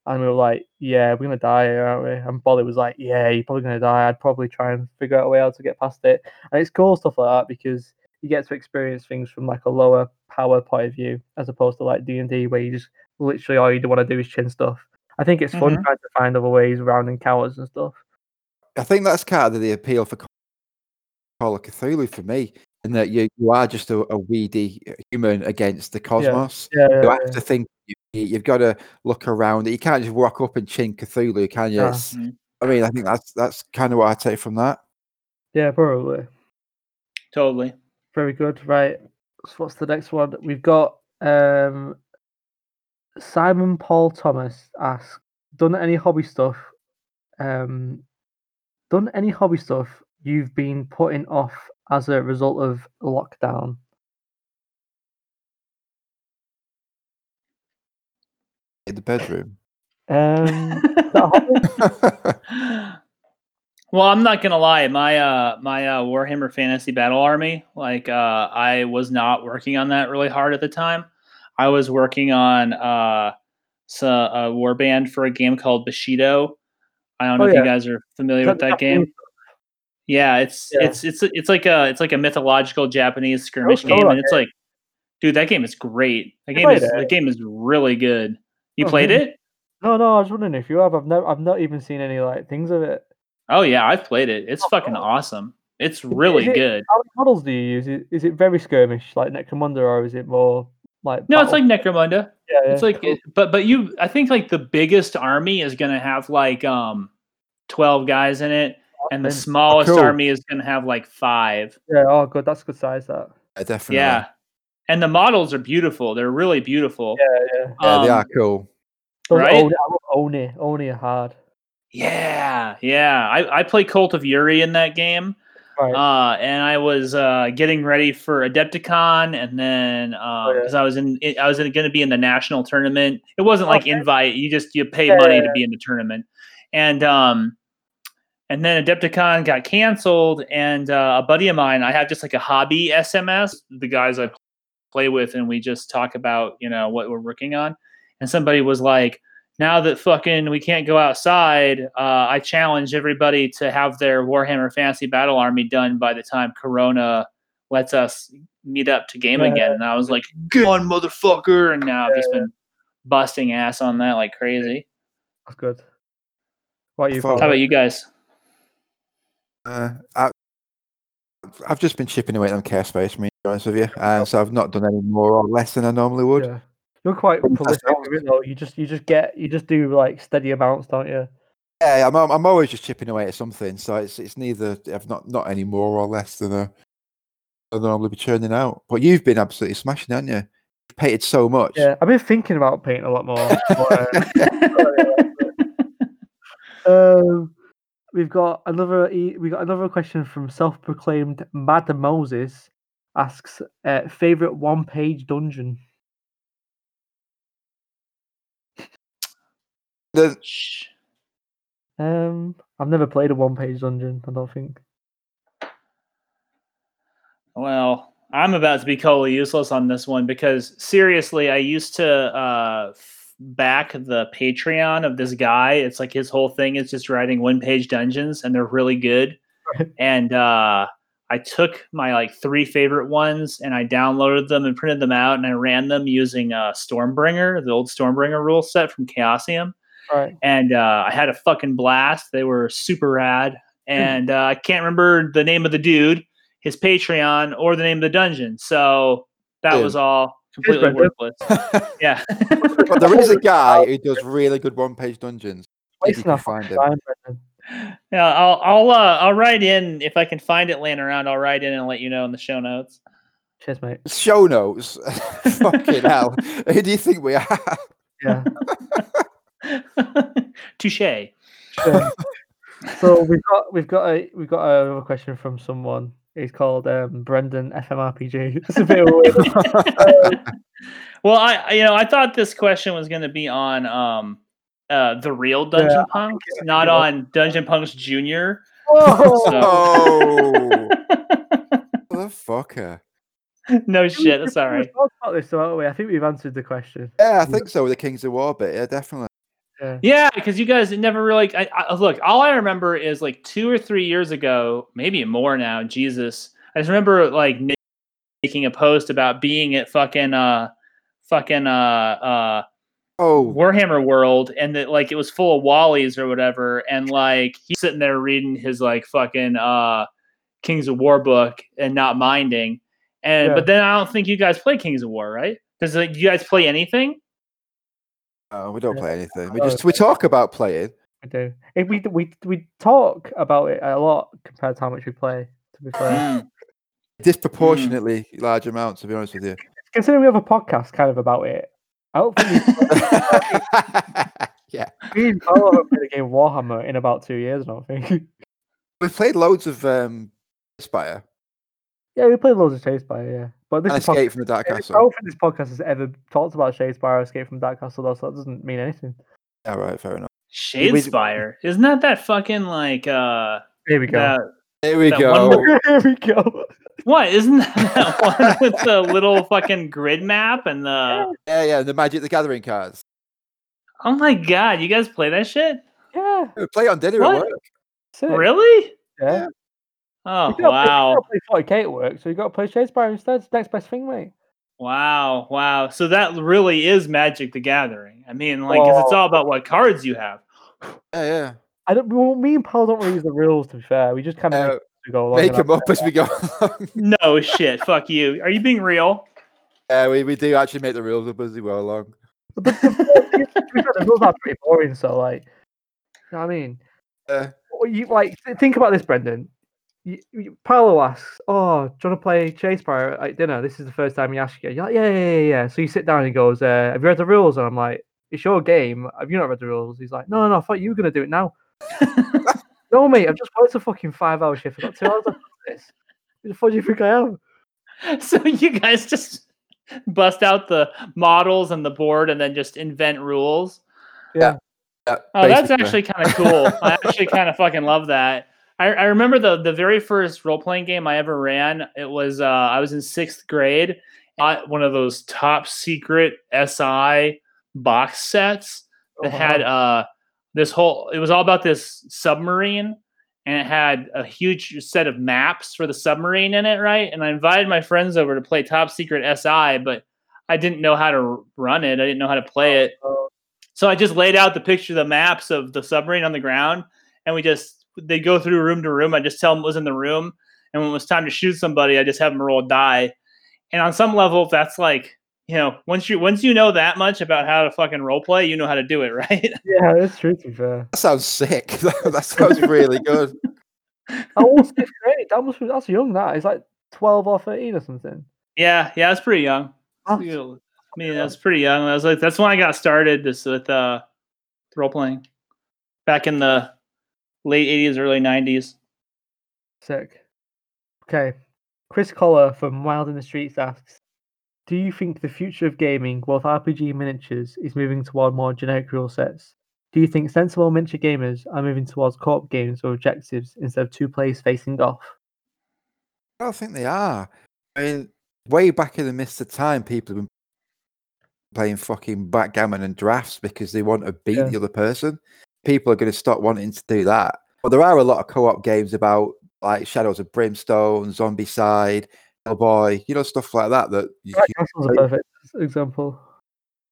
and we were like, yeah, we're gonna die here, aren't we? And Bolly was like, yeah, you're probably gonna die. I'd probably try and figure out a way how to get past it. And it's cool stuff like that because you get to experience things from like a lower power point of view as opposed to like D and D where you just literally all you want to do is chin stuff. I think it's fun Mhm. trying to find other ways around encounters and stuff. I think that's kind of the appeal for Call of Cthulhu for me, in that you, you are just a, a weedy human against the cosmos. Yeah, yeah, You yeah. have to think. You, you've got to look around. You can't just walk up and chin Cthulhu, can you? No. It's-. I mean, I think that's that's kind of what I take from that. yeah, probably. Totally. Very good. Right. So what's the next one? We've got um Simon Paul Thomas asks, done any hobby stuff? Um done any hobby stuff you've been putting off as a result of lockdown? In the bedroom. Um is that a hobby? Well, I'm not gonna lie. My uh my uh Warhammer Fantasy Battle Army, like uh I was not working on that really hard at the time. I was working on uh so, a warband for a game called Bushido. I don't know Oh, if yeah. you guys are familiar with that game. Yeah, it's Yeah. it's it's it's like a it's like a mythological Japanese skirmish game, and it's like, dude, that game is great. That I game is it. the game is really good. You Oh, played really? it? No, no, I was wondering if you have. I've never I've not even seen any like things of it. Oh yeah, I've played it. It's Oh, fucking cool. awesome. It's really it- good. How many models do you use? Is, is it very skirmish like Necromunda or is it more like No, it's like Necromunda. yeah, yeah, It's like, cool. it, but but you, I think like the biggest army is gonna have like um twelve guys in it, and the smallest cool. army is gonna have like five. yeah, oh good, that's good size that. Yeah, definitely. Yeah, and the models are beautiful. They're really beautiful. Yeah, yeah. Yeah, they Um, are cool. Those Right? Oni, I love Oni. Oni are hard. Yeah, yeah. I I play Cult of Yurei in that game. Right. uh, and I was uh, getting ready for Adepticon, and then because yeah. I was in, I was going to be in the national tournament. It wasn't like Okay. invite; you just you pay Yeah, money yeah, to be in the tournament, and um, and then Adepticon got canceled, and uh, a buddy of mine, I have just like a hobby SMS, the guys I play with, and we just talk about you know what we're working on, and somebody was like now that fucking we can't go outside, uh, I challenge everybody to have their Warhammer Fantasy Battle Army done by the time Corona lets us meet up to game Yeah. again. And I was like, "Get on, motherfucker!" And now I've just Yeah. been busting ass on that like crazy. That's good. What are you? How about you guys? Uh, I, I've just been chipping away at them care space, me, to be honest with you. Uh, so I've not done any more or less than I normally would. You're quite prolific with. You just you just get you just do like steady amounts, don't you? Yeah, I'm, I'm always just chipping away at something. So it's it's neither I've not not any more or less than I than I normally be churning out. But you've been absolutely smashing, haven't you? You've painted so much. Yeah. I've been thinking about painting a lot more. but, uh, um, we've got another we got another question from self-proclaimed Mad Moses. asks uh, favorite one-page dungeon. The, Um, I've never played a one-page dungeon. I don't think. Well, I'm about to be totally useless on this one because seriously, I used to uh, f- back the Patreon of this guy. It's like his whole thing is just writing one page dungeons, and they're really good. And uh, I took my like three favorite ones and I downloaded them and printed them out, and I ran them using uh, Stormbringer, the old Stormbringer rule set from Chaosium Right. and uh, I had a fucking blast. They were super rad, and uh, I can't remember the name of the dude, his Patreon, or the name of the dungeon. So that Yeah. was all completely worthless. Yeah. but there is a guy who does really good one-page dungeons. If you Wasting can find him. yeah, I'll I'll uh, I'll write in if I can find it laying around. I'll write in and let you know in the show notes. Cheers, mate. Show notes. Fucking hell. Who do you think we are? Yeah. Touche. Sure. so we've got we've got a we've got a question from someone. He's called um, Brendan FMRPG. It's a bit weird. Well, I I- you know I thought this question was going to be on um uh the real Dungeon Yeah, Punks, not it on Dungeon Punks Junior. Whoa! the fucker! no shit. We've- Sorry. We've talked about this, haven't we? I think we've answered the question. Yeah, I think so with the Kings of War bit. Yeah, definitely. Yeah. Yeah, because you guys never really. I, I, look, all I remember is like two or three years ago, maybe more now. Jesus, I just remember like making a post about being at fucking uh, fucking uh, uh, Oh, Warhammer World, and that like it was full of Wallies or whatever, and like he's sitting there reading his like fucking uh, Kings of War book and not minding. And Yeah. but then I don't think you guys play Kings of War, right? Does like, you guys play anything? No, we don't play anything. We Oh, just we talk about playing. We do. If we we we talk about it a lot compared to how much we play. To be fair, Mm. Disproportionately large amounts, to be honest with you. considering we have a podcast kind of about it, I don't think yeah, we, me and Paolo haven't played a game of Warhammer in about two years. I don't think. we've played loads of um, Spire yeah, we played loads of Shadespire, yeah. But this and is pod- Escape from the Dark I don't think this podcast has ever talked about Shadespire or Escape from Dark Castle, though, so that doesn't mean anything. All right, fair enough. Shadespire. Isn't that that fucking like uh Here we go. that Here we go. one Here we go. what isn't that, that one with the little fucking grid map and the Yeah, yeah, the Magic the Gathering cards. oh my god, you guys play that shit? Yeah. We play on dinner What? at work. Sick. Really? Yeah. Oh You gotta play- wow. You gotta play 40k at work, so you got to play Shadespire instead. It's the next best thing, mate. Wow, wow. So that really is Magic the Gathering. I mean, like, 'cause it's Oh. all about what cards you have. Yeah, yeah. I don't. Well, me and Paul don't really use the rules. To be fair, we just kind of Uh, make, go along. make them up as we go. No shit. Fuck you. Are you being real? Yeah, we, we do actually make the rules up as we go along. But the, the, to be fair, the rules are pretty boring. So, like, you know what I mean? Uh, You like think about this, Brendan. You, you, Paolo asks, "Oh, do you want to play Shadespire at dinner?" This is the first time he asks you. You're like, "Yeah, yeah, yeah, yeah." So you sit down and he goes, uh, "Have you read the rules?" And I'm like, "It's your game. Have you not read the rules?" He's like, "No, no, no. I thought you were gonna do it now." no, mate. I've just worked a fucking five-hour shift. I've got two hours left of this. Who the fuck do you think I am? So you guys just bust out the models and the board and then just invent rules. yeah, Oh, that's actually kind of cool. I actually kind of fucking love that. I, I remember the the very first role playing game I ever ran. It was uh, I was in sixth grade. Got one of those top secret SI box sets that Oh, had uh this whole. It was all about this submarine, and it had a huge set of maps for the submarine in it, right? And I invited my friends over to play top secret SI, but I didn't know how to run it. I didn't know how to play it. Oh, So I just laid out the picture, the maps of the submarine on the ground, and we just they go through room to room. I just tell them what was in the room, and when it was time to shoot somebody, I just have them roll a die. And on some level, that's like you know, once you once you know that much about how to fucking role play, you know how to do it, right? yeah, that's true. To fair, That sounds sick. that sounds really good. how old's fifth grade? That must be that's young. That is like twelve or thirteen or something. yeah, yeah, it's pretty young. That's- You I mean, that's pretty young. I was like, that's when I got started this with uh, role playing, back in the late '80s, early '90s. Sick. Okay. Chris Collar from Wild in the Streets asks, "Do you think the future of gaming, both RPG and miniatures, is moving toward more generic rule sets? Do you think sensible miniature gamers are moving towards co-op games or objectives instead of two players facing off?" I don't think they are. I mean, way back in the mist of time, people have been playing fucking backgammon and drafts because they want to beat Yeah. the other person. People are going to stop wanting to do that. But there are a lot of co-op games about like Shadows of Brimstone, Zombicide, Hellboy, you know, stuff like that. That you, Dark you- Castle's a perfect example.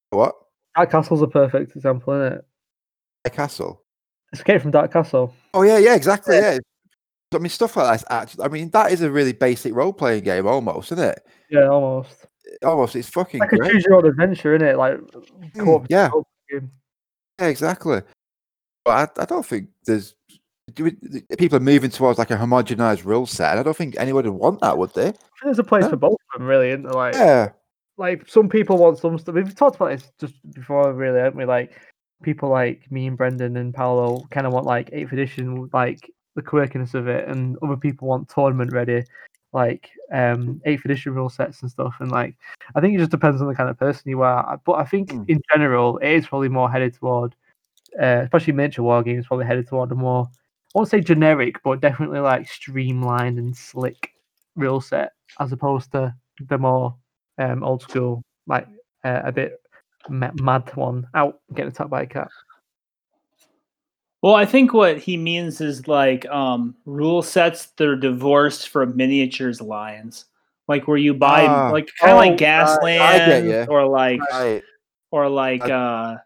what? Dark Castle's a perfect example, isn't it? A castle. Escape from Dark Castle. Oh yeah, yeah, exactly. Yeah. I mean, stuff like that's actually. I mean, that is a really basic role-playing game, almost, isn't it? Yeah, almost. Almost, it's fucking Like a great. choose your own adventure, isn't it? Like Mm, co-op yeah. co-op game. Yeah, exactly. But I, I don't think there's people are moving towards like a homogenized rule set. I don't think anyone would want that, would they? I think there's a place for both of them, really, isn't there? Like, Yeah, like some people want some stuff. We've talked about this just before, really, haven't we? Like people like me and Brendan and Paolo kind of want like eighth edition, like the quirkiness of it, and other people want tournament ready, like um eighth edition rule sets and stuff. And like, I think it just depends on the kind of person you are. But I think Mm. in general, it is probably more headed toward, uh, especially miniature war games, probably headed toward a more, I won't say generic, but definitely like streamlined and slick rule set as opposed to the more um, old school, like uh, a bit ma- mad one out getting attacked by a cat. Well, I think what he means is like um, rule sets that are divorced from miniatures lines, like where you buy Ah. like kind of Oh, like. Gaslands I or like right. or like I- uh,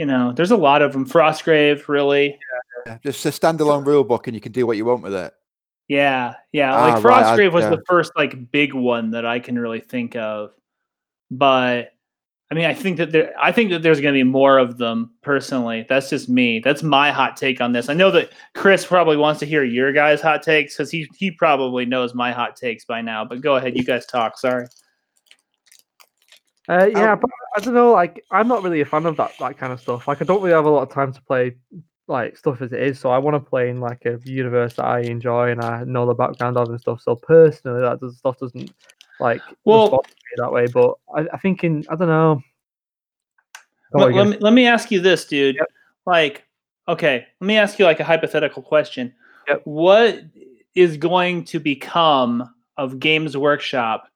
you know, there's a lot of them. Frostgrave, really. Yeah, Just a standalone rule book, and you can do what you want with it. Yeah, yeah. Ah, Like right, I- Frostgrave was yeah. the first like big one that I can really think of. But I mean, I think that there I think that there's going to be more of them personally. That's just me. That's my hot take on this. I know that Chris probably wants to hear your guys' hot takes cuz he he probably knows my hot takes by now. But go ahead, you guys talk. Sorry. Uh, yeah, Oh. but I don't know. Like, I'm not really a fan of that that kind of stuff. Like, I don't really have a lot of time to play like stuff as it is. So I want to play in like a universe that I enjoy and I know the background of and stuff. So personally, that does, stuff doesn't like Well- to me that way. But I, I think in I don't know. Let, let me, let me ask you this, dude. Yep. Like, okay, let me ask you like a hypothetical question. Yep. What is going to become of Games Workshop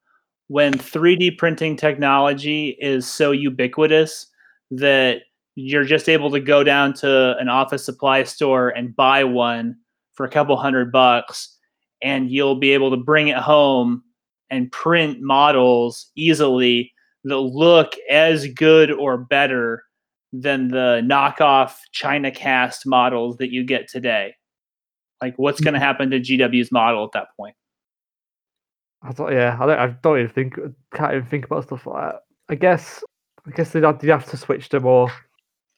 when 3D printing technology is so ubiquitous that you're just able to go down to an office supply store and buy one for a couple hundred bucks and you'll be able to bring it home and print models easily that look as good or better than the knockoff China cast models that you get today. Like, what's mm. going to happen to GW's model at that point? I don't, yeah, I don't, I don't even think, can't even think about stuff like that. I guess, I guess they'd have, they'd have to switch to more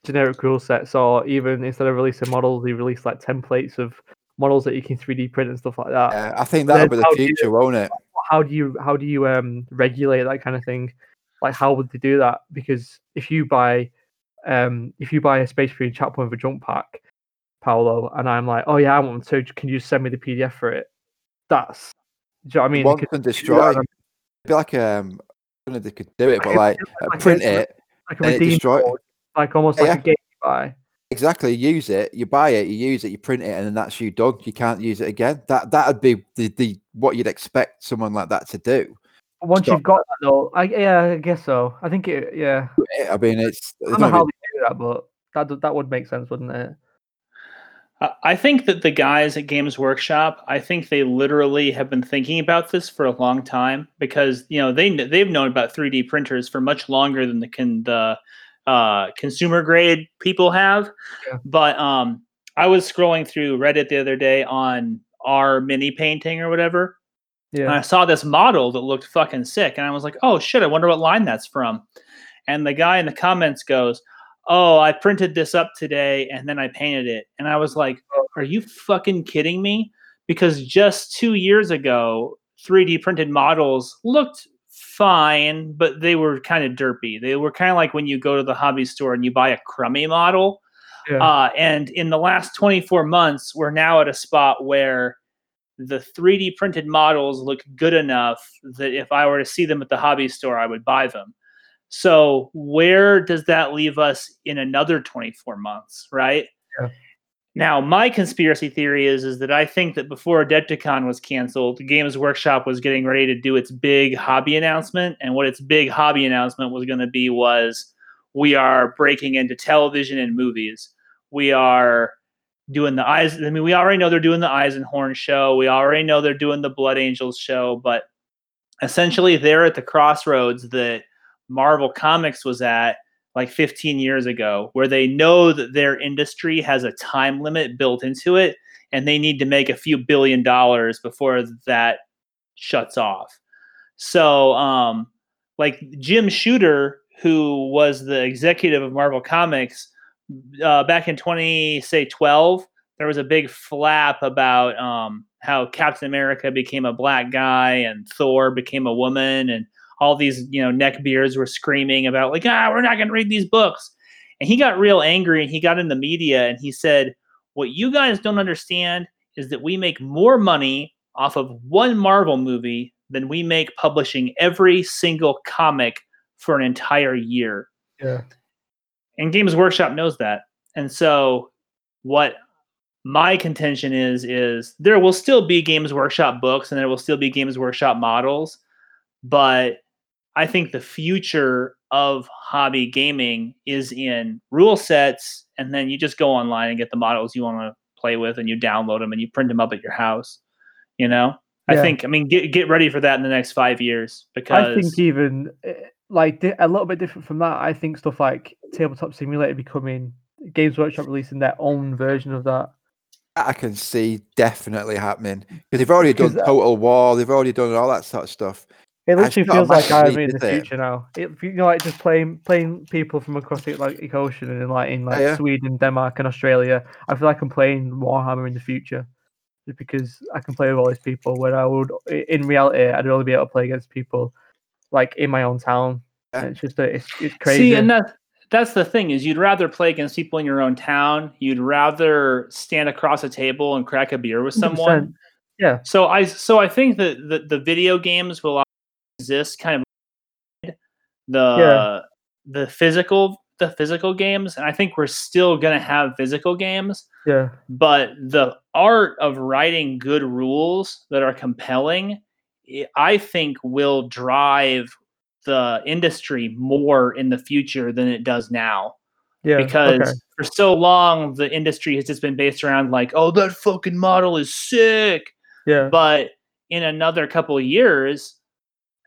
generic rule sets, or even instead of releasing models, they release like templates of models that you can 3D print and stuff like that. Uh, I think that'll be the do you- future, won't it? How do you, how do you um regulate that kind of thing? Like, how would they do that? Because if you buy, um, if you buy a Space Marine chat point for jump pack, Paolo, and I'm like, oh yeah, I want one, so can you send me the PDF for it? That's, do you know what I mean? Could and destroy. It'd be like um, I don't know if they could do it, but Like like uh, a- print it like a and it destroy- code, like almost Yeah, like a game you buy. exactly. Use it, you buy it, you use it, you print it, and then that's you done. You can't use it again. That that'd be the, the what you'd expect someone like that to do. But once Stop you've got that though, I yeah, I guess so. I think it yeah. I mean, it's I don't know how even- they do that, but that that would make sense, wouldn't it? I- I think that the guys at Games Workshop, I think they literally have been thinking about this for a long time because you know they they've known about 3D printers for much longer than the can the uh, consumer grade people have. Yeah. But um, I was scrolling through Reddit the other day on our mini painting or whatever, and I saw this model that looked fucking sick, and I was like, "Oh shit! I wonder what line that's from." And the guy in the comments goes, "Oh, I printed this up today, and then I painted it." And I was like, "Are you fucking kidding me?" Because just two years ago, 3D printed models looked fine, but they were kind of derpy. They were kind of like when you go to the hobby store and you buy a crummy model. Yeah. Uh, and in the last 24 months, we're now at a spot where the 3D printed models look good enough that if I were to see them at the hobby store, I would buy them. So where does that leave us in another 24 months, right? Yeah. Now, my conspiracy theory is is that I think that before Adepticon was canceled, Games Workshop was getting ready to do its big hobby announcement, and what its big hobby announcement was going to be was we are breaking into television and movies. We are doing the eyes. I mean, we already know they're doing the Eisenhorn show. We already know they're doing the Blood Angels show, but essentially they're at the crossroads that Marvel Comics was at like 15 years ago, where they know that their industry has a time limit built into it and they need to make a few billion dollars before that shuts off. So, um, like Jim Shooter, who was the executive of Marvel Comics uh, back in 20 say 12, there was a big flap about um, how Captain America became a black guy and Thor became a woman and all these you know neckbeards were screaming about like ah we're not going to read these books. And he got real angry and he got in the media and he said what you guys don't understand is that we make more money off of one marvel movie than we make publishing every single comic for an entire year. Yeah. and games workshop knows that. And so what my contention is is there will still be games workshop books and there will still be games workshop models but I think the future of hobby gaming is in rule sets, and then you just go online and get the models you want to play with, and you download them and you print them up at your house. You know, I think. I mean, get get ready for that in the next five years because I think even eh, like a little bit different from that. I think stuff like Tabletop Simulator becoming Games Workshop releasing their own version of that. I can see definitely happening because they've already done 'Cause, uh, Total War, they've already done all that sort of stuff. It It's literally not feels like I'm in the is it? future now. It, you know, like just playing playing people from across the Atlantic Ocean and like in like oh, yeah. Sweden, Denmark, and Australia. I feel like I'm playing Warhammer in the future, just because I can play with all these people. Where I would, in reality, I'd only be able to play against people like in my own town. Yeah. And it's just a, it's it's crazy. See, and that that's the thing is you'd rather play against people in your own town. You'd rather stand across a table and crack a beer with 100%. someone. Yeah. So I so I think that the, the video games will exist kind of the the physical the physical games, and I think we're still gonna have physical games, yeah, but the art of writing good rules that are compelling, i- I think will drive the industry more in the future than it does now yeah. because okay. for so long the industry has just been based around like oh that fucking model is sick yeah, but in another couple of years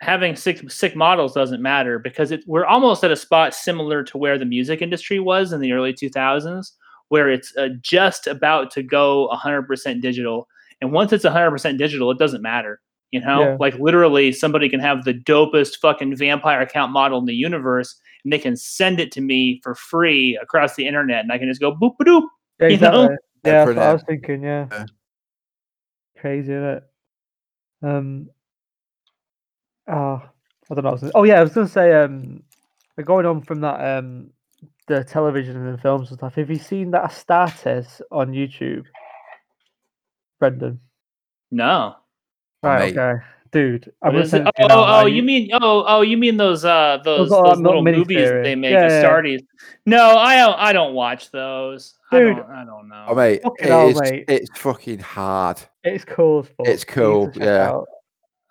having sick sick models doesn't matter because it, we're almost at a spot similar to where the music industry was in the early 2000s where it's uh, just about to go 100% digital and once it's 100% digital it doesn't matter you know Yeah. like literally somebody can have the dopest fucking vampire account model in the universe and they can send it to me for free across the internet and i can just go boop doop yeah, you know? Yeah, that's what I was thinking. Yeah, Yeah. crazy, isn't it? Um, oh, I don't know. what I was gonna- Oh yeah, I was gonna say. Um, going on from that. Um, the television and the films and stuff. Have you seen that Astartes on YouTube, Brendan? no Right, mate. okay, dude. I'm gonna send it? it to Oh, you oh, you mean oh, oh, you mean those uh those, are those little movies series. they make Yeah, yeah, yeah. No, I don't. I don't watch those. Dude. I don't, I don't know. Oh mate, Fucking it hell, is- mate. it's fucking hard. It's cool. It's You need to cool, yeah. out.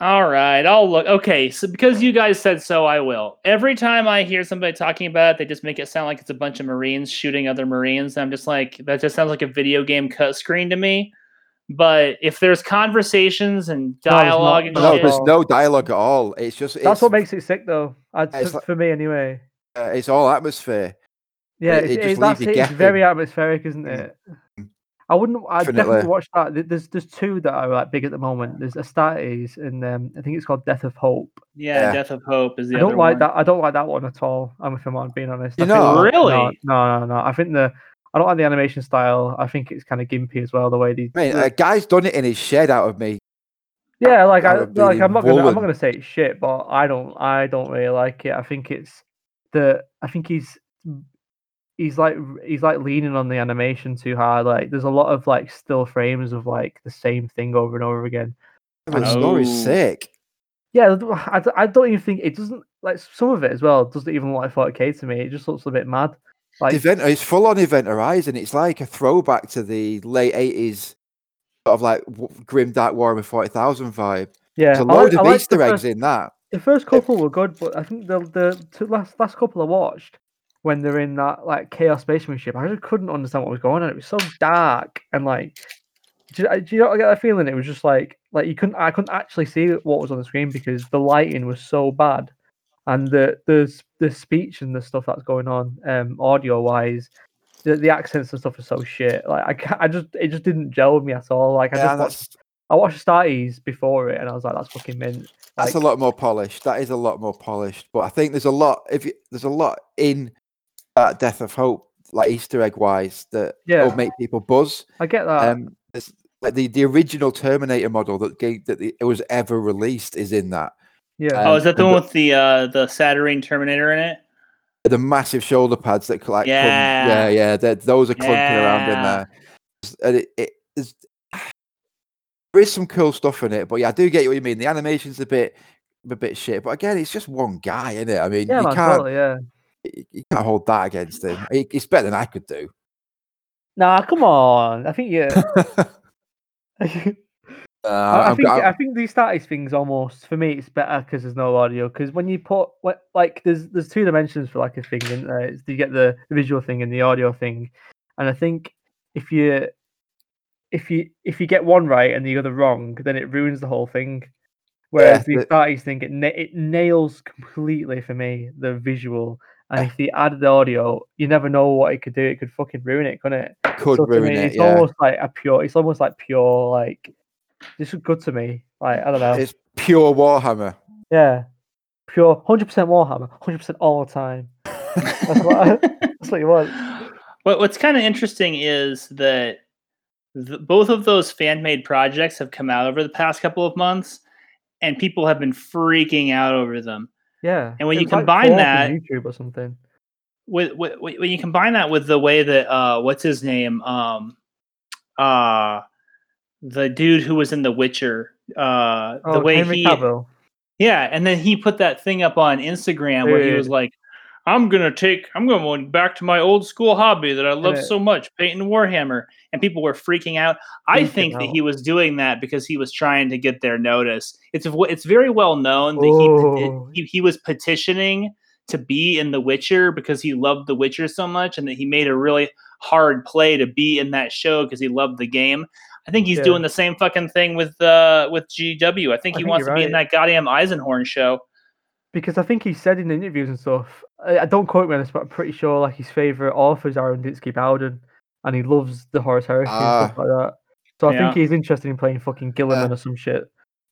All right, I'll look. Okay, so because you guys said so, I will. Every time I hear somebody talking about it, they just make it sound like it's a bunch of Marines shooting other Marines. And I'm just like, that just sounds like a video game cut screen to me. But if there's conversations and there's not. dialogue and No, No, shit, there's no dialogue at all. It's just That's it's, what makes it sick, though. It's for, like- me, anyway. uh, it's all atmosphere. Yeah, it- it's, it just it, that's you. It's very atmospheric, isn't it? I wouldn't. I definitely Definitely. watch that. There's there's two that are like big at the moment. There's Astartes and um, I think it's called Death of Hope. yeah, Yeah. Death of Hope is the I don't like one. that. I don't like that one at all. I'm if I'm being honest. You I know? the- Really? No, no, no, no. I think the I don't like the animation style. I think it's kind of gimpy as well. The way they. I mean, the- a guy's done it in his shed out of me. yeah, like I out of like I'm not gonna I'm not gonna say it's shit, but I don't I don't really like it. I think it's the I think he's he's like he's like leaning on the animation too hard. Like there's a lot of like still frames of like the same thing over and over again. But the story's Oh. sick. Yeah, I, I don't even think it doesn't like some of it as well doesn't even look like 40k to me. It just looks a bit mad. Like Event it's full on Event Horizon. It's like a throwback to the late eighties, sort of like grim dark Warhammer forty thousand vibe. yeah, There's a I load I of like Easter the eggs first- in that. The first couple were good, but I think the the two last last couple I watched when they're in that like chaos spacemanship, I just couldn't understand what was going on. It was so dark and like, do you, do you not get that feeling? It was just like like you couldn't I couldn't actually see what was on the screen because the lighting was so bad, and the the the speech and the stuff that's going on, um, audio wise. The, the accents and stuff are so shit. Like I, can't, I just it just didn't gel with me at all. Like I Yeah, just watched, I watched Starties before it, and I was like, that's fucking mint. that's a lot more polished. That is a lot more polished. But I think there's a lot if you, there's a lot in that Death of Hope, like Easter egg wise, that Yeah. will make people buzz. I get that. Um, like the the original Terminator model that gave, that the, it was ever released is in that. yeah. oh, is that the one the- with the uh the Saturn Terminator in it? The massive shoulder pads that like come- Yeah. yeah yeah those are clunking around in there. And it, it is there is some cool stuff in it, but yeah, I do get what you mean. The animation's a bit a bit shit, but again, it's just one guy, isn't it? I mean, yeah, you man, can't totally, yeah. You you can't hold that against him. It's better than I could do. Nah, come on. I think yeah. I, Uh, I think I'm- I think these status things almost for me it's better because there's no audio. Because when you put what like there's there's two dimensions for like a thing, and uh, you get the, visual thing and the audio thing, and I think if you if you if you get one right and the other wrong, then it ruins the whole thing. Whereas the the- status thing, it, na- it nails completely for me the visual. And if they added the audio, you never know what it could do. It could fucking ruin it, couldn't it? could So ruin me, it. It's Yeah, almost like a pure. It's almost like pure. Like this is good to me. Like I don't know. it's pure Warhammer. yeah, pure. Hundred percent Warhammer. Hundred percent all the time. That's what. I, that's what you want. What What's kind of interesting is that th- both of those fan made projects have come out over the past couple of months, and people have been freaking out over them. Yeah. And when you was like combine that- YouTube or something. With, with when you combine that with the way that uh, what's his name, um, uh, the dude who was in The Witcher, uh, the Oh, way Henry he Cavill. Yeah, and then he put that thing up on Instagram where he was like, "I'm gonna take, I'm gonna go back to my old school hobby that I love so much, painting Warhammer," and people were freaking out. I think that he was doing that because he was trying to get their notice. It's it's very well known that he, he he was petitioning to be in The Witcher because he loved The Witcher so much, and that he made a really hard play to be in that show because he loved the game. I think he's Yeah. doing the same fucking thing with uh with GW. I think I he think wants to you're be in that goddamn Eisenhorn show. Because I think he said in interviews and stuff. I, I don't quote me on this, but I'm pretty sure like his favorite authors are Aaron Dembski-Bowden, and he loves the Horus Heresy and stuff Ah. like that. So I Yeah. think he's interested in playing fucking Guilliman Uh, or some shit.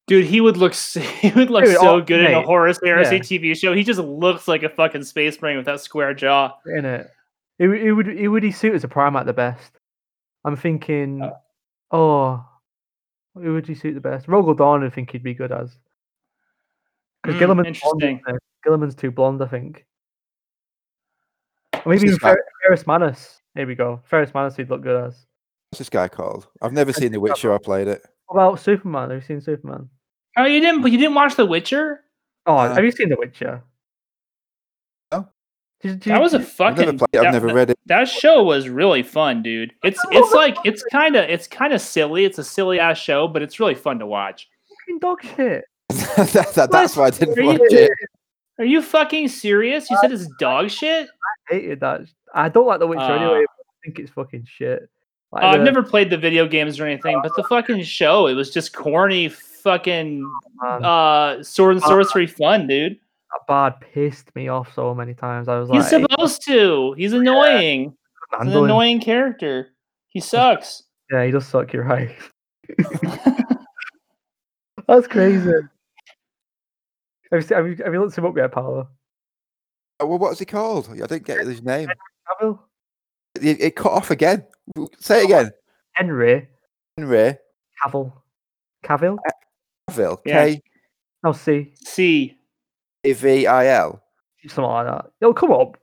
Dude, he would look he would look Dude, so oh, good in a mate, Horus Heresy yeah. TV show. He just looks like a fucking space marine with that square jaw. in it. Who, who would who would he suit as a prime at the best? I'm thinking, Uh. oh, who would he suit the best? Rogal Dorn, I think he'd be good as. Because Mm, Guilliman's interesting. isn't? Guilliman's too blonde, I think. Or maybe even? Fer- Ferrus Manus. Here we go. Ferrus Manus, he'd look good as. What's this guy called? I've never seen The Witcher. I played it. What about Superman? Have you seen Superman? Oh, you didn't you didn't watch The Witcher? Oh, Uh, have you seen The Witcher? No. Did, did That was a did- I've fucking never played. I've that- never read it. That show was really fun, dude. It's it's like it's kind of it's kind of silly. It's a silly ass show, but it's really fun to watch. fucking dog shit. that, that- that's why I didn't Are you- watch it. Are you fucking serious? You said it's dog shit? Hated that. I don't like The Witcher anyway. Uh, But I think it's fucking shit. Like Uh, I've the- never played the video games or anything, but the fucking show, it was just corny fucking man. uh sword and sorcery fun, dude. that bard pissed me off so many times. I was like, He's supposed to. He's annoying. He's an annoying character. He sucks. Yeah, he does suck. You're right. That's crazy. Have you, seen- have you, have you looked him up yet, Paolo? Uh, Well, what's he called? I didn't get his name. Cavill? It, it cut off again. Say it again. Henry Henry Cavill. Cavill? Cavill. Yeah. K No, C. See, A V I L. Something like that. It'll come up.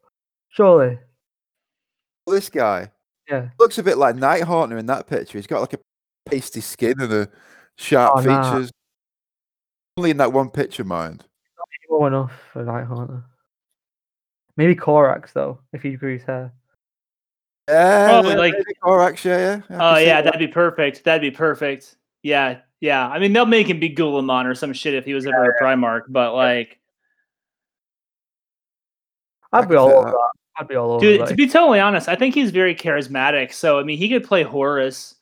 Surely. This guy Yeah. looks a bit like Nighthawk in that picture. He's got like a pasty skin and a sharp Oh, nah. features. Only in that one picture, mind. Low enough for Night Haunter. Maybe Corax though, if he grew his hair. Yeah, Oh, yeah, like- maybe Corax, yeah, yeah. I Oh see yeah, that. that'd be perfect. That'd be perfect. Yeah, yeah. I mean, they'll make him be Guilliman or some shit if he was ever a Primarch. But like, I I'd be all over that. that. I'd be all over dude, that. to be totally honest, I think he's very charismatic. So I mean, he could play Horus.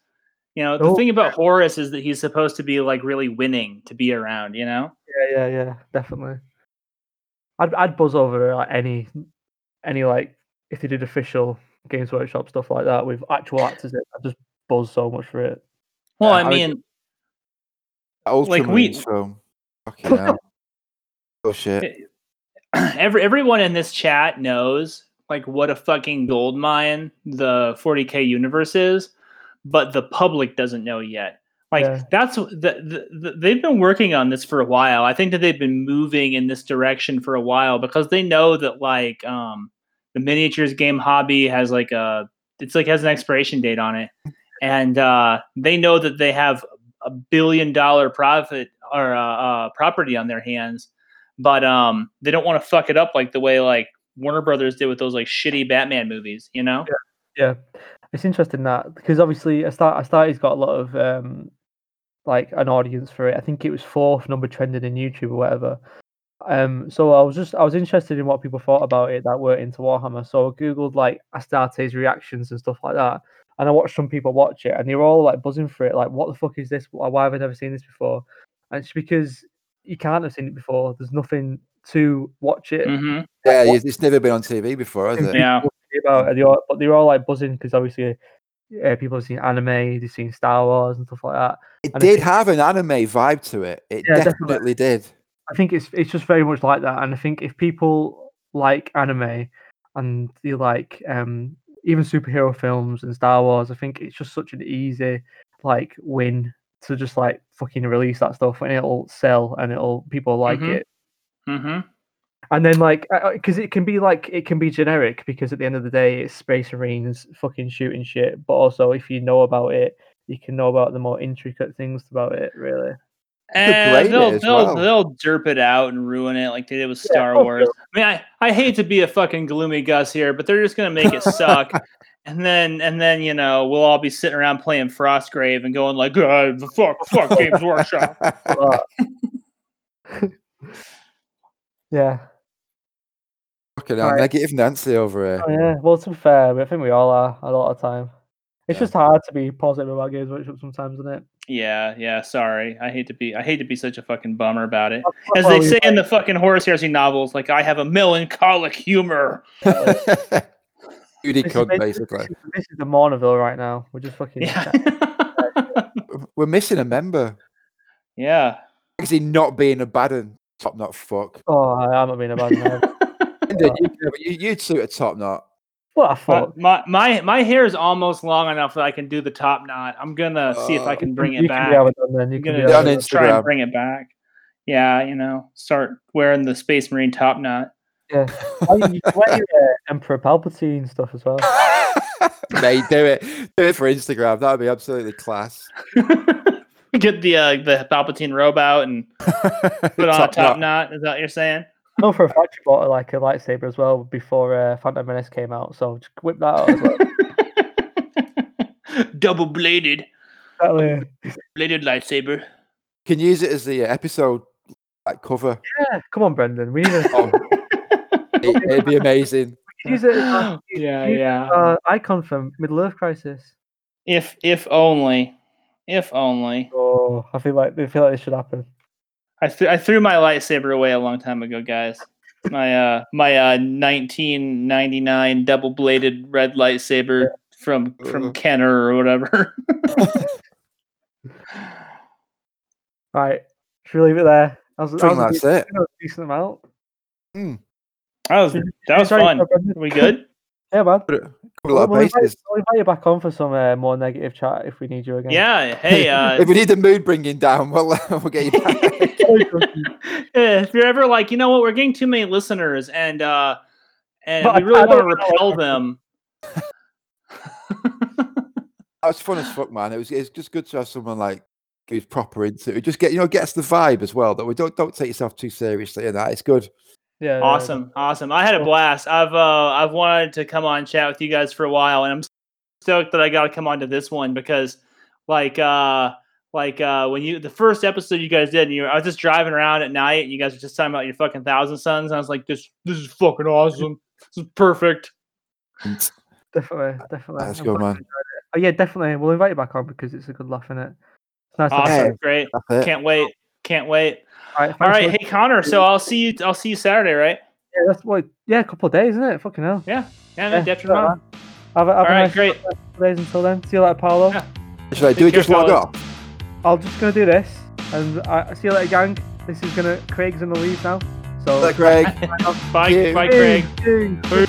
You know, the Oh. thing about Horus is that he's supposed to be like really winning to be around. You know. Yeah, yeah, yeah, definitely. I'd I'd buzz over like any any like if they did official Games Workshop stuff like that with actual actors in, I'd just buzz so much for it. Well, Yeah, I I would- mean, Ultramarines we- film. Fucking hell. Oh shit. every everyone in this chat knows like what a fucking gold mine the 40k universe is, but the public doesn't know yet. Like Yeah. that's the, the, the they've been working on this for a while. I think that they've been moving in this direction for a while because they know that like um the miniatures game hobby has like a it's like has an expiration date on it. And uh they know that they have a billion dollar profit or uh, uh property on their hands but um they don't want to fuck it up like the way like Warner Brothers did with those like shitty Batman movies, you know? Yeah, it's interesting that because obviously a start Astartes got a lot of um like an audience for it. I think it was fourth number trending in YouTube or whatever. Um, so I was just I was interested in what people thought about it that weren't into Warhammer. So I googled like Astartes reactions and stuff like that, and I watched some people watch it, and they were all like buzzing for it. Like, what the fuck is this? Why why have I never seen this before? And it's because you can't have seen it before. There's nothing to watch it. hmm Yeah, it's it's never been on TV before, has it? Yeah. about and they all, but they're all like buzzing because obviously uh, people have seen anime, they've seen Star Wars and stuff like that. It And did think- have an anime vibe to it. It Yeah, definitely, definitely. did. I think it's it's just very much like that, and I think if people like anime and they like um even superhero films and Star Wars, I think it's just such an easy like win to just like fucking release that stuff and it'll sell and it'll people like Mhm. it. hmm And then like uh, uh, because it can be like it can be generic because at the end of the day it's space marines fucking shooting shit, but also if you know about it, you can know about the more intricate things about it. Really, And eh, they'll as they'll well. they'll derp it out and ruin it like they did with Star oh, Wars. I mean, I, I hate to be a fucking gloomy Gus here, but they're just gonna make it suck. And then and then you know we'll all be sitting around playing Frostgrave and going like, "God, the fuck, fuck Games Workshop." But- yeah. Fucking hell, Right. negative Nancy over here. Oh, yeah, well, to be fair, I think we all are a lot of time. It's Yeah. just hard to be positive about Games Workshop sometimes, isn't it? Yeah, yeah. Sorry, I hate to be I hate to be such a fucking bummer about it. As they say in the fucking Horus Heresy novels, like I have a melancholic humor. Judy this, is cunt, basically. This is, the Mournaville right now. We're just fucking. Yeah. We're missing a member. yeah. Is he not being a bad and top knot fuck? Oh, I- I'm not being a bad man. Brendan, you, you, you'd suit a top knot. what a My, fuck. my my my hair is almost long enough that I can do the top knot. I'm gonna see if I Uh, can bring you it can back. be have it done then. You I'm can gonna be on have Instagram. try and bring it back. Yeah, you know, start wearing the Space Marine top knot. Yeah. You can wear your uh, Emperor Palpatine stuff as well. Mate, do it. Do it for Instagram. That would be absolutely class. Get the uh, the Palpatine robe out and put on a top knot. Is that what you're saying? I know for a fact you bought like a lightsaber as well before uh, Phantom Menace came out, so just whip that out as well. Double bladed, Exactly. bladed lightsaber. Can use it as the episode like cover. Yeah, come on, Brendan. We need a Oh, it, it'd be amazing. use it as yeah, use yeah. uh, icon from Middle Earth Crisis. If if only, if only. Oh, I feel like I feel like this should happen. I th- I threw my lightsaber away a long time ago, guys. My uh my uh 1999 double bladed red lightsaber from from Ugh. Kenner or whatever. Right, should we leave it there? That was, I that think was a that's decent- it. that was a decent amount. that was that was fun. Brendan. we good? Yeah, man. Covered a lot We'll, of we'll invite, we'll invite you back on for some uh, more negative chat if we need you again. Yeah. Hey, uh, if we need the mood bringing down, we'll, we'll get you back. If you're ever like, you know what, we're getting too many listeners, and uh, and But we really want to don't know repel them. That was fun as fuck, man. It was it's just good to have someone like who's proper into it. Just get you know gets the vibe as well that we don't don't take yourself too seriously and that it's good. Yeah. yeah, Awesome, awesome. I had a blast. I've uh I've wanted to come on and chat with you guys for a while, and I'm stoked that I got to come on to this one because, like, uh, like uh, when you the first episode you guys did, and you I was just driving around at night, and you guys were just talking about your fucking thousand sons, and I was like, this this is fucking awesome. This is perfect. Definitely, definitely. That's I'm good, man. you enjoyed it. Oh yeah, definitely. We'll invite you back on because it's a good laugh in it. It's nice. Awesome, you. great. It. Can't wait. Can't wait. All right, All right, hey Connor. So I'll see you. I'll see you Saturday, right? yeah, that's what. Yeah, a couple of days, isn't it? Fucking hell. Yeah. Yeah, Yeah, man. Death sure, Mom. Uh, have a, have All a right, nice great. couple days until then. See you later, Paolo. Yeah. Should I do it? Just care, log off. I'm just gonna do this, and I see you later, gang. This is gonna. Craig's gonna leave now. So. Craig. Bye, you. bye, Craig. Hey, hey.